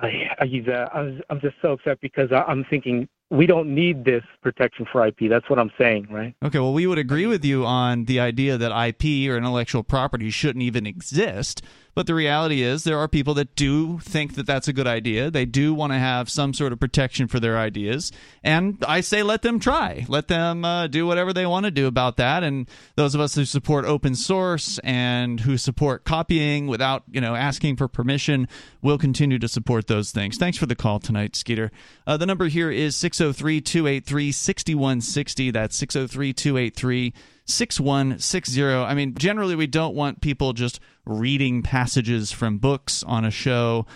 I, I, uh, I was, I'm just so upset because I, I'm thinking we don't need this protection for IP. That's what I'm saying, right? Okay, well, we would agree with you on the idea that IP or intellectual property shouldn't even exist. But the reality is, there are people that do think that that's a good idea. They do want to have some sort of protection for their ideas. And I say let them try. Let them uh, do whatever they want to do about that. And those of us who support open source and who support copying without you know asking for permission will continue to support those things. Thanks for the call tonight, Skeeter. Uh, the number here is 603 283 6160. That's 603 283 6160. I mean, generally, we don't want people just reading passages from books on a show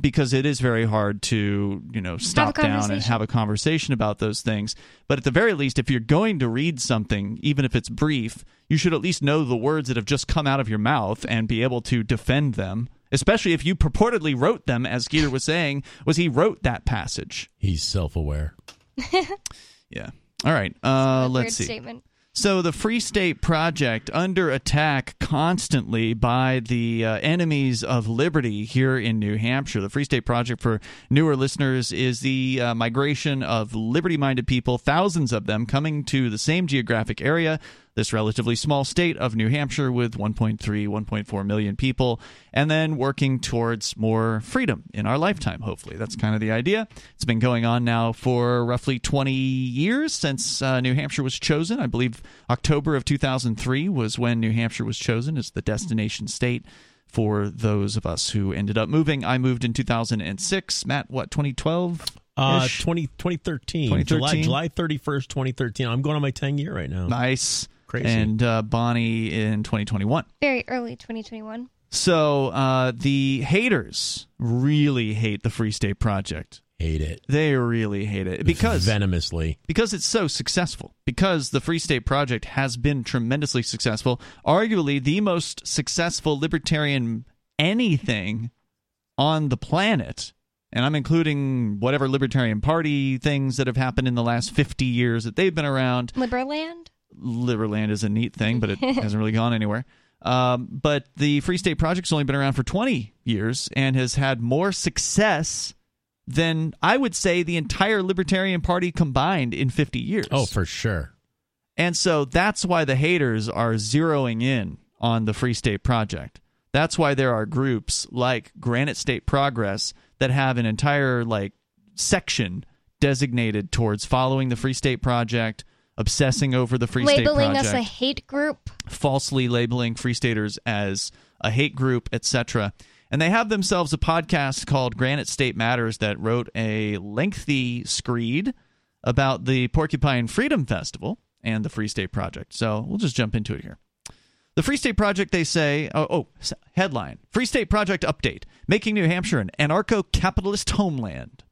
because it is very hard to you know stop down and have a conversation about those things. But at the very least if you're going to read something even if it's brief you should at least know the words that have just come out of your mouth and be able to defend them especially if you purportedly wrote them as Skeeter was saying was he wrote that passage. He's self-aware. Yeah. All right uh, let's see. statement. So the Free State Project under attack constantly by the uh, enemies of liberty here in New Hampshire. The Free State Project for newer listeners is the uh, migration of liberty-minded people, thousands of them coming to the same geographic area this relatively small state of New Hampshire with 1.3, 1.4 million people, and then working towards more freedom in our lifetime, hopefully. That's kind of the idea. It's been going on now for roughly 20 years since uh, New Hampshire was chosen. I believe October of 2003 was when New Hampshire was chosen as the destination state for those of us who ended up moving. I moved in 2006. Matt, what, 2012? Uh, 20, 2013. 2013. July, July 31st, 2013. I'm going on my 10 year right now. Nice. Crazy. And uh, Bonnie in 2021. Very early 2021. So uh, the haters really hate the Free State Project. Hate it. They really hate it because venomously because it's so successful. Because the Free State Project has been tremendously successful, arguably the most successful libertarian anything on the planet. And I'm including whatever libertarian party things that have happened in the last 50 years that they've been around. Liberland? Liberland is a neat thing, but it hasn't really gone anywhere. Um, but the Free State Project's only been around for 20 years and has had more success than I would say the entire Libertarian Party combined in 50 years. Oh, for sure. And so that's why the haters are zeroing in on the Free State Project. That's why there are groups like Granite State Progress that have an entire like section designated towards following the Free State Project, obsessing over the Free Labeling State Project, Labeling us a hate group. falsely labeling Free Staters as a hate group, etc. And they have themselves a podcast called Granite State Matters that wrote a lengthy screed about the Porcupine Freedom Festival and the Free State Project. So we'll just jump into it here. The Free State Project, they say, oh, oh headline Free State Project update making New Hampshire an anarcho capitalist homeland.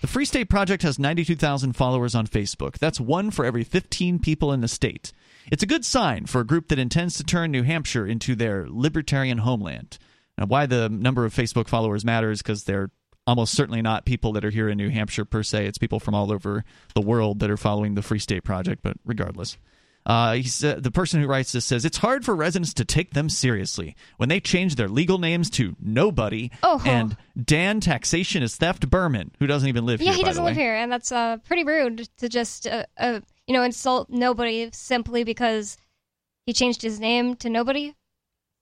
The Free State Project has 92,000 followers on Facebook. That's one for every 15 people in the state. It's a good sign for a group that intends to turn New Hampshire into their libertarian homeland. Now, why the number of Facebook followers matters because they're almost certainly not people that are here in New Hampshire per se. It's people from all over the world that are following the Free State Project, but regardless. Uh, he said, the person who writes this says it's hard for residents to take them seriously when they change their legal names to Nobody Oh. and Dan Taxation is Theft Berman, who doesn't even live Yeah, here. Yeah, he doesn't live way. here, and that's uh, pretty rude to just uh, uh, you know insult nobody simply because he changed his name to nobody.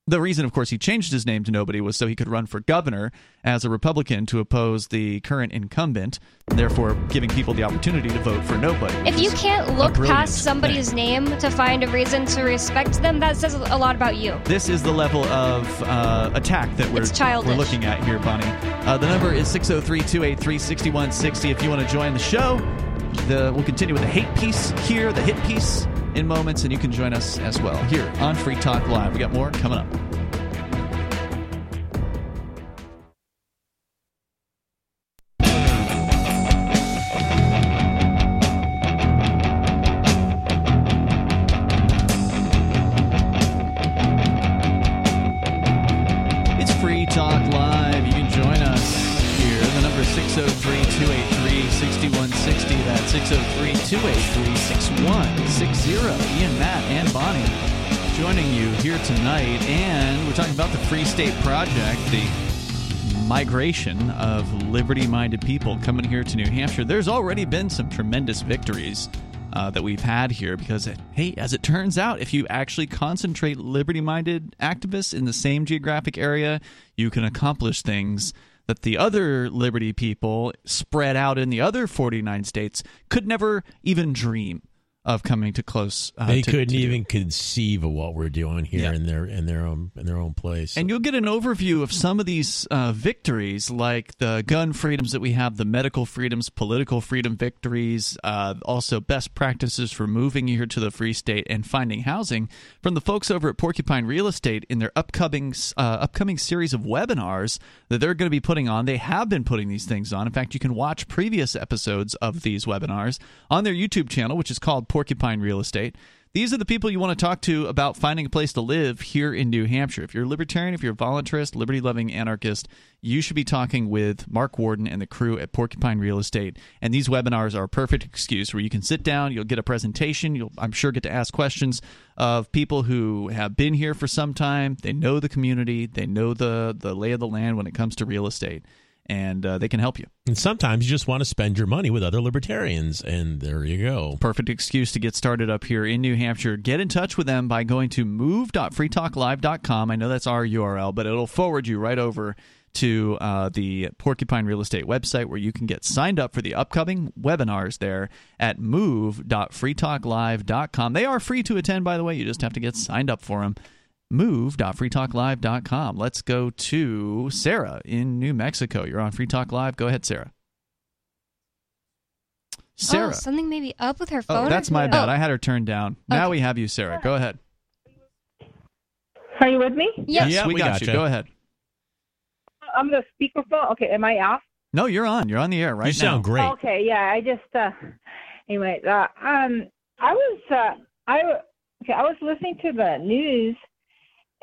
The reason, of course, he changed his name to Nobody was so he could run for governor as a Republican to oppose the current incumbent, therefore giving people the opportunity to vote for Nobody. If you can't look past somebody's name to find a reason to respect them, that says a lot about you. This is the level of uh, attack that we're, we're looking at here, Bonnie. Uh, the number is 603 283 6160 if you want to join the show. The, we'll continue with the hate piece here, the hit piece in moments, and you can join us as well here on Free Talk Live. We got more coming up. It's Free Talk Live. You can join us here. The number is 603 283 6160. That's 603 283 6160. Ian, Matt, and Bonnie joining you here tonight. And we're talking about the Free State Project, the migration of liberty minded people coming here to New Hampshire. There's already been some tremendous victories uh, that we've had here because, hey, as it turns out, if you actually concentrate liberty minded activists in the same geographic area, you can accomplish things that the other liberty people spread out in the other 49 states could never even dream of coming to close. Uh, they to- couldn't to even conceive of what we're doing here Yeah. in their in their own in their own place. And you'll get an overview of some of these uh, victories, like the gun freedoms that we have, the medical freedoms, political freedom victories, uh, also best practices for moving here to the free state and finding housing from the folks over at Porcupine Real Estate in their upcoming uh, upcoming series of webinars that they're going to be putting on. They have been putting these things on. In fact, you can watch previous episodes of these webinars on their YouTube channel, which is called Porcupine Real Estate. These are the people you want to talk to about finding a place to live here in New Hampshire. If you're a libertarian, if you're a voluntarist, liberty loving anarchist, you should be talking with Mark Warden and the crew at Porcupine Real Estate. And these webinars are a perfect excuse where you can sit down, you'll get a presentation, you'll, I'm sure, get to ask questions of people who have been here for some time. They know the community, they know the, the lay of the land when it comes to real estate, and uh, they can help you. And sometimes you just want to spend your money with other libertarians, and there you go. Perfect excuse to get started up here in New Hampshire. Get in touch with them by going to move.freetalklive.com. I know that's our URL, but it'll forward you right over to uh, the Porcupine Real Estate website where you can get signed up for the upcoming webinars there at move.freetalklive.com. They are free to attend, by the way. You just have to get signed up for them. Move.freetalklive.com. Let's go to Sarah in New Mexico. You're on Free Talk Live. Go ahead, Sarah. Sarah. Oh, something may be up with her phone. Oh, that's my bad. Oh, I had her turned down. Now we have you, Sarah. Go ahead. Are you with me? Yes, we, we got gotcha. you. Go ahead. I'm the speakerphone. Okay, am I off? No, you're on. You're on the air right you now. sound great. Okay, yeah. I just uh anyway, uh, um I was uh I okay, I was listening to the news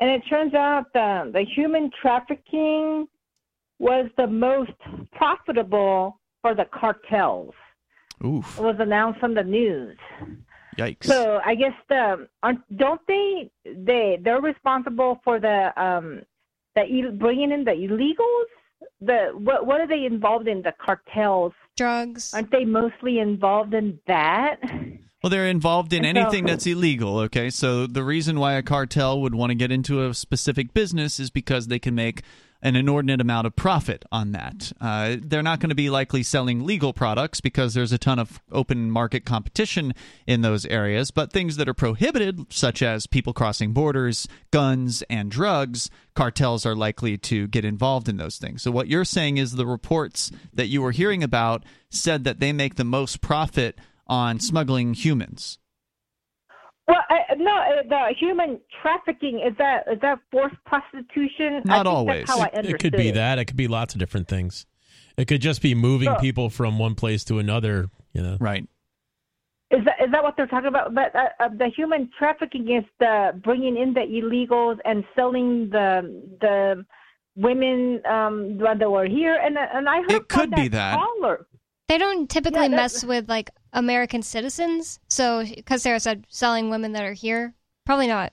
and it turns out the the human trafficking was the most profitable for the cartels. Oof. It was announced on the news. Yikes. So I guess the aren't, don't they they they're responsible for the um the ill- bringing in the illegals. The what what are they involved in? The cartels. drugs. Aren't they mostly involved in that? Well, they're involved in anything that's illegal, okay? So the reason why a cartel would want to get into a specific business is because they can make an inordinate amount of profit on that. Uh, they're not going to be likely selling legal products because there's a ton of open market competition in those areas, but things that are prohibited, such as people crossing borders, guns, and drugs, cartels are likely to get involved in those things. So what you're saying is the reports that you were hearing about said that they make the most profit on smuggling humans. Well, I, no, uh, the human trafficking is that is that forced prostitution? Not always. That's how I It could be that. It could be lots of different things. It could just be moving So- people from one place to another. You know, Right. Is that is that what they're talking about? But uh, uh, the human trafficking is the bringing in the illegals and selling the the women um, that were here, and and I heard It could from be that. caller. They don't typically Yeah, mess with like American citizens. So, because Sarah said selling women that are here, probably not.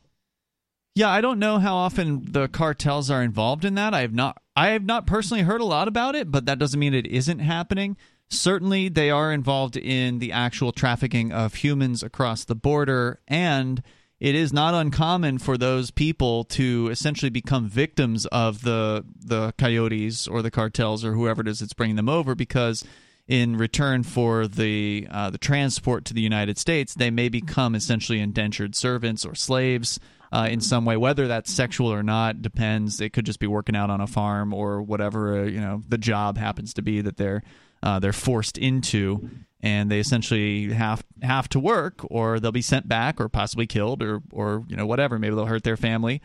Yeah, I don't know how often the cartels are involved in that. I have not I have not personally heard a lot about it, but that doesn't mean it isn't happening. Certainly they are involved in the actual trafficking of humans across the border and it is not uncommon for those people to essentially become victims of the the coyotes or the cartels or whoever it is that's bringing them over because in return for the uh, the transport to the United States, they may become essentially indentured servants or slaves uh, in some way. Whether that's sexual or not depends. They could just be working out on a farm or whatever uh, you know the job happens to be that they're uh, they're forced into, and they essentially have have to work, or they'll be sent back, or possibly killed, or or you know whatever. Maybe they'll hurt their family,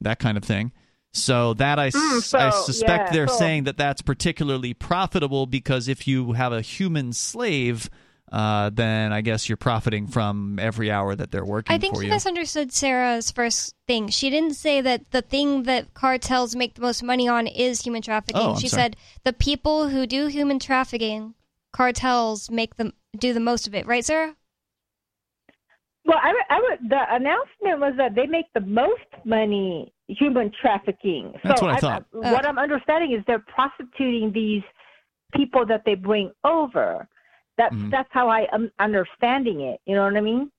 that kind of thing. So that I, Mm, s- I so, suspect yeah, they're so- saying that that's particularly profitable because if you have a human slave, uh, then I guess you're profiting from every hour that they're working I think for you you. misunderstood Sarah's first thing. She didn't say that the thing that cartels make the most money on is human trafficking. Oh, she sorry. said the people who do human trafficking, cartels make them do the most of it. Right, Sarah? Well, I, I would. The announcement was that they make the most money human trafficking. That's so what I thought. what I'm understanding is they're prostituting these people that they bring over. That's Mm-hmm. that's how I am understanding it. You know what I mean?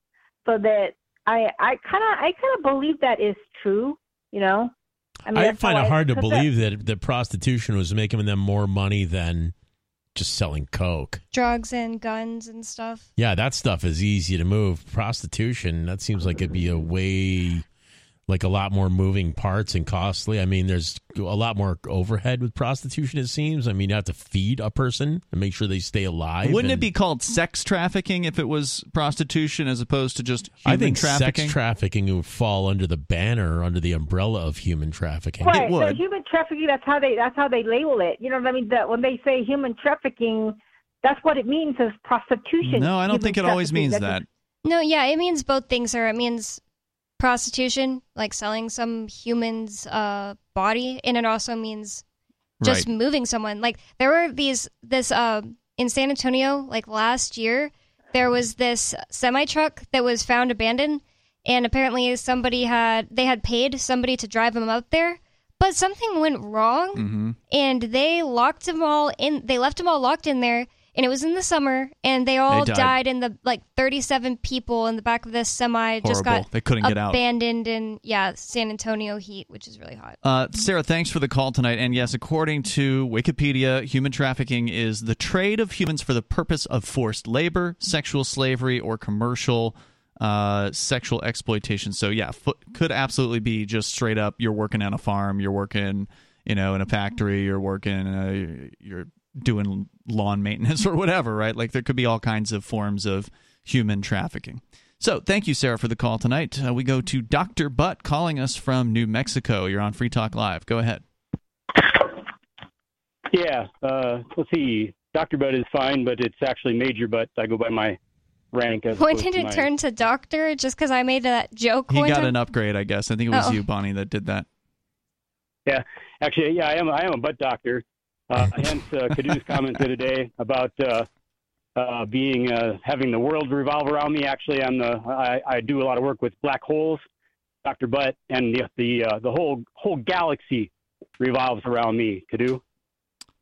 So that I I kind of I kind of believe that is true. You know. I, mean, I find how it hard to 'cause that- believe that that prostitution was making them more money than just selling coke. Drugs and guns and stuff. Yeah, that stuff is easy to move. Prostitution, that seems like it'd be a way like a lot more moving parts and costly. I mean, there's a lot more overhead with prostitution it seems. I mean, you have to feed a person and make sure they stay alive. Wouldn't it be called sex trafficking if it was prostitution as opposed to just human I think trafficking? sex trafficking would fall under the banner, under the umbrella of human trafficking. Right. So human trafficking. That's how they. That's how they label it. You know what I mean? That when they say human trafficking, that's what it means as prostitution. No, I don't Human think it always means that. No, yeah, it means both things, sir. It means prostitution, like selling some human's uh, body, and it also means just Right. moving someone. Like there were these this uh, in San Antonio, like last year, there was this semi truck that was found abandoned, and apparently somebody had they had paid somebody to drive them out there, but something went wrong, Mm-hmm. and they locked them all in. They left them all locked in there, and it was in the summer, and they all died. died. in the like thirty-seven people in the back of this semi just Horrible. got They couldn't get out. abandoned in yeah San Antonio heat, which is really hot. Uh, Sarah, thanks for the call tonight. And yes, according to Wikipedia, human trafficking is the trade of humans for the purpose of forced labor, sexual slavery, or commercial uh, sexual exploitation. So yeah, fo- could absolutely be just straight up. You're working on a farm. You're working, you know, in a factory. You're working. Uh, you're doing lawn maintenance or whatever. Right? Like there could be all kinds of forms of human trafficking. So, thank you, Sarah, for the call tonight. Uh, we go to Dr. Butt calling us from New Mexico. You're on Free Talk Live. Go ahead. Yeah, uh, let's see. Dr. Butt is fine, but it's actually Major Butt. I go by my rank. As When opposed did to it my- turn to doctor? Just because I made that joke He got time? an upgrade, I guess. I think it was Oh. you, Bonnie, that did that. Yeah, actually, yeah, I am. I am a butt doctor. Uh, hence, uh, Cadu's comment the other day about uh, uh, being uh, having the world revolve around me. Actually, I'm the I, I do a lot of work with black holes, Doctor Butt, and the the uh, the whole whole galaxy revolves around me. Cadu.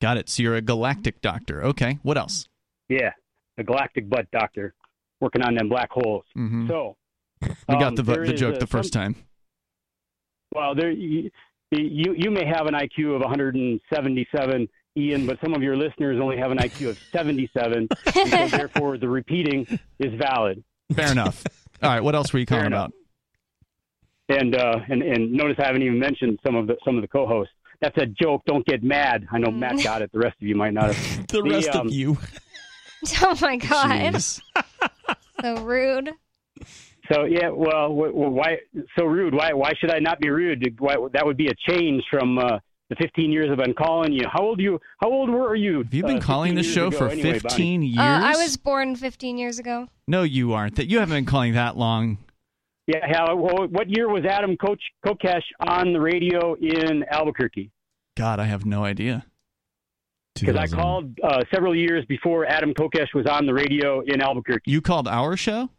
Got it. So you're a galactic doctor. Okay. What else? Yeah, the galactic butt doctor, working on them black holes. Mhm. So We got um, the, the joke uh, the first some- time. Well, there you, you you may have an IQ of 177, Ian, but some of your listeners only have an IQ of 77, and so therefore the repeating is valid. Fair enough. All right. What else were you Fair calling about? And uh, and and notice I haven't even mentioned some of the some of the co-hosts. That's a joke. Don't get mad. I know Matt got it. The rest of you might not have. The rest of um, you. oh my god, so rude. So yeah, well, wh- wh- why so rude? Why why should I not be rude? Why, that would be a change from uh, the 15 years I've been calling you. How old you? How old were you? Have you been uh, calling 15 this show ago for anyway, Bonnie? 15 years? Uh, I was born 15 years ago. No, you aren't. That You haven't been calling that long. Yeah. How, well, what year was Adam Coach Kokesh on the radio in Albuquerque? God, I have no idea. Because I called uh, several years before Adam Kokesh was on the radio in Albuquerque. You called our show?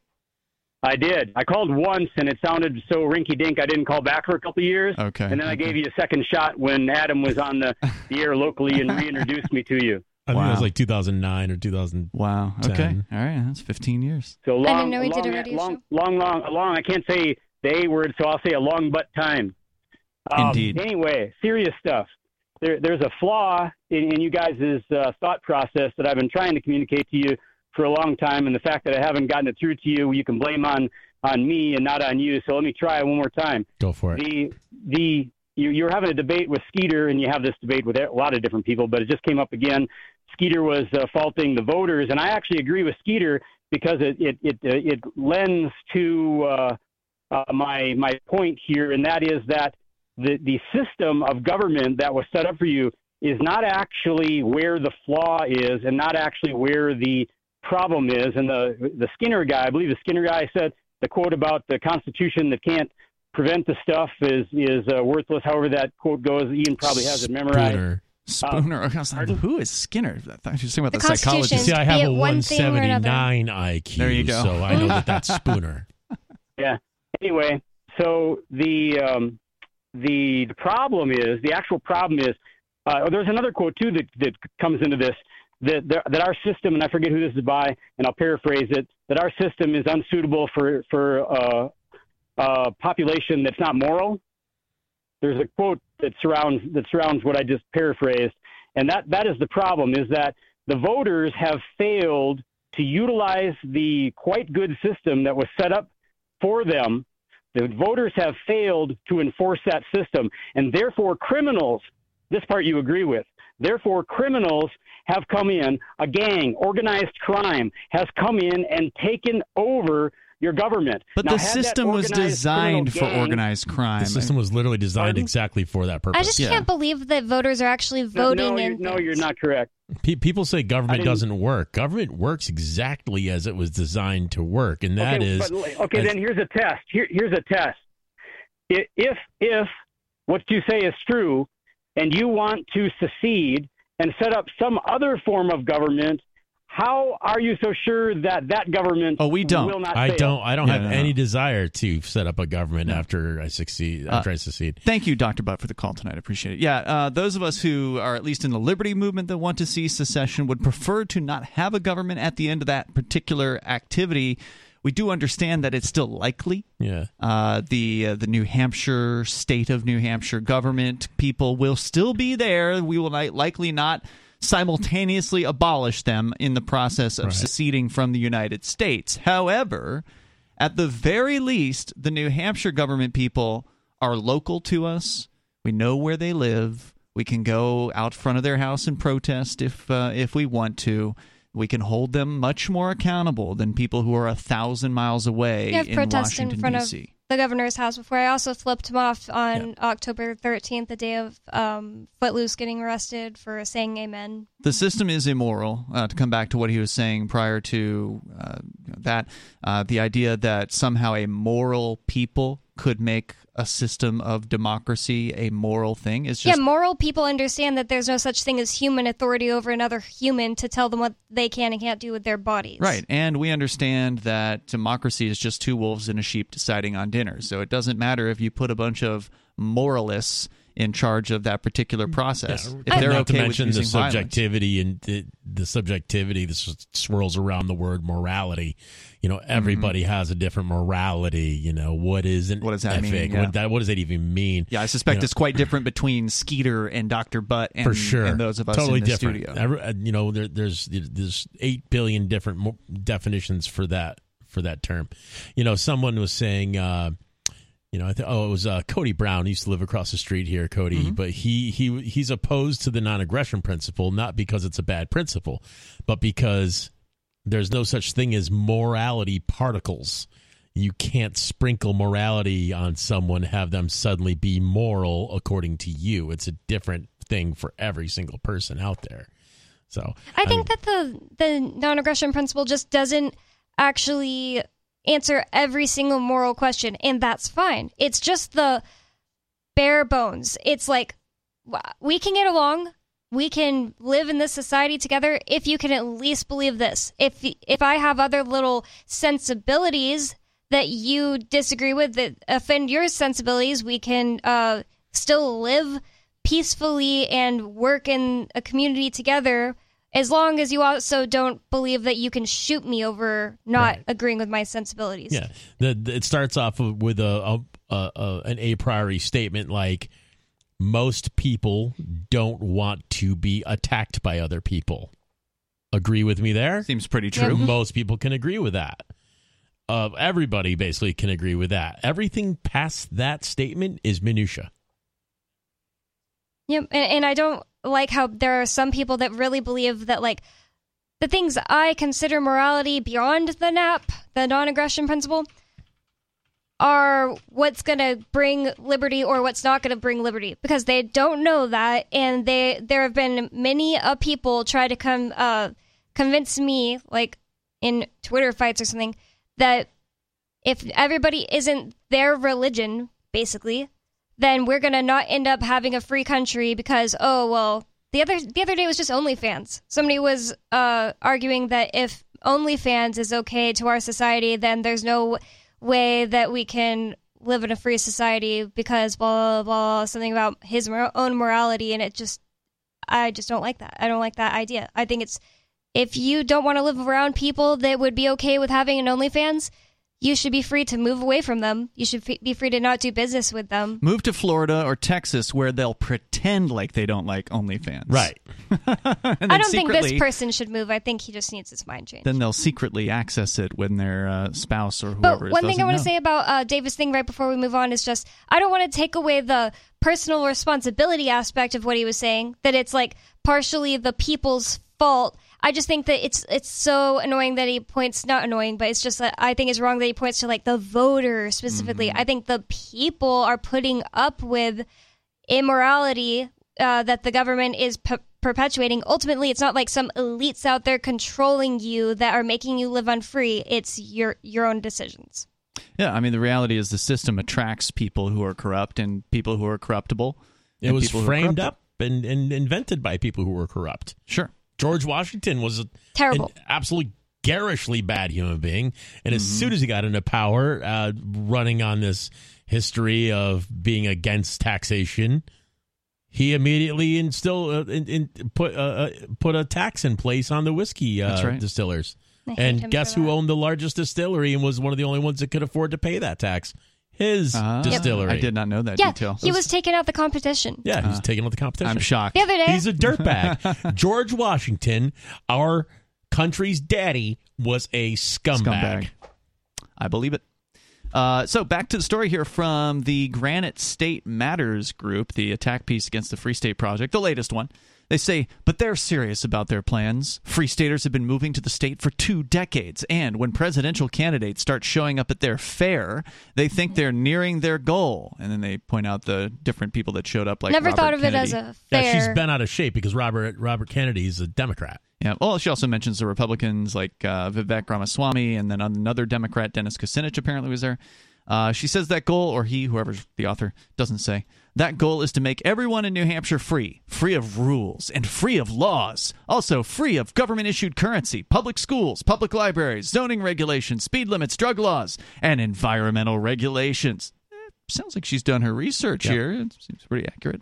I did. I called once, and it sounded so rinky-dink. I didn't call back for a couple of years. Okay. And then I gave you a second shot when Adam was on the, the air locally and reintroduced me to you. I think it was like 2009 or 2000. Wow. Okay. All right. That's 15 years. So long, I didn't know he long, did a radio long, show. long, long, long. I can't say the A word, so I'll say a long but time. Um, Indeed. Anyway, serious stuff. There, there's a flaw in, in you guys' uh, thought process that I've been trying to communicate to you for a long time, and the fact that I haven't gotten it through to you, you can blame on on me and not on you. So let me try one more time. Go for it. The the you, you're having a debate with Skeeter, and you have this debate with a lot of different people, but it just came up again. Skeeter was uh, faulting the voters, and I actually agree with Skeeter because it it it, uh, it lends to uh, uh, my my point here, and that is that the the system of government that was set up for you is not actually where the flaw is, and not actually where the problem is. And the the Skinner guy, I believe the Skinner guy said the quote about the Constitution that can't prevent the stuff is is uh, worthless. However, that quote goes. Ian probably has it memorized. Spooner. Spooner. I was like, who is Skinner? I thought you were talking about The the, psychologist. Constitution. See, I have a one thing or another. 179 IQ. There you go. So I know that that's Spooner. Yeah. Anyway, so the um, the, the problem is the actual problem is uh, there's another quote too that, that comes into this that that our system and I forget who this is by and I'll paraphrase it that our system is unsuitable for for uh, a population that's not moral. There's a quote that surrounds that surrounds what I just paraphrased, and that that is the problem is that the voters have failed to utilize the quite good system that was set up for them. The voters have failed to enforce that system, and therefore criminals. This part you agree with. Therefore, criminals have come in. A gang, organized crime, has come in and taken over your government. But now, the system was designed for gang, organized crime. The system was literally designed Pardon? exactly for that purpose. I just can't believe that voters are actually voting no, you're, in. no, you're not correct. Pe- people say government didn't- doesn't work. Government works exactly as it was designed to work, and that okay, is but, okay. as- then here's a test. Here, here's a test. If if what you say is true, and you want to secede and set up some other form of government, how are you so sure that that government Oh, we don't. will not I fail? don't. I don't Yeah, have no, any no. desire to set up a government after I succeed. After I succeed. Thank you, Dr. Butt, for the call tonight. I appreciate it. Yeah, uh, those of us who are at least in the liberty movement that want to see secession would prefer to not have a government at the end of that particular activity. We do understand that it's still likely. Yeah. Uh, the uh, the New Hampshire state of New Hampshire government people will still be there. We will not, likely not simultaneously abolish them in the process of seceding from the United States. However, at the very least, the New Hampshire government people are local to us. We know where they live. We can go out front of their house and protest if uh, if we want to. We can hold them much more accountable than people who are a thousand miles away I've in Washington in front D.C. of the governor's house before. I also flipped him off on October 13th, the day of um, Footloose getting arrested for saying amen. the system is immoral. Uh, to come back to what he was saying prior to uh, that, uh, the idea that somehow a moral people could make a system of democracy a moral thing is just yeah, moral people understand that there's no such thing as human authority over another human to tell them what they can and can't do with their bodies. Right. And we understand that democracy is just two wolves and a sheep deciding on dinner. So it doesn't matter if you put a bunch of moralists in charge of that particular mm, process. if they're not okay to with mention the using violence. subjectivity and the, the subjectivity that s- swirls around the word morality. You know, everybody has a different morality. You know, what is an Mm-hmm. What does that mean? Yeah. What, that, what does that even mean? Yeah, I suspect You know, it's quite different between Skeeter and Dr. Butt and, for sure. and those of us totally in the different. studio. Every- uh, you know, there, there's there's eight billion different mo- definitions for that for that term. You know, someone was saying. Uh, you know, I think oh, it was uh, Cody Brown. He used to live across the street here, Cody. Mm-hmm. But he he he's opposed to the non-aggression principle, not because it's a bad principle, but because there's no such thing as morality particles. You can't sprinkle morality on someone, have them suddenly be moral according to you. It's a different thing for every single person out there. So I think that the the non-aggression principle just doesn't actually answer every single moral question, and that's fine. It's just the bare bones. It's like we can get along. We can live in this society together if you can at least believe this. If if I have other little sensibilities that you disagree with that offend your sensibilities, we can uh, still live peacefully and work in a community together as long as you also don't believe that you can shoot me over not agreeing with my sensibilities. Yeah, the, the- it starts off with a, a, a, a an a priori statement like most people don't want to be attacked by other people. Agree with me there? Seems pretty true. Most people can agree with that. Uh, everybody basically can agree with that. Everything past that statement is minutia. Yep, and, and I don't like how there are some people that really believe that like the things I consider morality beyond the NAP, the non-aggression principle, are what's going to bring liberty or what's not going to bring liberty because they don't know that and they there have been many uh, people try to come uh, convince me like in Twitter fights or something that if everybody isn't their religion basically then we're gonna not end up having a free country because oh well the other the other day was just OnlyFans. Somebody was uh, arguing that if OnlyFans is okay to our society, then there's no way that we can live in a free society because blah blah blah something about his own morality, and it just I just don't like that. I don't like that idea. I think it's if you don't want to live around people that would be okay with having an OnlyFans, you should be free to move away from them. You should f- be free to not do business with them. Move to Florida or Texas where they'll pretend like they don't like OnlyFans. Right. I don't think this person should move. I think he just needs his mind changed. Then they'll secretly access it when their uh, spouse or whoever. But whoever. one thing I want want to say about uh, Davis' thing right before we move on is just I don't want to take away the personal responsibility aspect of what he was saying. That it's like partially the people's fault. I just think that it's it's so annoying that he points not annoying, but it's just that I think it's wrong that he points to like the voter specifically. I think the people are putting up with immorality uh, that the government is p- perpetuating. Ultimately, it's not like some elites out there controlling you that are making you live on free. It's your your own decisions. Yeah, I mean the reality is the system attracts people who are corrupt and people who are corruptible. It was people who are framed up and, and invented by people who were corrupt. Sure. George Washington was a, Terrible. an absolutely garishly bad human being. And as Mm-hmm. soon as he got into power, uh, running on this history of being against taxation, he immediately instilled uh, in, in, put uh, uh, put a tax in place on the whiskey uh, That's right. distillers. I hate him And guess who owned the largest distillery and was one of the only ones that could afford to pay that tax? His Ah, distillery. I did not know that yeah, detail. he was taking out the competition. Yeah, he's taking out the competition. I'm shocked. The other day, He's a dirtbag. George Washington, our country's daddy, was a scumbag. Scumbag. I believe it. Uh, so back to the story here from the Granite State Matters group, the attack piece against the Free State Project, the latest one. They say, but they're serious about their plans. Free Staters have been moving to the state for two decades, and when presidential candidates start showing up at their fair, they think they're nearing their goal. And then they point out the different people that showed up, like never Robert thought of Kennedy. it as a fair. Yeah, she's been out of shape because Robert Robert Kennedy is a Democrat. Yeah. Well, she also mentions the Republicans like uh, Vivek Ramaswamy and then another Democrat, Dennis Kucinich, apparently was there. Uh, she says that goal, or he, whoever's the author, doesn't say. That goal is to make everyone in New Hampshire free, free of rules and free of laws. Also, free of government issued currency, public schools, public libraries, zoning regulations, speed limits, drug laws, and environmental regulations. Eh, sounds like she's done her research Yep. here. It seems pretty accurate.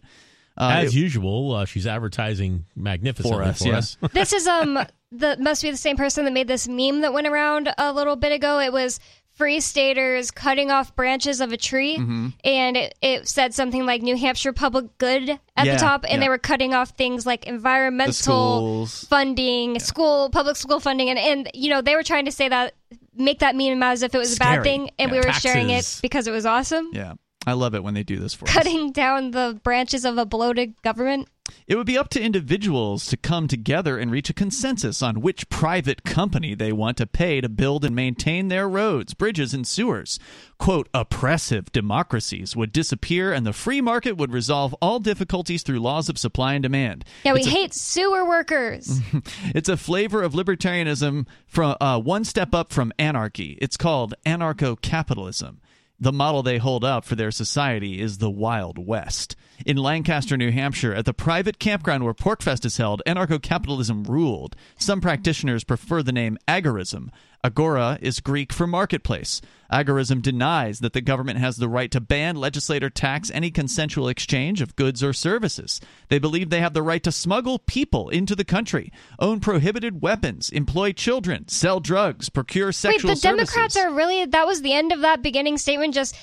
Uh, As it- usual, uh, she's advertising magnificently For us, for yeah. us. this is um the must be the same person that made this meme that went around a little bit ago. It was free staters cutting off branches of a tree, Mm-hmm. and it, it said something like New Hampshire Public Good at Yeah, the top, and yeah. they were cutting off things like environmental funding, school public school funding, and and you know they were trying to say that make that meme as if it was a bad thing, and Yeah. we were sharing it because it was awesome. yeah. I love it when they do this for us. Cutting down the branches of a bloated government. It would be up to individuals to come together and reach a consensus on which private company they want to pay to build and maintain their roads, bridges, and sewers. Quote, oppressive democracies would disappear and the free market would resolve all difficulties through laws of supply and demand. Yeah, we It's a- hate sewer workers. it's a flavor of libertarianism from uh, one step up from anarchy. It's called anarcho capitalism. The model they hold up for their society is the Wild West. In Lancaster, New Hampshire, at the private campground where PorcFest is held, anarcho capitalism ruled. Some practitioners prefer the name agorism. Agora is Greek for marketplace. Agorism denies that the government has the right to ban, legislate, or tax any consensual exchange of goods or services. They believe they have the right to smuggle people into the country, own prohibited weapons, employ children, sell drugs, procure sexual Wait, the services. Democrats are really that was the end of that beginning statement just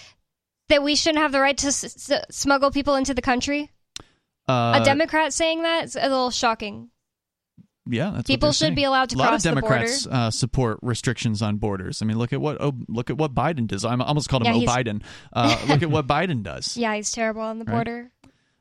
that we shouldn't have the right to s- s- smuggle people into the country? uh, a Democrat saying that is a little shocking. Yeah, that's People what should they're be saying. allowed to a lot cross of the Democrats uh, support restrictions on borders. I mean, look at what oh, look at what Biden does. I almost called him Yeah, oh Biden. Uh, look at what Biden does. Yeah, he's terrible on the Right. border.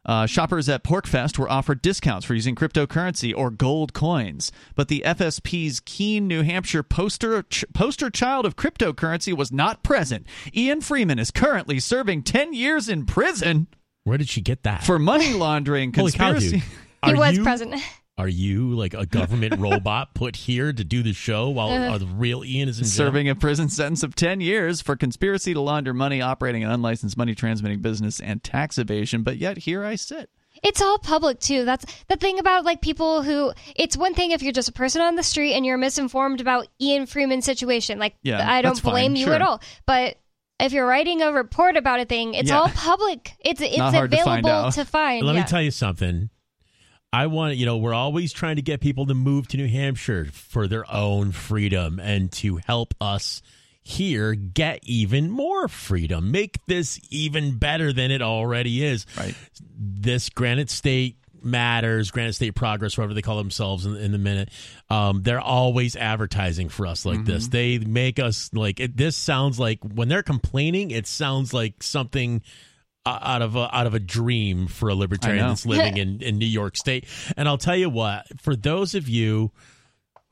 Uh, shoppers at PorcFest were offered discounts for using cryptocurrency or gold coins, but the FSP's Keene, New Hampshire poster ch- poster child of cryptocurrency was not present. Ian Freeman is currently serving 10 years in prison Where did she get that? for money laundering, Holy cow, conspiracy. He was you- president. Are you like a government robot put here to do the show while Uh. uh, the real Ian is in jail? serving a prison sentence of 10 years for conspiracy to launder money, operating an unlicensed money transmitting business, and tax evasion. But yet here I sit. It's all public too. That's the thing about like people who. It's one thing if you're just a person on the street and you're misinformed about Ian Freeman's situation. Like Yeah, I don't that's fine, blame you sure. at all. But if you're writing a report about a thing, it's Yeah. all public. It's it's Not hard to find available to find. Let yeah. me tell you something. I want you know we're always trying to get people to move to New Hampshire for their own freedom and to help us here get even more freedom. Make this even better than it already is. Right. This Granite State matters, Granite State Progress, whatever they call themselves in, in the minute. Um, they're always advertising for us like this. Mm-hmm. They make us like it, this. Sounds like when they're complaining, it sounds like something out of a, out of a dream for a libertarian that's living in, in New York State. And I'll tell you what, for those of you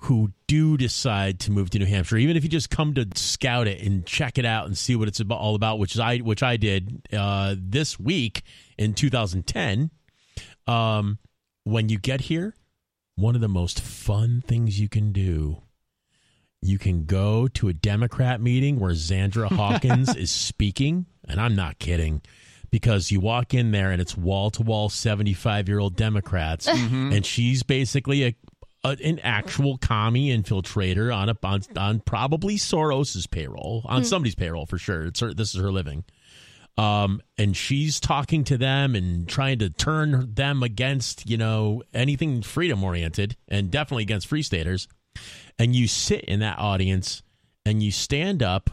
who do decide to move to New Hampshire, even if you just come to scout it and check it out and see what it's about, all about, which is I which I did uh, this week in 2010. Um, when you get here, one of the most fun things you can do. You can go to a Democrat meeting where Zandra Hawkins is speaking, and I'm not kidding, because you walk in there and it's wall to wall 75 year old Democrats, Mhm. and she's basically a, a an actual commie infiltrator on a on, on probably Soros's payroll, on Hmm. somebody's payroll for sure. It's her, this is her living. Um, and she's talking to them and trying to turn them against, you know, anything freedom oriented and definitely against free staters. And you sit in that audience and you stand up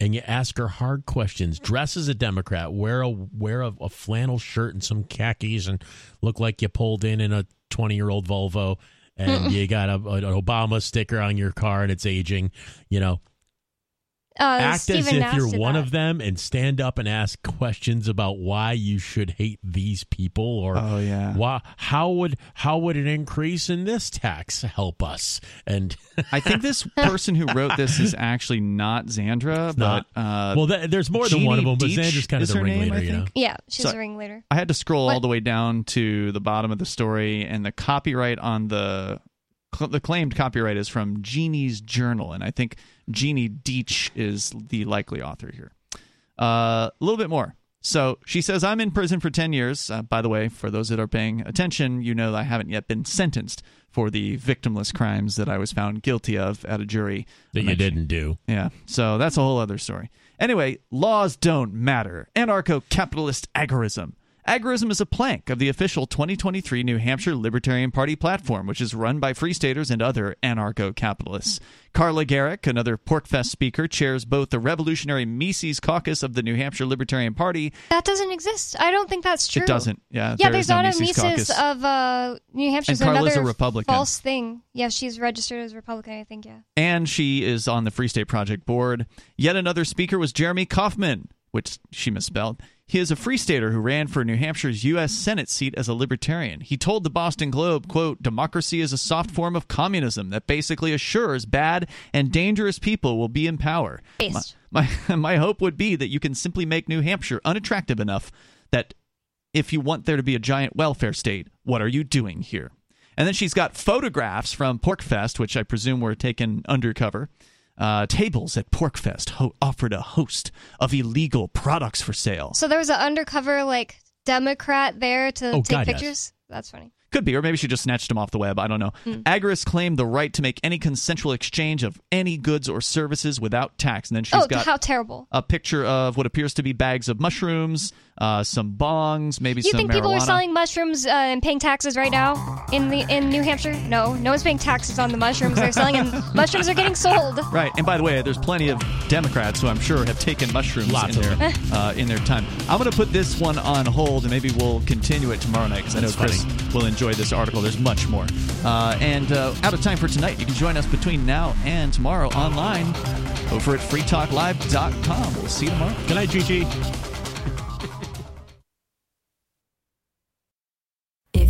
and you ask her hard questions. Dress as a Democrat, wear a wear a, a flannel shirt and some khakis, and look like you pulled in in a twenty year old Volvo, and you got a, an Obama sticker on your car and it's aging. You know, Uh, act as if Nash you're one that. of them and stand up and ask questions about why you should hate these people or Oh, yeah. why how would how would an increase in this tax help us and I think this person who wrote this is actually not Zandra, not. but uh, Well, th- there's more than one of Jeannie them, but Dietsch Zandra's kind of is the her name, ringleader, you know. Yeah, she's So- a ringleader. I had to scroll all the way down to the bottom of the story, and the copyright on the cl- the claimed copyright is from Jeannie's journal, and I think Jeannie Dietsch is the likely author here. Uh, a little bit more. So she says, I'm in prison for 10 years. Uh, by the way, for those that are paying attention, you know that I haven't yet been sentenced for the victimless crimes that I was found guilty of at a jury. That you didn't do. Yeah. So that's a whole other story. Anyway, laws don't matter. Anarcho capitalist agorism. Agorism is a plank of the official 2023 New Hampshire Libertarian Party platform, which is run by free staters and other anarcho capitalists. Carla Gericke, another PorcFest speaker, chairs both the revolutionary Mises caucus of the New Hampshire Libertarian Party. That doesn't exist. I don't think that's true. It doesn't. Yeah, Yeah, there there's is no not a Mises Mises caucus. of uh, New Hampshire. And Carla's a another Republican. false thing. Yeah, she's registered as Republican. I think. Yeah. and she is on the Free State Project board. Yet another speaker was Jeremy Kauffman, which she misspelled. He is a Free Stater who ran for New Hampshire's U.S. Senate seat as a libertarian. He told the Boston Globe, quote, democracy is a soft form of communism that basically assures bad and dangerous people will be in power. My, my, my hope would be that you can simply make New Hampshire unattractive enough that if you want there to be a giant welfare state, what are you doing here? And then she's got photographs from PorcFest, which I presume were taken undercover. Uh, tables at PorcFest ho- offered a host of illegal products for sale. So there was an undercover like Democrat there to Oh, take God, yes. pictures. That's funny. Could be, or maybe she just snatched them off the web. I don't know. Hmm. Agorists claim the right to make any consensual exchange of any goods or services without tax. And then she's oh, got how terrible! a picture of what appears to be bags of mushrooms, uh, some bongs, maybe You some think marijuana. people are selling mushrooms uh, and paying taxes right now in the in New Hampshire? No, no one's paying taxes on the mushrooms they're selling, and mushrooms are getting sold. Right, and by the way, there's plenty of Democrats who I'm sure have taken mushrooms Lots in of their uh, in their time. I'm going to put this one on hold, and maybe we'll continue it tomorrow night because I know That's Chris funny. will enjoy this article. There's much more, uh, and uh, out of time for tonight. You can join us between now and tomorrow online over at freetalklive.com. We'll see you tomorrow. Good night, Gigi.